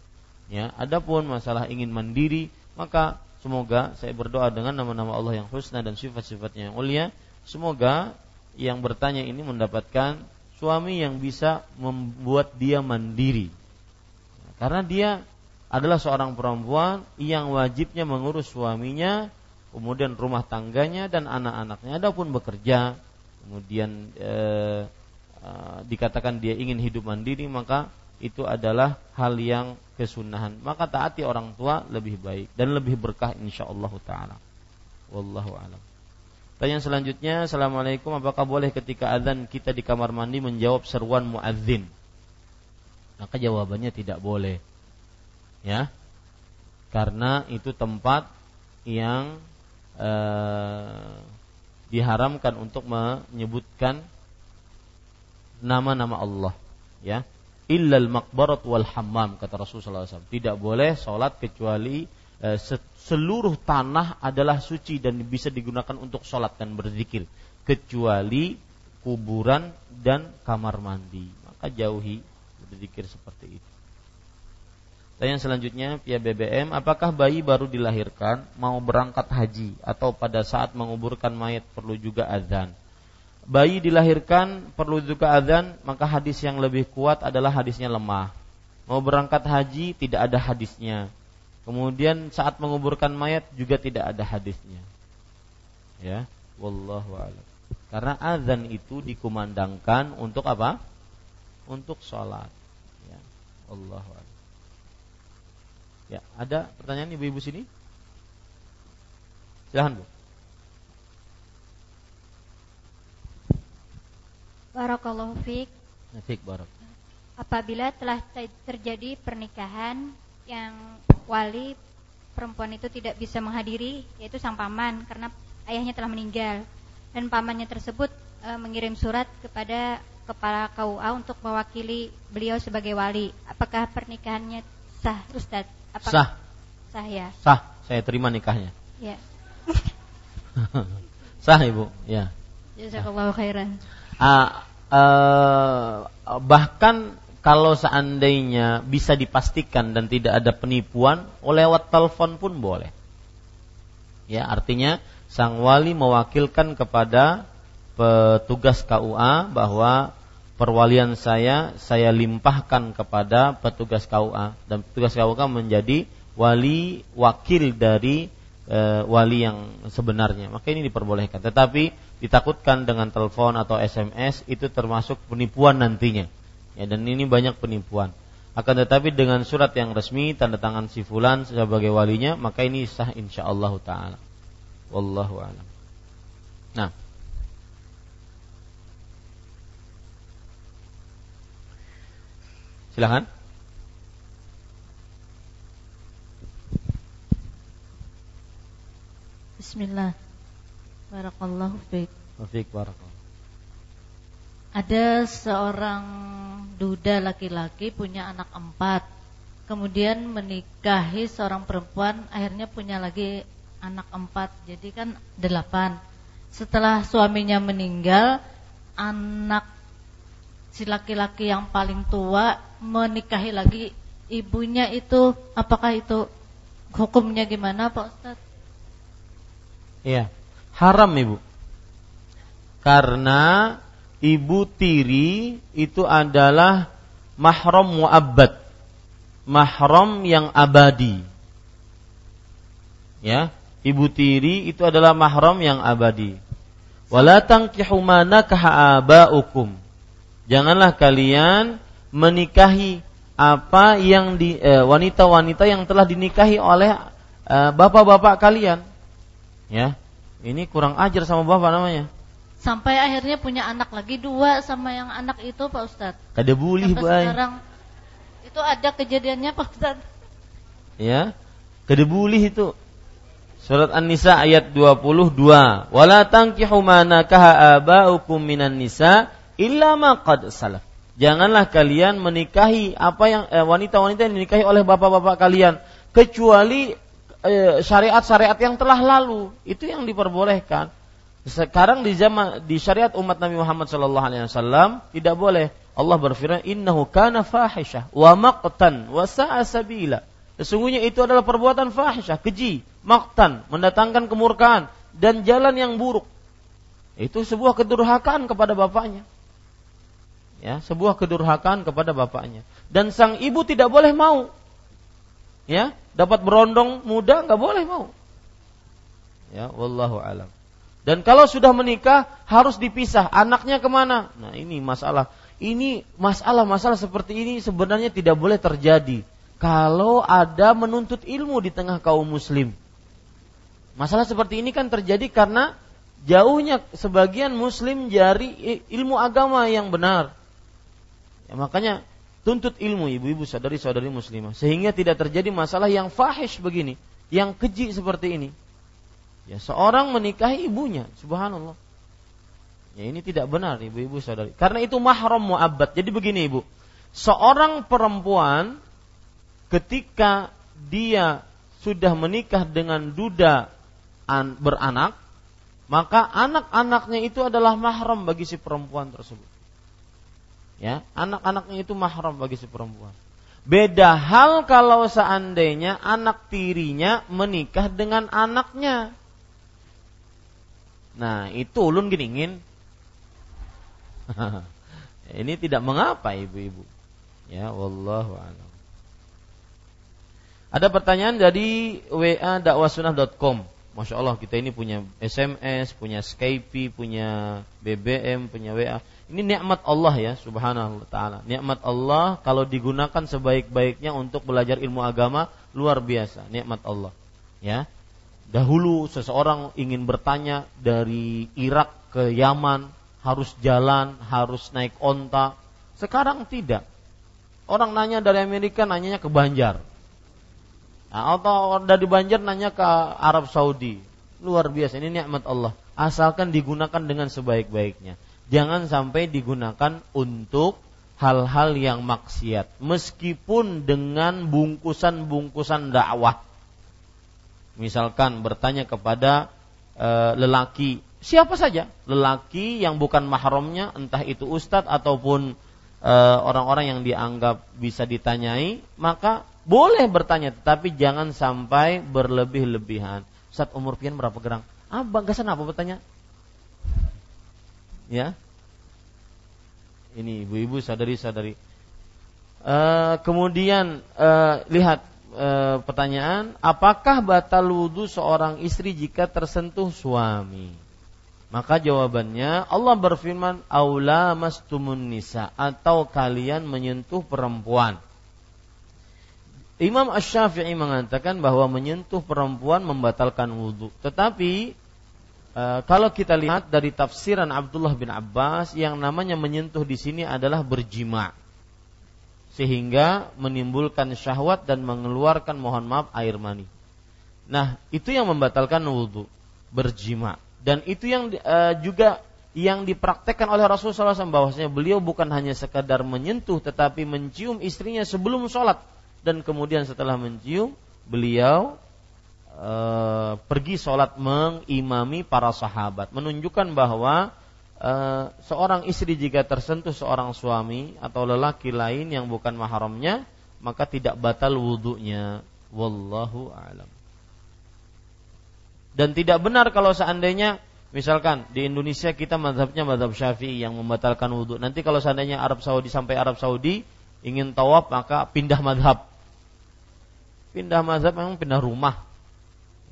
ya adapun masalah ingin mandiri maka semoga saya berdoa dengan nama-nama Allah yang husna dan sifat-sifatnya yang mulia semoga yang bertanya ini mendapatkan suami yang bisa membuat dia mandiri karena dia adalah seorang perempuan yang wajibnya mengurus suaminya, kemudian rumah tangganya dan anak-anaknya. Adapun bekerja, kemudian e, e, dikatakan dia ingin hidup mandiri, maka itu adalah hal yang kesunahan. Maka taati orang tua lebih baik dan lebih berkah insya Allah taala. Wallahu alam. Tanya selanjutnya, Assalamualaikum, apakah boleh ketika azan kita di kamar mandi menjawab seruan muadzin? Maka jawabannya tidak boleh ya karena itu tempat yang eh, diharamkan untuk menyebutkan nama-nama Allah ya illal makbarat wal hammam kata Rasulullah SAW tidak boleh sholat kecuali eh, seluruh tanah adalah suci dan bisa digunakan untuk sholat dan berzikir. Kecuali kuburan dan kamar mandi. Maka jauhi berzikir seperti itu. Tanya selanjutnya via BBM, apakah bayi baru dilahirkan mau berangkat haji atau pada saat menguburkan mayat perlu juga azan? Bayi dilahirkan perlu juga azan, maka hadis yang lebih kuat adalah hadisnya lemah. Mau berangkat haji tidak ada hadisnya. Kemudian saat menguburkan mayat juga tidak ada hadisnya. Ya, wallahu a'lam. Karena azan itu dikumandangkan untuk apa? Untuk sholat. Ya, wallahu a'lam. Ya, ada pertanyaan ibu-ibu sini? Silahkan Bu. Barakallahu fiik. Fiik barak. Apabila telah terjadi pernikahan yang wali perempuan itu tidak bisa menghadiri yaitu sang paman karena ayahnya telah meninggal dan pamannya tersebut e, mengirim surat kepada kepala KUA untuk mewakili beliau sebagai wali. Apakah pernikahannya sah, Ustadz? Apa? Sah. Sah ya. Sah. Saya terima nikahnya. Ya. *laughs* Sah ibu. Ya. Jazakallahu khairan. Uh, uh, bahkan kalau seandainya bisa dipastikan dan tidak ada penipuan, lewat telepon pun boleh. Ya, artinya sang wali mewakilkan kepada petugas KUA bahwa perwalian saya saya limpahkan kepada petugas KUA dan petugas KUA menjadi wali wakil dari e, wali yang sebenarnya. Maka ini diperbolehkan. Tetapi ditakutkan dengan telepon atau SMS itu termasuk penipuan nantinya. Ya dan ini banyak penipuan. Akan tetapi dengan surat yang resmi tanda tangan si fulan sebagai walinya maka ini sah insyaallah taala. Wallahu alam. Nah. Silahkan. Bismillah. Barakallahu fiik. Fiik barakallahu. Ada seorang duda laki-laki punya anak empat, kemudian menikahi seorang perempuan, akhirnya punya lagi anak empat, jadi kan delapan. Setelah suaminya meninggal, anak si laki-laki yang paling tua menikahi lagi ibunya itu, apakah itu hukumnya gimana Pak Ustadz? Iya, haram ibu. Karena ibu tiri itu adalah mahram muabbad. Mahram yang abadi. Ya, ibu tiri itu adalah mahram yang abadi. Wala tankihu abaukum. Janganlah kalian menikahi apa yang di eh, wanita-wanita yang telah dinikahi oleh eh, bapak-bapak kalian. Ya. Ini kurang ajar sama bapak namanya. Sampai akhirnya punya anak lagi dua sama yang anak itu Pak Ustadz. Kada bulih Sekarang itu ada kejadiannya Pak Ustadz. Ya. Kada bulih itu. Surat An-Nisa ayat 22. Wala tankihu ma nakaha aba'ukum minan nisa illa ma qad salaf. Janganlah kalian menikahi apa yang eh, wanita-wanita yang dinikahi oleh bapak-bapak kalian kecuali syariat-syariat yang telah lalu. Itu yang diperbolehkan. Sekarang di zaman di syariat umat Nabi Muhammad sallallahu alaihi wasallam tidak boleh. Allah berfirman, "Innahu kana fahisyah wa maqtan wa sa'a sabila." Sesungguhnya itu adalah perbuatan fahisyah, keji, maktan, mendatangkan kemurkaan dan jalan yang buruk. Itu sebuah kedurhakaan kepada bapaknya. Ya, sebuah kedurhakaan kepada bapaknya. Dan sang ibu tidak boleh mau. Ya, dapat berondong muda nggak boleh mau. Ya, wallahu alam. Dan kalau sudah menikah harus dipisah. Anaknya ke mana? Nah ini masalah. Ini masalah-masalah seperti ini sebenarnya tidak boleh terjadi. Kalau ada menuntut ilmu di tengah kaum muslim. Masalah seperti ini kan terjadi karena jauhnya sebagian muslim jari ilmu agama yang benar. Ya, makanya tuntut ilmu ibu-ibu sadari-sadari muslimah sehingga tidak terjadi masalah yang fahish begini, yang keji seperti ini. Ya, seorang menikahi ibunya, subhanallah. Ya, ini tidak benar ibu-ibu saudari. Karena itu mahram muabbad. Jadi begini ibu, seorang perempuan ketika dia sudah menikah dengan duda an, beranak, maka anak-anaknya itu adalah mahram bagi si perempuan tersebut. Ya, anak-anaknya itu mahram bagi si perempuan. Beda hal kalau seandainya anak tirinya menikah dengan anaknya. Nah, itu ulun geningin. *laughs* Ini tidak mengapa ibu-ibu. Ya, wallahu a'lam. Ada pertanyaan dari wa dakwahsunnah.com. Masya Allah kita ini punya SMS, punya Skype, punya BBM, punya WA. Ini nikmat Allah ya, subhanahu wa ta'ala. Nikmat Allah kalau digunakan sebaik-baiknya untuk belajar ilmu agama, luar biasa. Nikmat Allah. Ya, Dahulu seseorang ingin bertanya dari Irak ke Yaman harus jalan, harus naik onta. Sekarang tidak. Orang nanya dari Amerika nanyanya ke Banjar. Nah, atau dari Banjar nanya ke Arab Saudi. Luar biasa ini nikmat Allah. Asalkan digunakan dengan sebaik-baiknya. Jangan sampai digunakan untuk hal-hal yang maksiat. Meskipun dengan bungkusan-bungkusan dakwah. Misalkan bertanya kepada e, lelaki. Siapa saja. Lelaki yang bukan mahramnya entah itu ustadz ataupun e, orang-orang yang dianggap bisa ditanyai maka boleh bertanya tetapi jangan sampai berlebih-lebihan. Saat umur pian berapa gerang? Ah bagasan apa bertanya ya ini ibu-ibu sadari-sadari e, kemudian e, lihat e, pertanyaan, apakah batal wudhu seorang istri jika tersentuh suami? Maka jawabannya Allah berfirman aula mastumun nisa atau kalian menyentuh perempuan. Imam Ash-Syafi'i mengatakan bahwa menyentuh perempuan membatalkan wudhu. Tetapi e, kalau kita lihat dari tafsiran Abdullah bin Abbas yang namanya menyentuh di sini adalah berjima. Sehingga menimbulkan syahwat dan mengeluarkan mohon maaf air mani. Nah, itu yang membatalkan wudhu berjima. Dan itu yang uh, juga yang dipraktekkan oleh Rasulullah SAW bahwasanya beliau bukan hanya sekadar menyentuh tetapi mencium istrinya sebelum sholat. Dan kemudian setelah mencium beliau e, pergi sholat mengimami para sahabat, menunjukkan bahwa e, seorang istri jika tersentuh seorang suami atau lelaki lain yang bukan mahramnya, maka tidak batal wudhunya. Wallahu a'lam. Dan tidak benar kalau seandainya misalkan di Indonesia kita madhabnya madhab syafi'i yang membatalkan wudhu. Nanti kalau seandainya Arab Saudi sampai Arab Saudi ingin tawaf maka pindah madhab. Pindah madhab memang pindah rumah.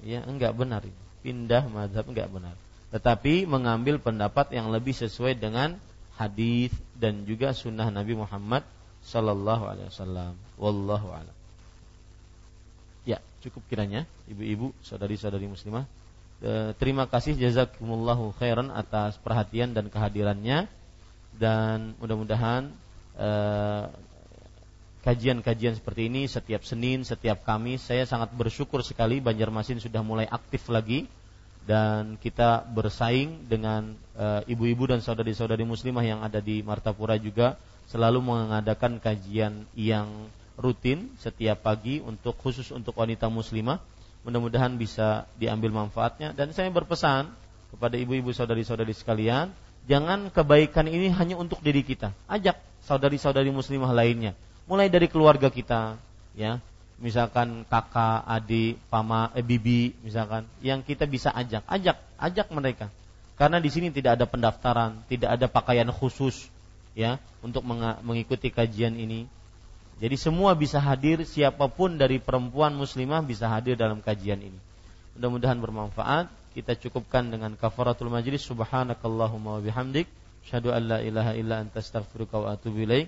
Ya enggak benar ini. Pindah madhab enggak benar. Tetapi mengambil pendapat yang lebih sesuai dengan hadis dan juga sunnah Nabi Muhammad Sallallahu Alaihi Wasallam. Wallahu a'lam. Ya, cukup kiranya ibu-ibu, saudari-saudari muslimah. E, terima kasih jazakumullahu khairan atas perhatian dan kehadirannya dan mudah-mudahan e, kajian-kajian seperti ini setiap Senin, setiap Kamis saya sangat bersyukur sekali Banjarmasin sudah mulai aktif lagi dan kita bersaing dengan e, ibu-ibu dan saudari-saudari muslimah yang ada di Martapura juga selalu mengadakan kajian yang rutin setiap pagi untuk khusus untuk wanita muslimah. Mudah-mudahan bisa diambil manfaatnya dan saya berpesan kepada ibu-ibu saudari-saudari sekalian, jangan kebaikan ini hanya untuk diri kita. Ajak saudari-saudari muslimah lainnya. Mulai dari keluarga kita, ya. Misalkan kakak, adik, pama, eh, bibi, misalkan yang kita bisa ajak, ajak, ajak mereka. Karena di sini tidak ada pendaftaran, tidak ada pakaian khusus, ya, untuk mengikuti kajian ini jadi semua bisa hadir, siapa pun dari perempuan muslimah bisa hadir dalam kajian ini. Mudah-mudahan bermanfaat. Kita cukupkan dengan kafaratul majlis. Subhanakallahumma wa bihamdik. Syahadu an la ilaha illa anta astaghfiruka wa atubu ilaik.